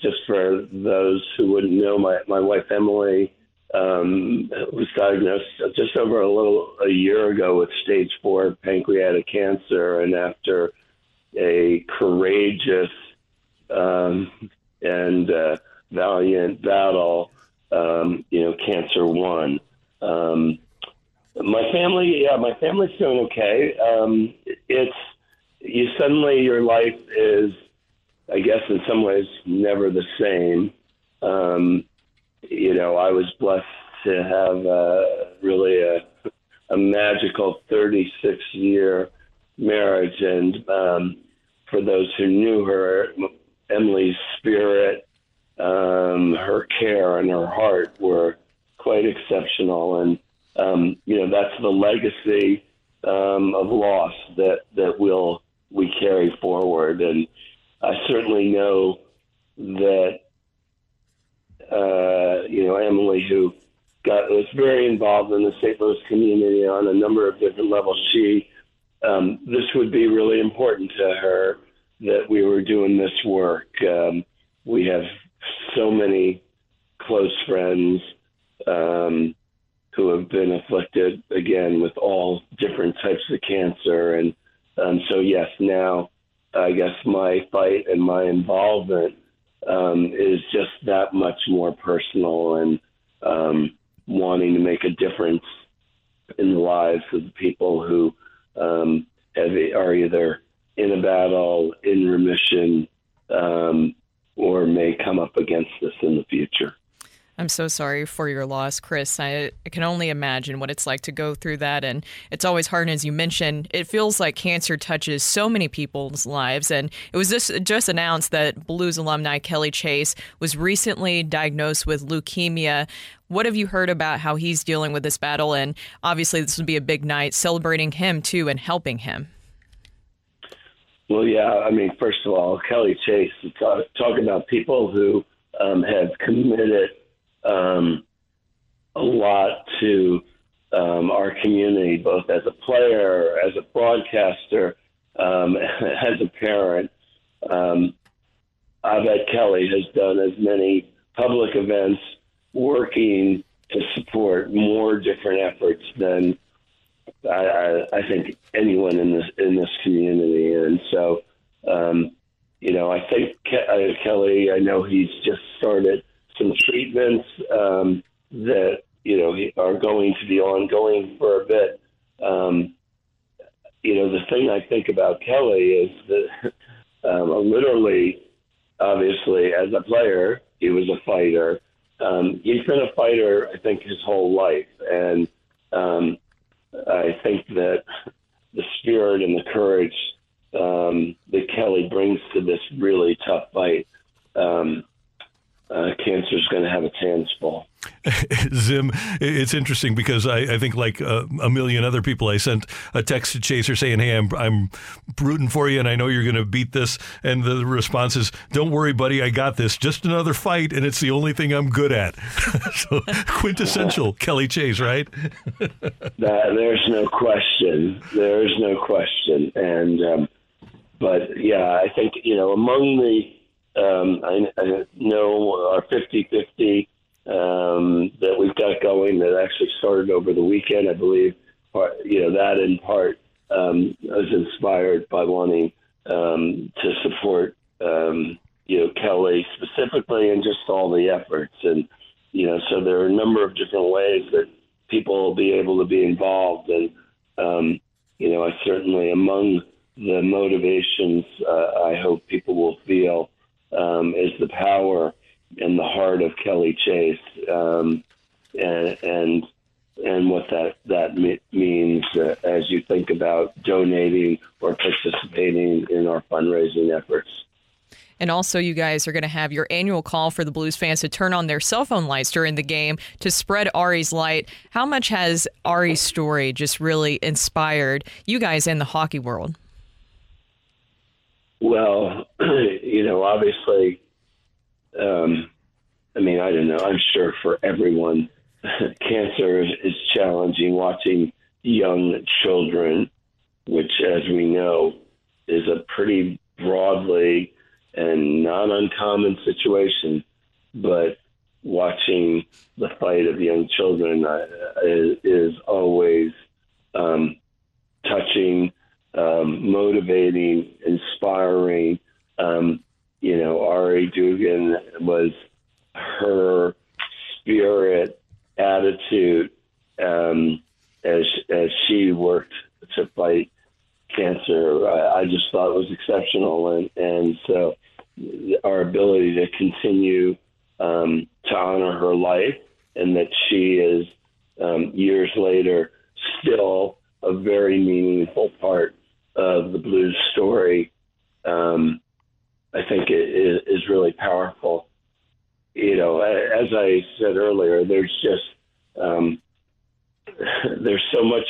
just for those who wouldn't know, my, my wife Emily um, was diagnosed just over a little a year ago with stage four pancreatic cancer, and after a courageous um, and uh, valiant battle, um, you know, cancer won. Um, my family, yeah, my family's doing okay. Um, it's you suddenly your life is, I guess, in some ways, never the same. Um, you know, I was blessed to have uh, really a, a magical 36 year marriage. And um, for those who knew her, Emily's spirit, um, her care, and her heart were quite exceptional. And, um, you know, that's the legacy um, of loss that, that we'll, we carry forward. And I certainly know that uh, you know, Emily, who got was very involved in the St. Louis community on a number of different levels. She, um, this would be really important to her that we were doing this work. Um, we have so many close friends um, who have been afflicted again with all different types of cancer, and um, so yes, now I guess my fight and my involvement um, is just that much more personal and um, wanting to make a difference in the lives of the people who um, have, are either in a battle, in remission, um, or may come up against this in the future. I'm so sorry for your loss, Chris. I, I, can only imagine what it's like to go through that. And it's always hard. And as you mentioned, it feels like cancer touches so many people's lives. And it was just, just announced that Blues alumni Kelly Chase was recently diagnosed with leukemia. What have you heard about how he's dealing with this battle? And obviously, this would be a big night celebrating him too and helping him. Well, yeah. I mean, first of all, Kelly Chase, talk, talk about people who um, have committed um, a lot to um, our community, both as a player, as a broadcaster, um, as a parent. Um, Abed Kelly has done as many public events working to support more different efforts than I, I, I think anyone in this in this community. And so, um, you know, I think Ke- uh, Kelly. I know he's just started some treatments um, that you know are going to be ongoing for a bit. Um, you know, the thing I think about Kelly is that um, literally, obviously, as a player, he was a fighter. Um, he's been a fighter, I think, his whole life, and um, I think that the spirit and the courage um, that Kelly brings to this really tough fight um, uh, cancer is going to have its hands full. Zim, it's interesting because I, I think, like uh, a million other people, I sent a text to Chaser saying, "Hey, I'm I'm rooting for you, and I know you're going to beat this." And the response is, "Don't worry, buddy, I got this. Just another fight, and it's the only thing I'm good at." so quintessential Kelly Chase, right? that, there's no question. There's no question. And um, but yeah, I think you know among the um, I, I know our 50-50 um, that we've got going that actually started over the weekend. I believe, part, you know, that in part um, was inspired by wanting um, to support, um, you know, Kelly specifically and just all the efforts. And, you know, so there are a number of different ways that people will be able to be involved. And, um, you know, I certainly among the motivations uh, I hope people will feel um, is the power and the heart of Kelly Chase, um, and and and what that that me- means uh, as you think about donating or participating in our fundraising efforts. And also, you guys are going to have your annual call for the Blues fans to turn on their cell phone lights during the game to spread Ari's light. How much has Ari's story just really inspired you guys in the hockey world? Well, you know, obviously, um, I mean, I don't know. I'm sure for everyone, cancer is, is challenging. Watching young children, which, as we know, is a pretty broadly and not uncommon situation, but watching the fight of young children uh, is, is always um, touching, um, motivating, inspiring. Um, you know, Ari Dugan was her spirit, attitude, um, as as she worked to fight cancer. I, I just thought was exceptional, and and so our ability to continue um, to honor her life, and that she is um, years later still a very meaningful part of the blues story. Um, I think it is, is really powerful. You know, as I said earlier, there's just um, there's so much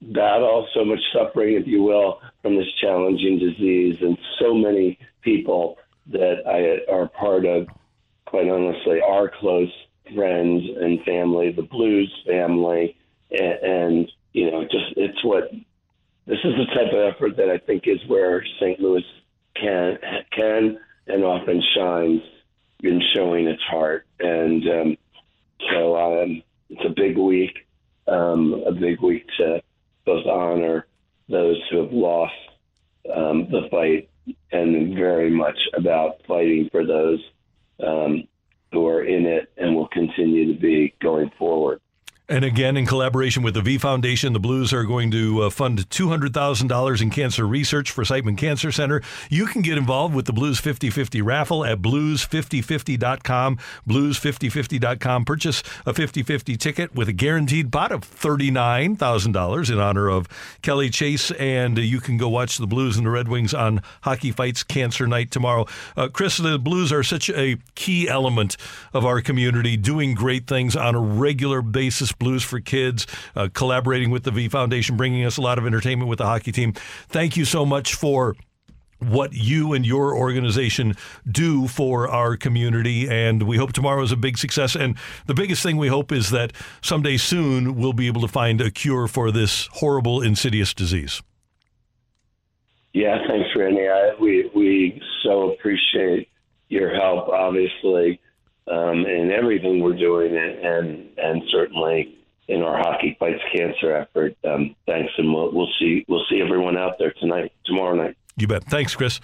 battle, so much suffering, if you will, from this challenging disease, and so many people that I are part of. Quite honestly, our close friends and family, the Blues family, and, and you know, just it's what this is the type of effort that I think is where St. Louis can can and often shines in showing its heart. And um, so um, it's a big week, um, a big week to both honor those who have lost um, the fight and very much about fighting for those um, who are in it and will continue to be going forward. And again, in collaboration with the V Foundation, the Blues are going to uh, fund $200,000 in cancer research for Siteman Cancer Center. You can get involved with the Blues 5050 raffle at blues5050.com. Blues5050.com. Purchase a 5050 ticket with a guaranteed pot of $39,000 in honor of Kelly Chase. And uh, you can go watch the Blues and the Red Wings on Hockey Fights Cancer Night tomorrow. Uh, Chris, the Blues are such a key element of our community, doing great things on a regular basis. Blues for Kids, uh, collaborating with the V Foundation, bringing us a lot of entertainment with the hockey team. Thank you so much for what you and your organization do for our community. And we hope tomorrow is a big success. And the biggest thing we hope is that someday soon we'll be able to find a cure for this horrible, insidious disease. Yeah, thanks, Randy. I, we we so appreciate your help, obviously, um, in everything we're doing, and and, and certainly in our hockey fights cancer effort. Um, thanks, and we'll, we'll see we'll see everyone out there tonight, tomorrow night. You bet. Thanks, Chris.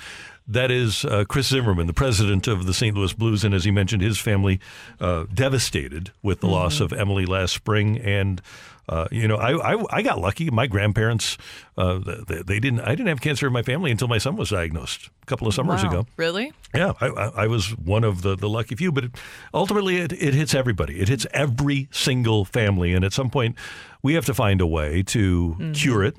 That is uh, Chris Zimmerman, the president of the St. Louis Blues, and as he mentioned, his family uh, devastated with the loss of Emily last spring. And uh, you know, I, I I got lucky. My grandparents uh, they, they didn't. I didn't have cancer in my family until my son was diagnosed a couple of summers Wow. ago. Really? Yeah, I, I, was one of the, the lucky few, but it, ultimately it, it hits everybody. It hits every single family, and at some point we have to find a way to Mm-hmm. cure it.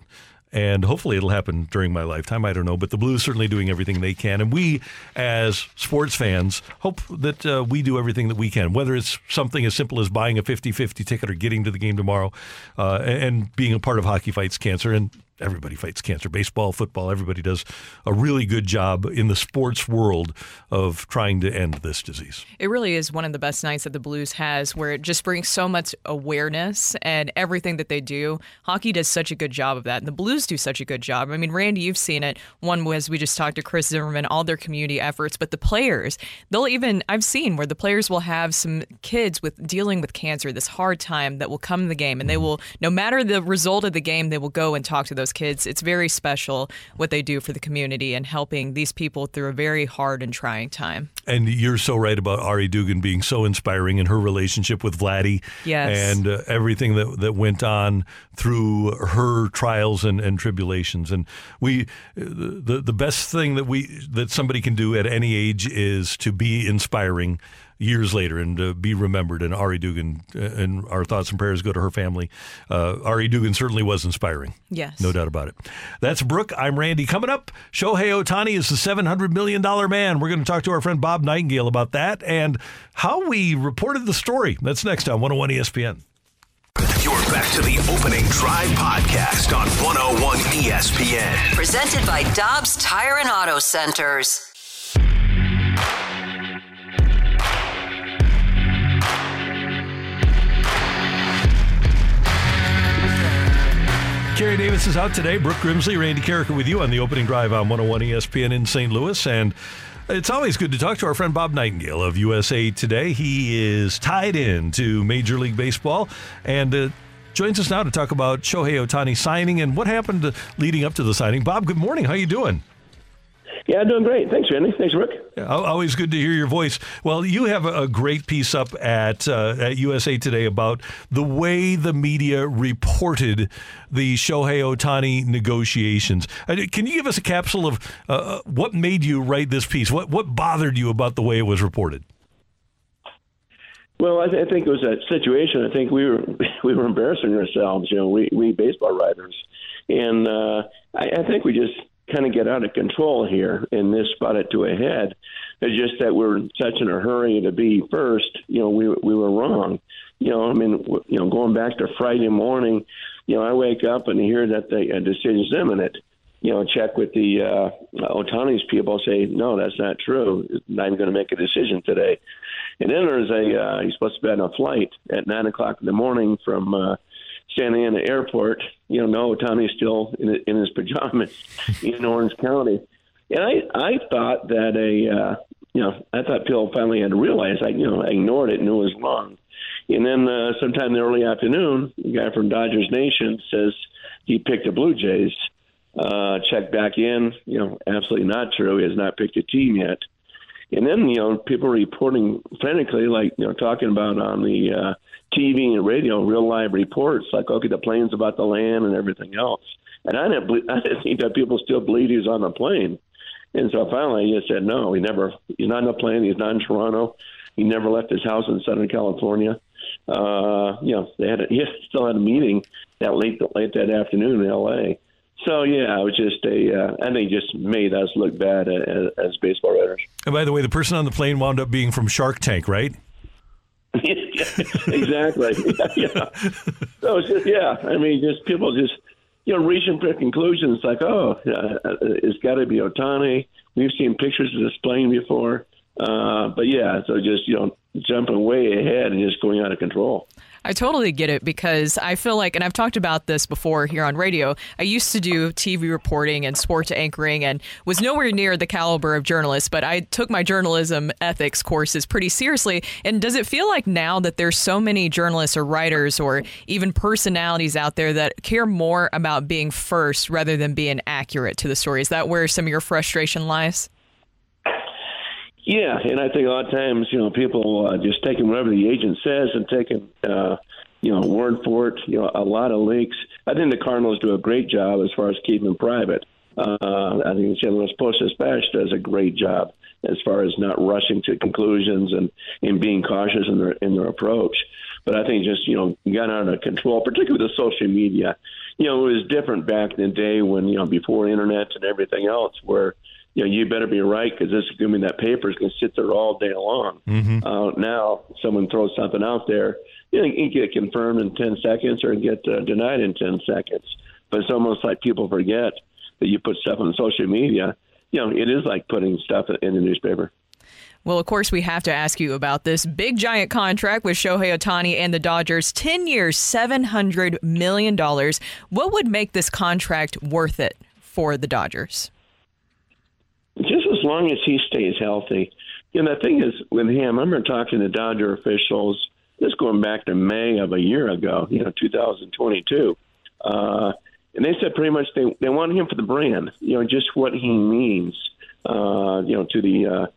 And hopefully it'll happen during my lifetime. I don't know, but the Blues certainly doing everything they can, and we, as sports fans, hope that uh, we do everything that we can. Whether it's something as simple as buying a 50-50 ticket or getting to the game tomorrow, uh, and, and being a part of Hockey Fights Cancer, and everybody fights cancer. Baseball, football, everybody does a really good job in the sports world of trying to end this disease. It really is one of the best nights that the Blues has where it just brings so much awareness and everything that they do. Hockey does such a good job of that, and the Blues do such a good job. I mean, Randy, you've seen it. One was we just talked to Chris Zimmerman, all their community efforts, but the players, they'll even, I've seen where the players will have some kids with dealing with cancer, this hard time that will come to the game, and they mm-hmm. will, no matter the result of the game, they will go and talk to those kids. It's very special what they do for the community and helping these people through a very hard and trying time. And you're so right about Ari Dugan being so inspiring in her relationship with Vladdy. Yes. And uh, everything that, that went on through her trials and, and tribulations. And we, the, the best thing that we, that somebody can do at any age is to be inspiring years later and uh, be remembered. And Ari Dugan, uh, and our thoughts and prayers go to her family. Uh, Ari Dugan certainly was inspiring. Yes. No doubt about it. That's Brooke. I'm Randy. Coming up, Shohei Ohtani is the $700 million man. We're going to talk to our friend Bob Nightengale about that and how we reported the story. That's next on 101 ESPN. You're back to the opening drive podcast on 101 ESPN. Presented by Dobbs Tire and Auto Centers. Kerry Davis is out today. Brooke Grimsley, Randy Karraker with you on the opening drive on 101 ESPN in St. Louis. And it's always good to talk to our friend Bob Nightengale of USA Today. He is tied in to Major League Baseball and uh, joins us now to talk about Shohei Ohtani signing and what happened leading up to the signing. Bob, good morning. How are you doing? Yeah, doing great. Thanks, Randy. Thanks, Rick. Always good to hear your voice. Well, you have a great piece up at uh, at USA Today about the way the media reported the Shohei Ohtani negotiations. Uh, Can you give us a capsule of uh, what made you write this piece? What what bothered you about the way it was reported? Well, I, th- I think it was a situation. I think we were we were embarrassing ourselves. You know, we we baseball writers, and uh, I, I think we just kind of get out of control here, and this brought it to a head. It's just that we're in such in a hurry to be first. You know, we we were wrong. You know, I mean, you know, going back to Friday morning, you know, I wake up and hear that the uh, decision's imminent. You know, check with the uh, Ohtani's people. Say, no, that's not true. Even going to make a decision today. And then there's a uh, he's supposed to be on a flight at nine o'clock in the morning from uh, Santa Ana Airport. You know, no, Ohtani's still in, in his pajamas in Orange County. And I I thought that a uh, you know I thought people finally had to realize I you know I ignored it and knew it was wrong. And then uh, sometime in the early afternoon, a guy from Dodgers Nation says he picked the Blue Jays. Uh, check back in. You know, absolutely not true. He has not picked a team yet. And then, you know, people reporting frantically, like, you know, talking about on the uh, TV and radio, real live reports, like, okay, the plane's about to land and everything else. And I didn't, believe, I didn't think that people still believed he was on the plane. And so finally, he just said, no, he never, he's not on the plane. He's not in Toronto. He never left his house in Southern California. Uh, you know, they had a, he still had a meeting that late, late that afternoon in L.A. So yeah, it was just a. Uh, think it just made us look bad as, as baseball writers. And by the way, the person on the plane wound up being from Shark Tank, right? exactly. yeah. So it's just yeah. I mean, just people just you know reaching for conclusions like, oh, uh, it's got to be Ohtani. We've seen pictures of this plane before, uh, but yeah. So just you know jumping way ahead and just going out of control. I totally get it because I feel like, and I've talked about this before here on radio. I used to do TV reporting and sports anchoring and was nowhere near the caliber of journalists, but I took my journalism ethics courses pretty seriously. And does it feel like now that there's so many journalists or writers or even personalities out there that care more about being first rather than being accurate to the story? Is that where some of your frustration lies? Yeah, and I think a lot of times, you know, people uh, just taking whatever the agent says and taking, uh, you know, word for it. You know, a lot of leaks. I think the Cardinals do a great job as far as keeping them private. Uh, I think the St. Louis Post Dispatch does a great job as far as not rushing to conclusions and, and being cautious in their in their approach. But I think just you know got out of control, particularly with the social media. You know, it was different back in the day when you know before internet and everything else, where you know, you better be right because this is going to be that paper is going to sit there all day long. Mm-hmm. Uh, now, someone throws something out there, you know, you can get confirmed in 10 seconds or get uh, denied in 10 seconds. But it's almost like people forget that you put stuff on social media. You know, it is like putting stuff in the newspaper. Well, of course, we have to ask you about this big giant contract with Shohei Ohtani and the Dodgers 10 years, $700 million. What would make this contract worth it for the Dodgers? Just as long as he stays healthy. You know, the thing is with him, I remember talking to Dodger officials, this going back to May of a year ago, you know, 2022. Uh, and they said pretty much they, they want him for the brand, you know, just what he means, uh, you know, to the, uh,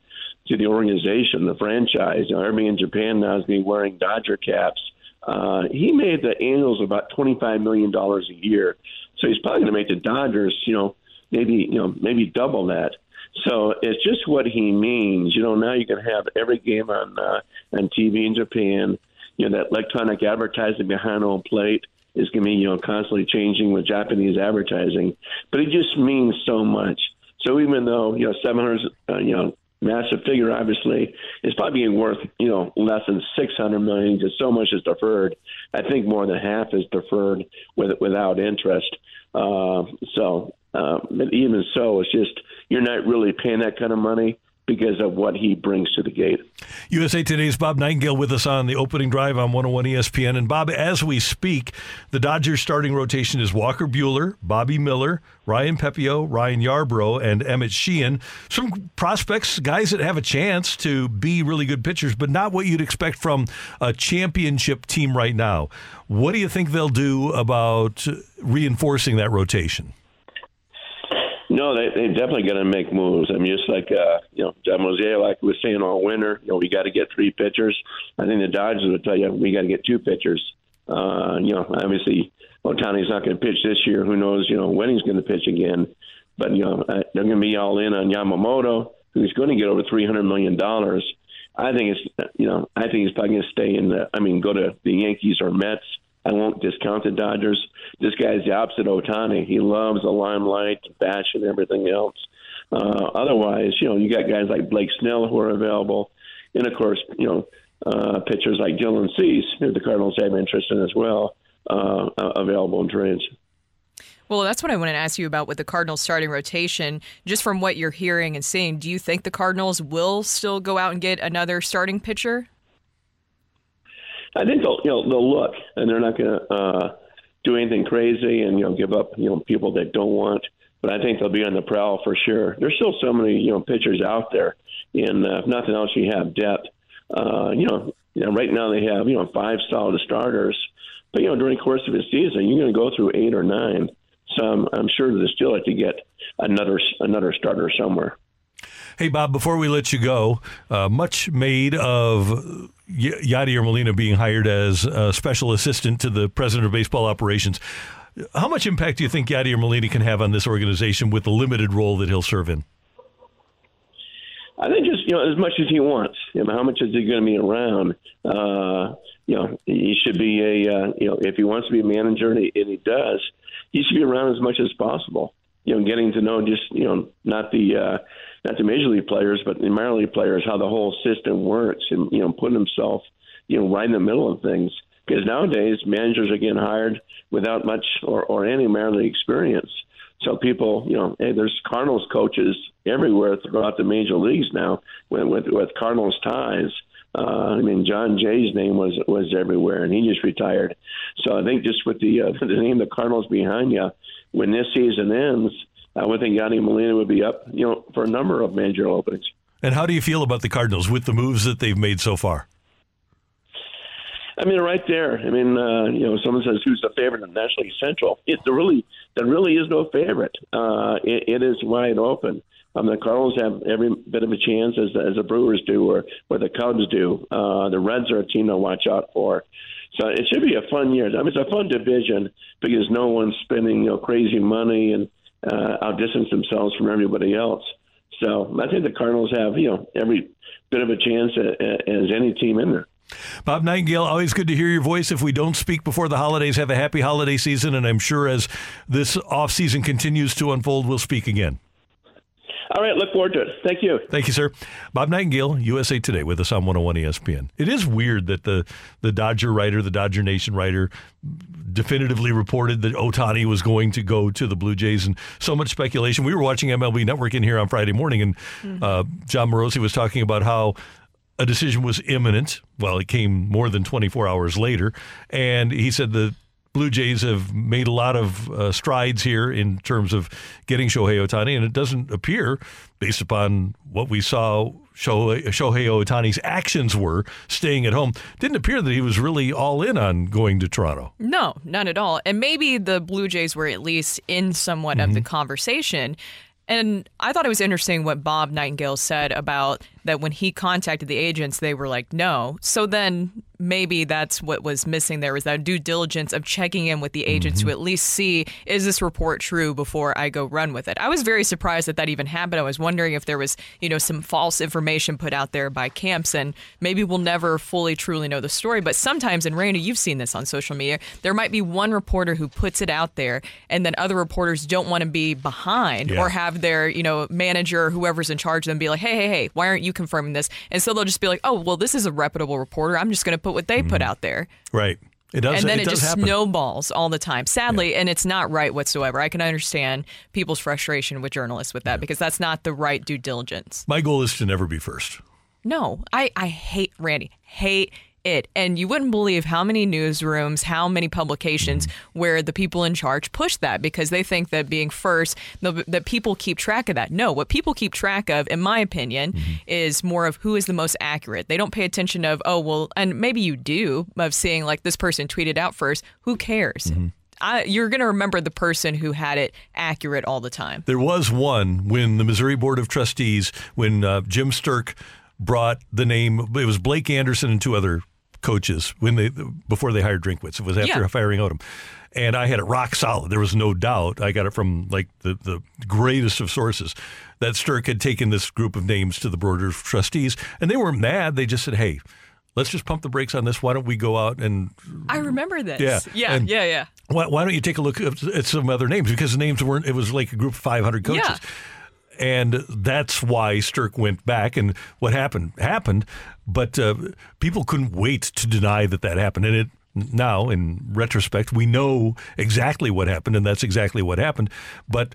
to the organization, the franchise. You know, everybody in Japan now is being wearing Dodger caps. Uh, he made the Angels about $25 million a year. So he's probably going to make the Dodgers, you know, maybe, you know, maybe double that. So it's just what he means. You know, now you can have every game on uh, on TV in Japan. You know, that electronic advertising behind home plate is going to be you know constantly changing with Japanese advertising, but it just means so much. So even though you know 700, uh, you know, massive figure, obviously, it's probably worth you know less than 600 million because so much is deferred. I think more than half is deferred with without interest. Uh, so, uh, but even so, it's just you're not really paying that kind of money because of what he brings to the gate. USA Today's Bob Nightengale with us on the opening drive on 101 ESPN. And Bob, as we speak, the Dodgers starting rotation is Walker Buehler, Bobby Miller, Ryan Pepiot, Ryan Yarbrough, and Emmett Sheehan. Some prospects, guys that have a chance to be really good pitchers, but not what you'd expect from a championship team right now. What do you think they'll do about reinforcing that rotation? No, they they definitely going to make moves. I mean, just like uh, you know, John Mozeliak, like was saying all winter, you know, we got to get three pitchers. I think the Dodgers would tell you we got to get two pitchers. Uh, you know, obviously Ohtani's not going to pitch this year. Who knows? You know when he's going to pitch again. But you know, they're going to be all in on Yamamoto, who's going to get over three hundred million dollars. I think it's you know, I think he's probably going to stay in the. I mean, go to the Yankees or Mets. I won't discount the Dodgers. This guy's the opposite of Ohtani. He loves the limelight, and everything else. Uh, otherwise, you know, you got guys like Blake Snell who are available, and of course, you know, uh, pitchers like Dylan Cease, who the Cardinals have interest in as well, uh, available in trades. Well, that's what I want to ask you about with the Cardinals starting rotation. Just from what you're hearing and seeing, do you think the Cardinals will still go out and get another starting pitcher? I think they'll you know they'll look and they're not going to uh, do anything crazy and you know give up you know people they don't want. But I think they'll be on the prowl for sure. There's still so many you know pitchers out there, and uh, if nothing else, you have depth. Uh, you know, you know, right now they have you know five solid starters, but you know during the course of the season, you're going to go through eight or nine. So I'm, I'm sure they still have to get another another starter somewhere. Hey, Bob, before we let you go, uh, much made of y- Yadier Molina being hired as special assistant to the president of baseball operations. How much impact do you think Yadier Molina can have on this organization with the limited role that he'll serve in? I think just you know as much as he wants. You know how much is he going to be around? Uh, you know he should be a uh, you know if he wants to be a manager and he, and he does, he should be around as much as possible. You know, getting to know just you know not the uh, not the major league players, but the minor league players, how the whole system works, and you know putting himself you know right in the middle of things. Because nowadays managers are getting hired without much or, or any minor league experience. So people, you know, hey, there's Cardinals coaches everywhere throughout the major leagues now with with, with Cardinals ties. Uh, I mean, Jon Jay's name was was everywhere, and he just retired. So I think just with the uh, the name of the Cardinals behind you, when this season ends, I would think Yadi Molina would be up, you know, for a number of major openings. And how do you feel about the Cardinals with the moves that they've made so far? I mean, right there. I mean, uh, you know, someone says who's the favorite in National League Central. It there really there really is no favorite. Uh, it, it is wide open. Um, the Cardinals have every bit of a chance as as the Brewers do, or or the Cubs do. Uh, the Reds are a team to watch out for. So it should be a fun year. I mean, it's a fun division because no one's spending you know crazy money and uh, outdistance themselves from everybody else. So I think the Cardinals have you know every bit of a chance as any team in there. Bob Nightengale, always good to hear your voice. If we don't speak before the holidays, have a happy holiday season, and I'm sure as this off season continues to unfold, we'll speak again. All right, look forward to it. Thank you. Thank you, sir. Bob Nightengale, USA Today, with us on 101 ESPN. It is weird that the the Dodger writer, the Dodger Nation writer, definitively reported that Ohtani was going to go to the Blue Jays, and so much speculation. We were watching MLB Network in here on Friday morning, and uh, Jon Morosi was talking about how a decision was imminent. Well, it came more than 24 hours later, and he said the Blue Jays have made a lot of uh, strides here in terms of getting Shohei Ohtani, and it doesn't appear, based upon what we saw Shohei, Shohei Ohtani's actions were staying at home, didn't appear that he was really all in on going to Toronto. No, not at all. And maybe the Blue Jays were at least in somewhat of the conversation. And I thought it was interesting what Bob Nightengale said about that when he contacted the agents, they were like, no. So then maybe that's what was missing there was that due diligence of checking in with the agents Mm-hmm. to at least see is this report true before I go run with it. I was very surprised that that even happened. I was wondering if there was, you know, some false information put out there by camps and maybe we'll never fully truly know the story, but sometimes and Randy, you've seen this on social media, there might be one reporter who puts it out there and then other reporters don't want to be behind Yeah. or have their, you know, manager or whoever's in charge of them be like, "Hey, hey, hey, why aren't you confirming this?" And so they'll just be like, "Oh, well, this is a reputable reporter. I'm just going to put what they put mm-hmm. out there." Right. It does. and then it, it, just happen. snowballs all the time. Sadly, and it's not right whatsoever. I can understand people's frustration with journalists with that because that's not the right due diligence. My goal is to never be first. No, I, I hate Randy, hate it. And you wouldn't believe how many newsrooms, how many publications where the people in charge push that because they think that being first, that people keep track of that. No, what people keep track of, in my opinion, is more of who is the most accurate. They don't pay attention of, oh, well, and maybe you do, of seeing like this person tweeted out first. Who cares? I, you're going to remember the person who had it accurate all the time. There was one when the Missouri Board of Trustees, when uh, Jim Sterk brought the name, it was Blake Anderson and two other coaches when they before they hired Drinkwitz. It was after Yeah. firing Odom. And I had it rock solid. There was no doubt. I got it from like the, the greatest of sources that Sterk had taken this group of names to the Board of Trustees. And they weren't mad. They just said, hey, let's just pump the brakes on this. Why don't we go out and I remember this. Yeah, Yeah, and- yeah, yeah. why, why don't you take a look at, some other names? Because the names weren't, it was like a group of 500 coaches. Yeah. And that's why Sterk went back. And what happened, happened. But uh, people couldn't wait to deny that that happened. And it now, in retrospect, we know exactly what happened. And that's exactly what happened. But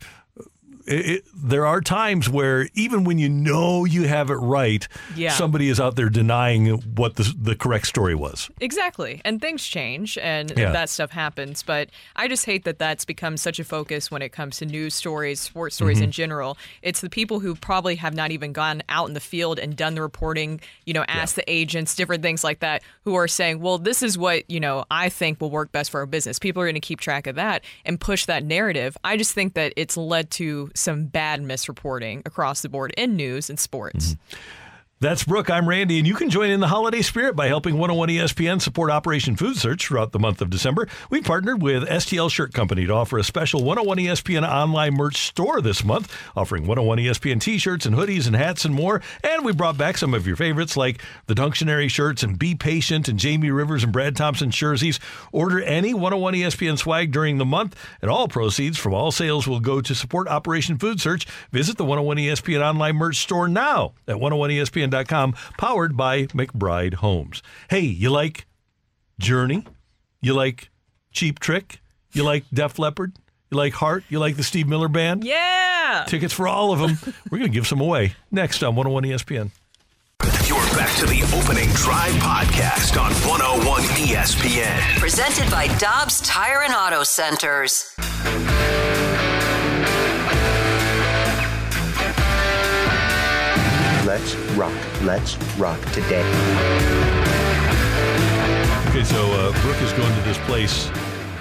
it, it, there are times where even when you know you have it right, Yeah. somebody is out there denying what the, the correct story was. Exactly. And things change and Yeah. that stuff happens. But I just hate that that's become such a focus when it comes to news stories, sports stories in Mhm. general. It's the people who probably have not even gone out in the field and done the reporting, you know, asked the agents, different things like that, who are saying, well, this is what, you know, I think will work best for our business. People are going to keep track of that and push that narrative. I just think that it's led to some bad misreporting across the board in news and sports. Mm-hmm. That's Brooke. I'm Randy, and you can join in the holiday spirit by helping 101 ESPN support Operation Food Search throughout the month of December. We partnered with STL Shirt Company to offer a special 101 ESPN online merch store this month, offering 101 ESPN t shirts and hoodies and hats and more. And we brought back some of your favorites like the Dunctionary shirts and Be Patient and Jamie Rivers and Brad Thompson jerseys. Order any 101 ESPN swag during the month, and all proceeds from all sales will go to support Operation Food Search. Visit the 101 ESPN online merch store now at 101ESPN.com, powered by McBride Homes. Hey, you like Journey? You like Cheap Trick? You like Def Leppard? You like Heart? You like the Steve Miller Band? Yeah. Tickets for all of them. We're going to give some away next on 101 ESPN. You're back to the opening drive podcast on 101 ESPN. Presented by Dobbs Tire and Auto Centers. Let's rock. Let's rock today. Okay, so uh, Brooke is going to this place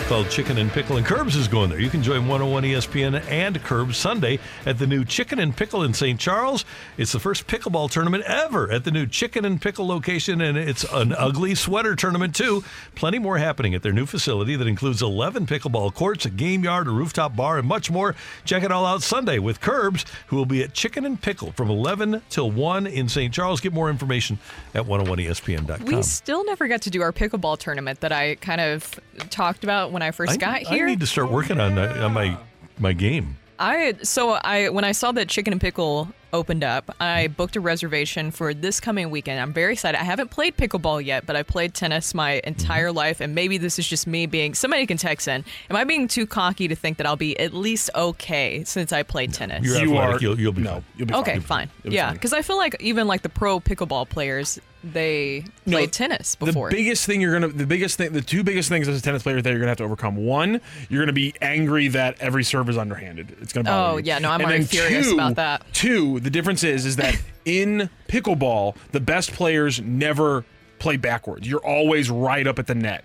called Chicken and Pickle, and Kerbs is going there. You can join 101 ESPN and Kerbs Sunday at the new Chicken and Pickle in St. Charles. It's the first pickleball tournament ever at the new Chicken and Pickle location, and it's an ugly sweater tournament, too. Plenty more happening at their new facility that includes 11 pickleball courts, a game yard, a rooftop bar, and much more. Check it all out Sunday with Kerbs, who will be at Chicken and Pickle from 11 till 1 in St. Charles. Get more information at 101ESPN.com. We still never got to do our pickleball tournament that I kind of talked about when I first I, got here. I need to start working on, that- on my my game. I so I when I saw that Chicken and Pickle opened up, I booked a reservation for this coming weekend. I'm very excited. I haven't played pickleball yet, but I played tennis my entire Mm-hmm. life, and maybe this is just me being. Somebody can text in. Am I being too cocky to think that I'll be at least okay since I played tennis? You're You athletic. are- You'll, you'll be no, fine. you'll be okay, fine. fine. Be Yeah, because I feel like even like the pro pickleball players, they No, played tennis before. The biggest thing you're gonna, the biggest thing, the two biggest things as a tennis player that you're gonna have to overcome. One, you're gonna be angry that every serve is underhanded. It's gonna bother Oh, you. yeah, no, I'm And already furious two- about that. Two, the difference is, is that in pickleball, the best players never play backwards. You're always right up at the net.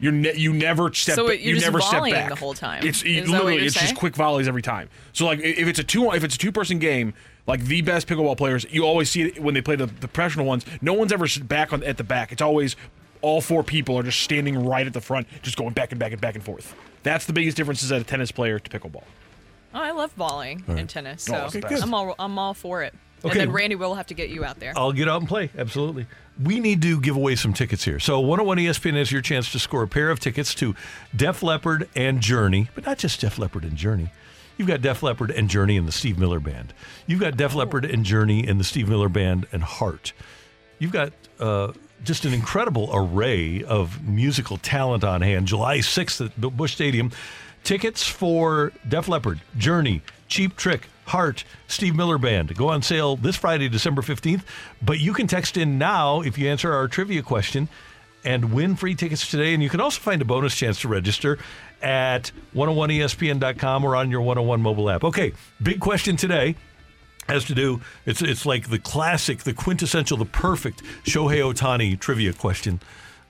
You're ne- you never step. So you're you just never step volleying back the whole time. It's literally it's saying? just quick volleys every time. So like if it's a two if it's a two person game, Like the best pickleball players, you always see it when they play the, the professional ones. No one's ever back on at the back. It's always all four people are just standing right at the front, just going back and back and back and forth. That's the biggest difference as a tennis player to pickleball. Oh, I love volleying All right. and tennis, Oh, so it's the best. I'm all I'm all for it. And Okay. then Randy will have to get you out there. I'll get out and play. Absolutely. We need to give away some tickets here. So 101 ESPN is your chance to score a pair of tickets to Def Leppard and Journey, but not just Def Leppard and Journey. You've got Def Leppard and Journey and the Steve Miller Band. You've got Def Leppard and Journey and the Steve Miller Band and Heart. You've got uh, just an incredible array of musical talent on hand. July 6th at Bu- Busch Stadium. Tickets for Def Leppard, Journey, Cheap Trick, Heart, Steve Miller Band go on sale this Friday, December 15th. But you can text in now if you answer our trivia question and win free tickets today. And you can also find a bonus chance to register at 101ESPN.com or on your 101 mobile app. Okay, big question today has to do it's it's like the classic, the quintessential, the perfect Shohei Ohtani trivia question.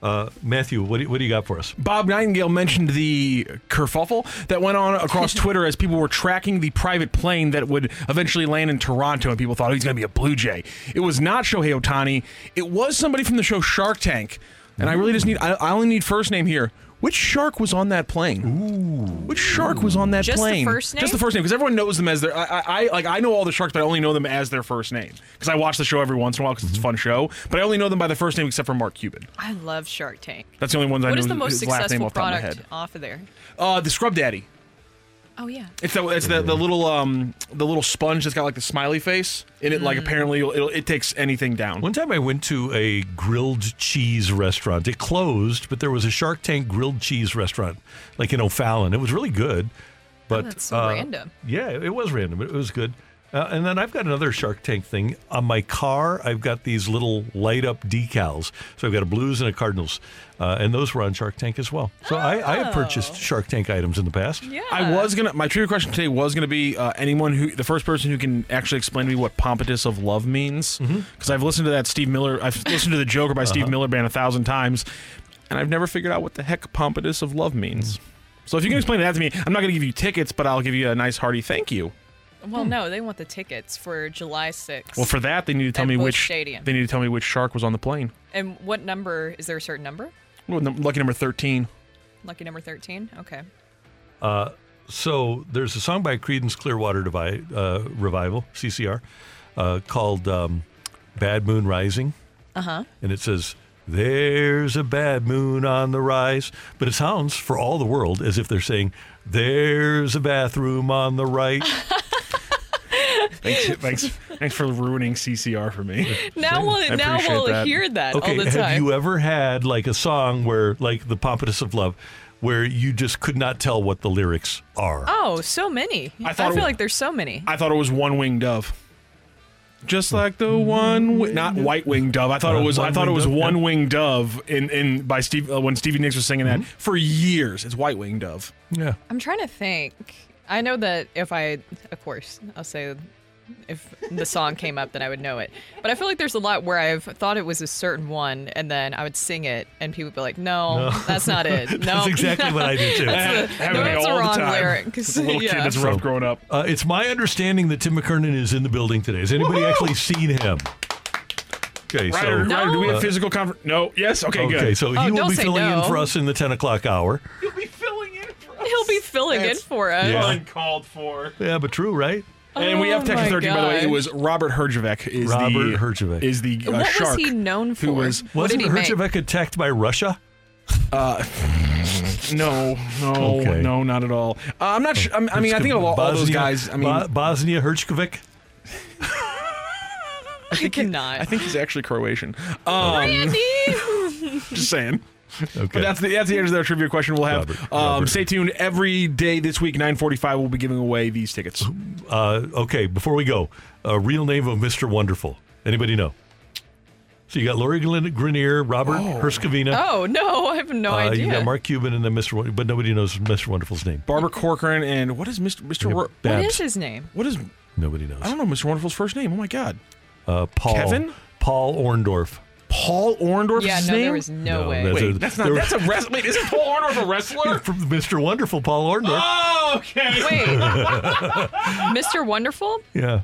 Uh, Matthew, what do, you, what do you got for us? Bob Nightengale mentioned the kerfuffle that went on across Twitter as people were tracking the private plane that would eventually land in Toronto, and people thought oh, he's going to be a Blue Jay. It was not Shohei Ohtani. It was somebody from the show Shark Tank, and I really just need I, I only need first name here. Which shark was on that plane? Ooh. Which shark was on that Just the plane? first Just the first name, because everyone knows them as their. I, I, I like. I know all the sharks, but I only know them as their first name because I watch the show every once in a while because it's a fun show. But I only know them by the first name, except for Mark Cuban. I love Shark Tank. That's the only ones I What know is the most his last name successful off top of my product head. off of there? Uh, the Scrub Daddy. Oh yeah. It's the it's the, the little um the little sponge that's got like the smiley face in it. Like Mm. apparently it'll, it takes anything down. One time I went to a grilled cheese restaurant. It closed, but there was a Shark Tank grilled cheese restaurant, like in O'Fallon. It was really good. But Oh, that's so uh, random. Yeah, it was random. It was good. Uh, and then I've got another Shark Tank thing on my car. I've got these little light up decals. So I've got a Blues and a Cardinals, uh, and those were on Shark Tank as well. So I, I have purchased Shark Tank items in the past. Yeah. I was gonna. My trivia question today was gonna be uh, anyone who the first person who can actually explain to me what pompatus of love means Mm-hmm. because I've listened to that Steve Miller. I've listened to the Joker by Uh-huh. Steve Miller Band a thousand times, and I've never figured out what the heck pompatus of love means. So if you can explain that to me, I'm not gonna give you tickets, but I'll give you a nice hearty thank you. Well, no, they want the tickets for July 6th. Well, for that they need to tell At me Busch which Stadium. they need to tell me which shark was on the plane. And what number? Is there a certain number? Well, num- lucky number thirteen. Lucky number 13? Okay. Uh, so there's a song by Creedence Clearwater Devi- uh, Revival, CCR, uh, called um, Bad Moon Rising. Uh huh. And it says, There's a bad moon on the rise. But it sounds for all the world as if they're saying, There's a bathroom on the right. Thanks, thanks, thanks for ruining CCR for me. Now we'll I now appreciate we'll that. hear that okay, all the have you ever had like a song where, like the Pompatus of Love, where you just could not tell what the lyrics are? oh, so many. I I, thought it feel wa- like there's so many. I thought it was one winged dove. Just like the one, wi- not white winged dove. I thought Uh, it was. I thought it was dove, one yeah. winged dove in in by Steve uh, when Stevie Nicks was singing that for years. It's white winged dove. Yeah. I'm trying to think. I know that if I, of course, I'll say if the song came up, then I would know it. But I feel like there's a lot where I've thought it was a certain one, and then I would sing it, and people would be like, "No, No. that's not it. No, That's exactly what I do, too. That's the, Happened no, that's the all the wrong time. lyric. 'cause- As a little yeah. kid, that's rough growing up. Uh, it's my understanding that Tim McKernan is in the building today. Has anybody actually seen him? Okay, so Ryder, Ryder, do we have uh, physical confer- No. Yes. Okay. Okay, Good. so Oh, he will be filling no. in for us in the 10 o'clock hour. He'll be filling in for us. Yeah. uncalled for. Yeah, but true, right? And we have Oh text my 13, by the way. It gosh. was Robert Herjavec. Is Robert the, Herjavec. Is the uh, What was he known for? who was What Wasn't did he make? Herjavec attacked by Russia? Uh, no, no, Okay. no, not at all. Uh, I'm not sure. I'm, I mean, I think of all, all those Bosnia- guys. I mean, Bo- Bosnia Herzegovina. I cannot. I think he's actually Croatian. Um, just saying. Okay. But that's the that's the answer to that trivia question. We'll have. Robert, um, Robert. Stay tuned every day this week, 9:45. We'll be giving away these tickets. Uh, okay, before we go, a real name of Mr. Wonderful. Anybody know? So you got Lori Glin- Grenier, Robert Herskovina. Oh no, I have no uh, idea. You got Mark Cuban and then Mr. Won- but nobody knows Mr. Wonderful's name. Barbara Corcoran and what is Mr. Mr. Ro- what Babs. is his name? what is? Nobody knows. I don't know Mr. Wonderful's first name. Oh my God, Uh, Paul. Kevin? Paul Orndorff. Paul Orndorff. Yeah, is his no, name? there was no, No, way. that's Wait, a- that's not. there- That's a wrestler. Wait, isn't Paul Orndorff a wrestler? From Mr. Wonderful, Paul Orndorff. Oh, okay. Wait, Mr. Wonderful? Yeah.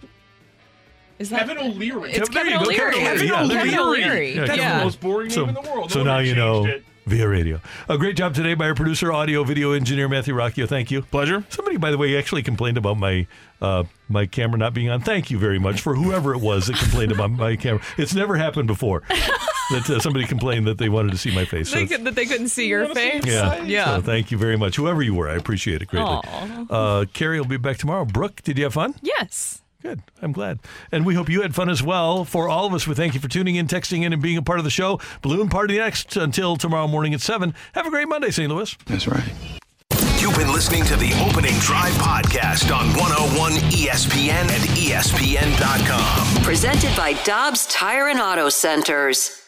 Is that Kevin O'Leary. It's There Kevin you go, O'Leary. Kevin Kevin O'Leary. O'Leary. O'Leary. Yeah, That's Yeah. the most boring So, name in the world. so No now you know it. Via radio. A great job today by our producer, audio, video engineer Matthew Rocchio. Thank you. Pleasure. Somebody, by the way, actually complained about my uh, my camera not being on. Thank you very much for whoever it was that complained about my camera. It's never happened before that uh, somebody complained that they wanted to see my face. So They it's- could, that they couldn't see your face. yeah. Yeah. So thank you very much, whoever you were. I appreciate it greatly. Uh, Carrie will be back tomorrow. Brooke, did you have fun? Yes. Good. I'm glad. And we hope you had fun as well. For all of us, we thank you for tuning in, texting in, and being a part of the show. Balloon Party next until tomorrow morning at 7. Have a great Monday, St. Louis. That's right. You've been listening to the Opening Drive podcast on 101 ESPN and ESPN.com. Presented by Dobbs Tire and Auto Centers.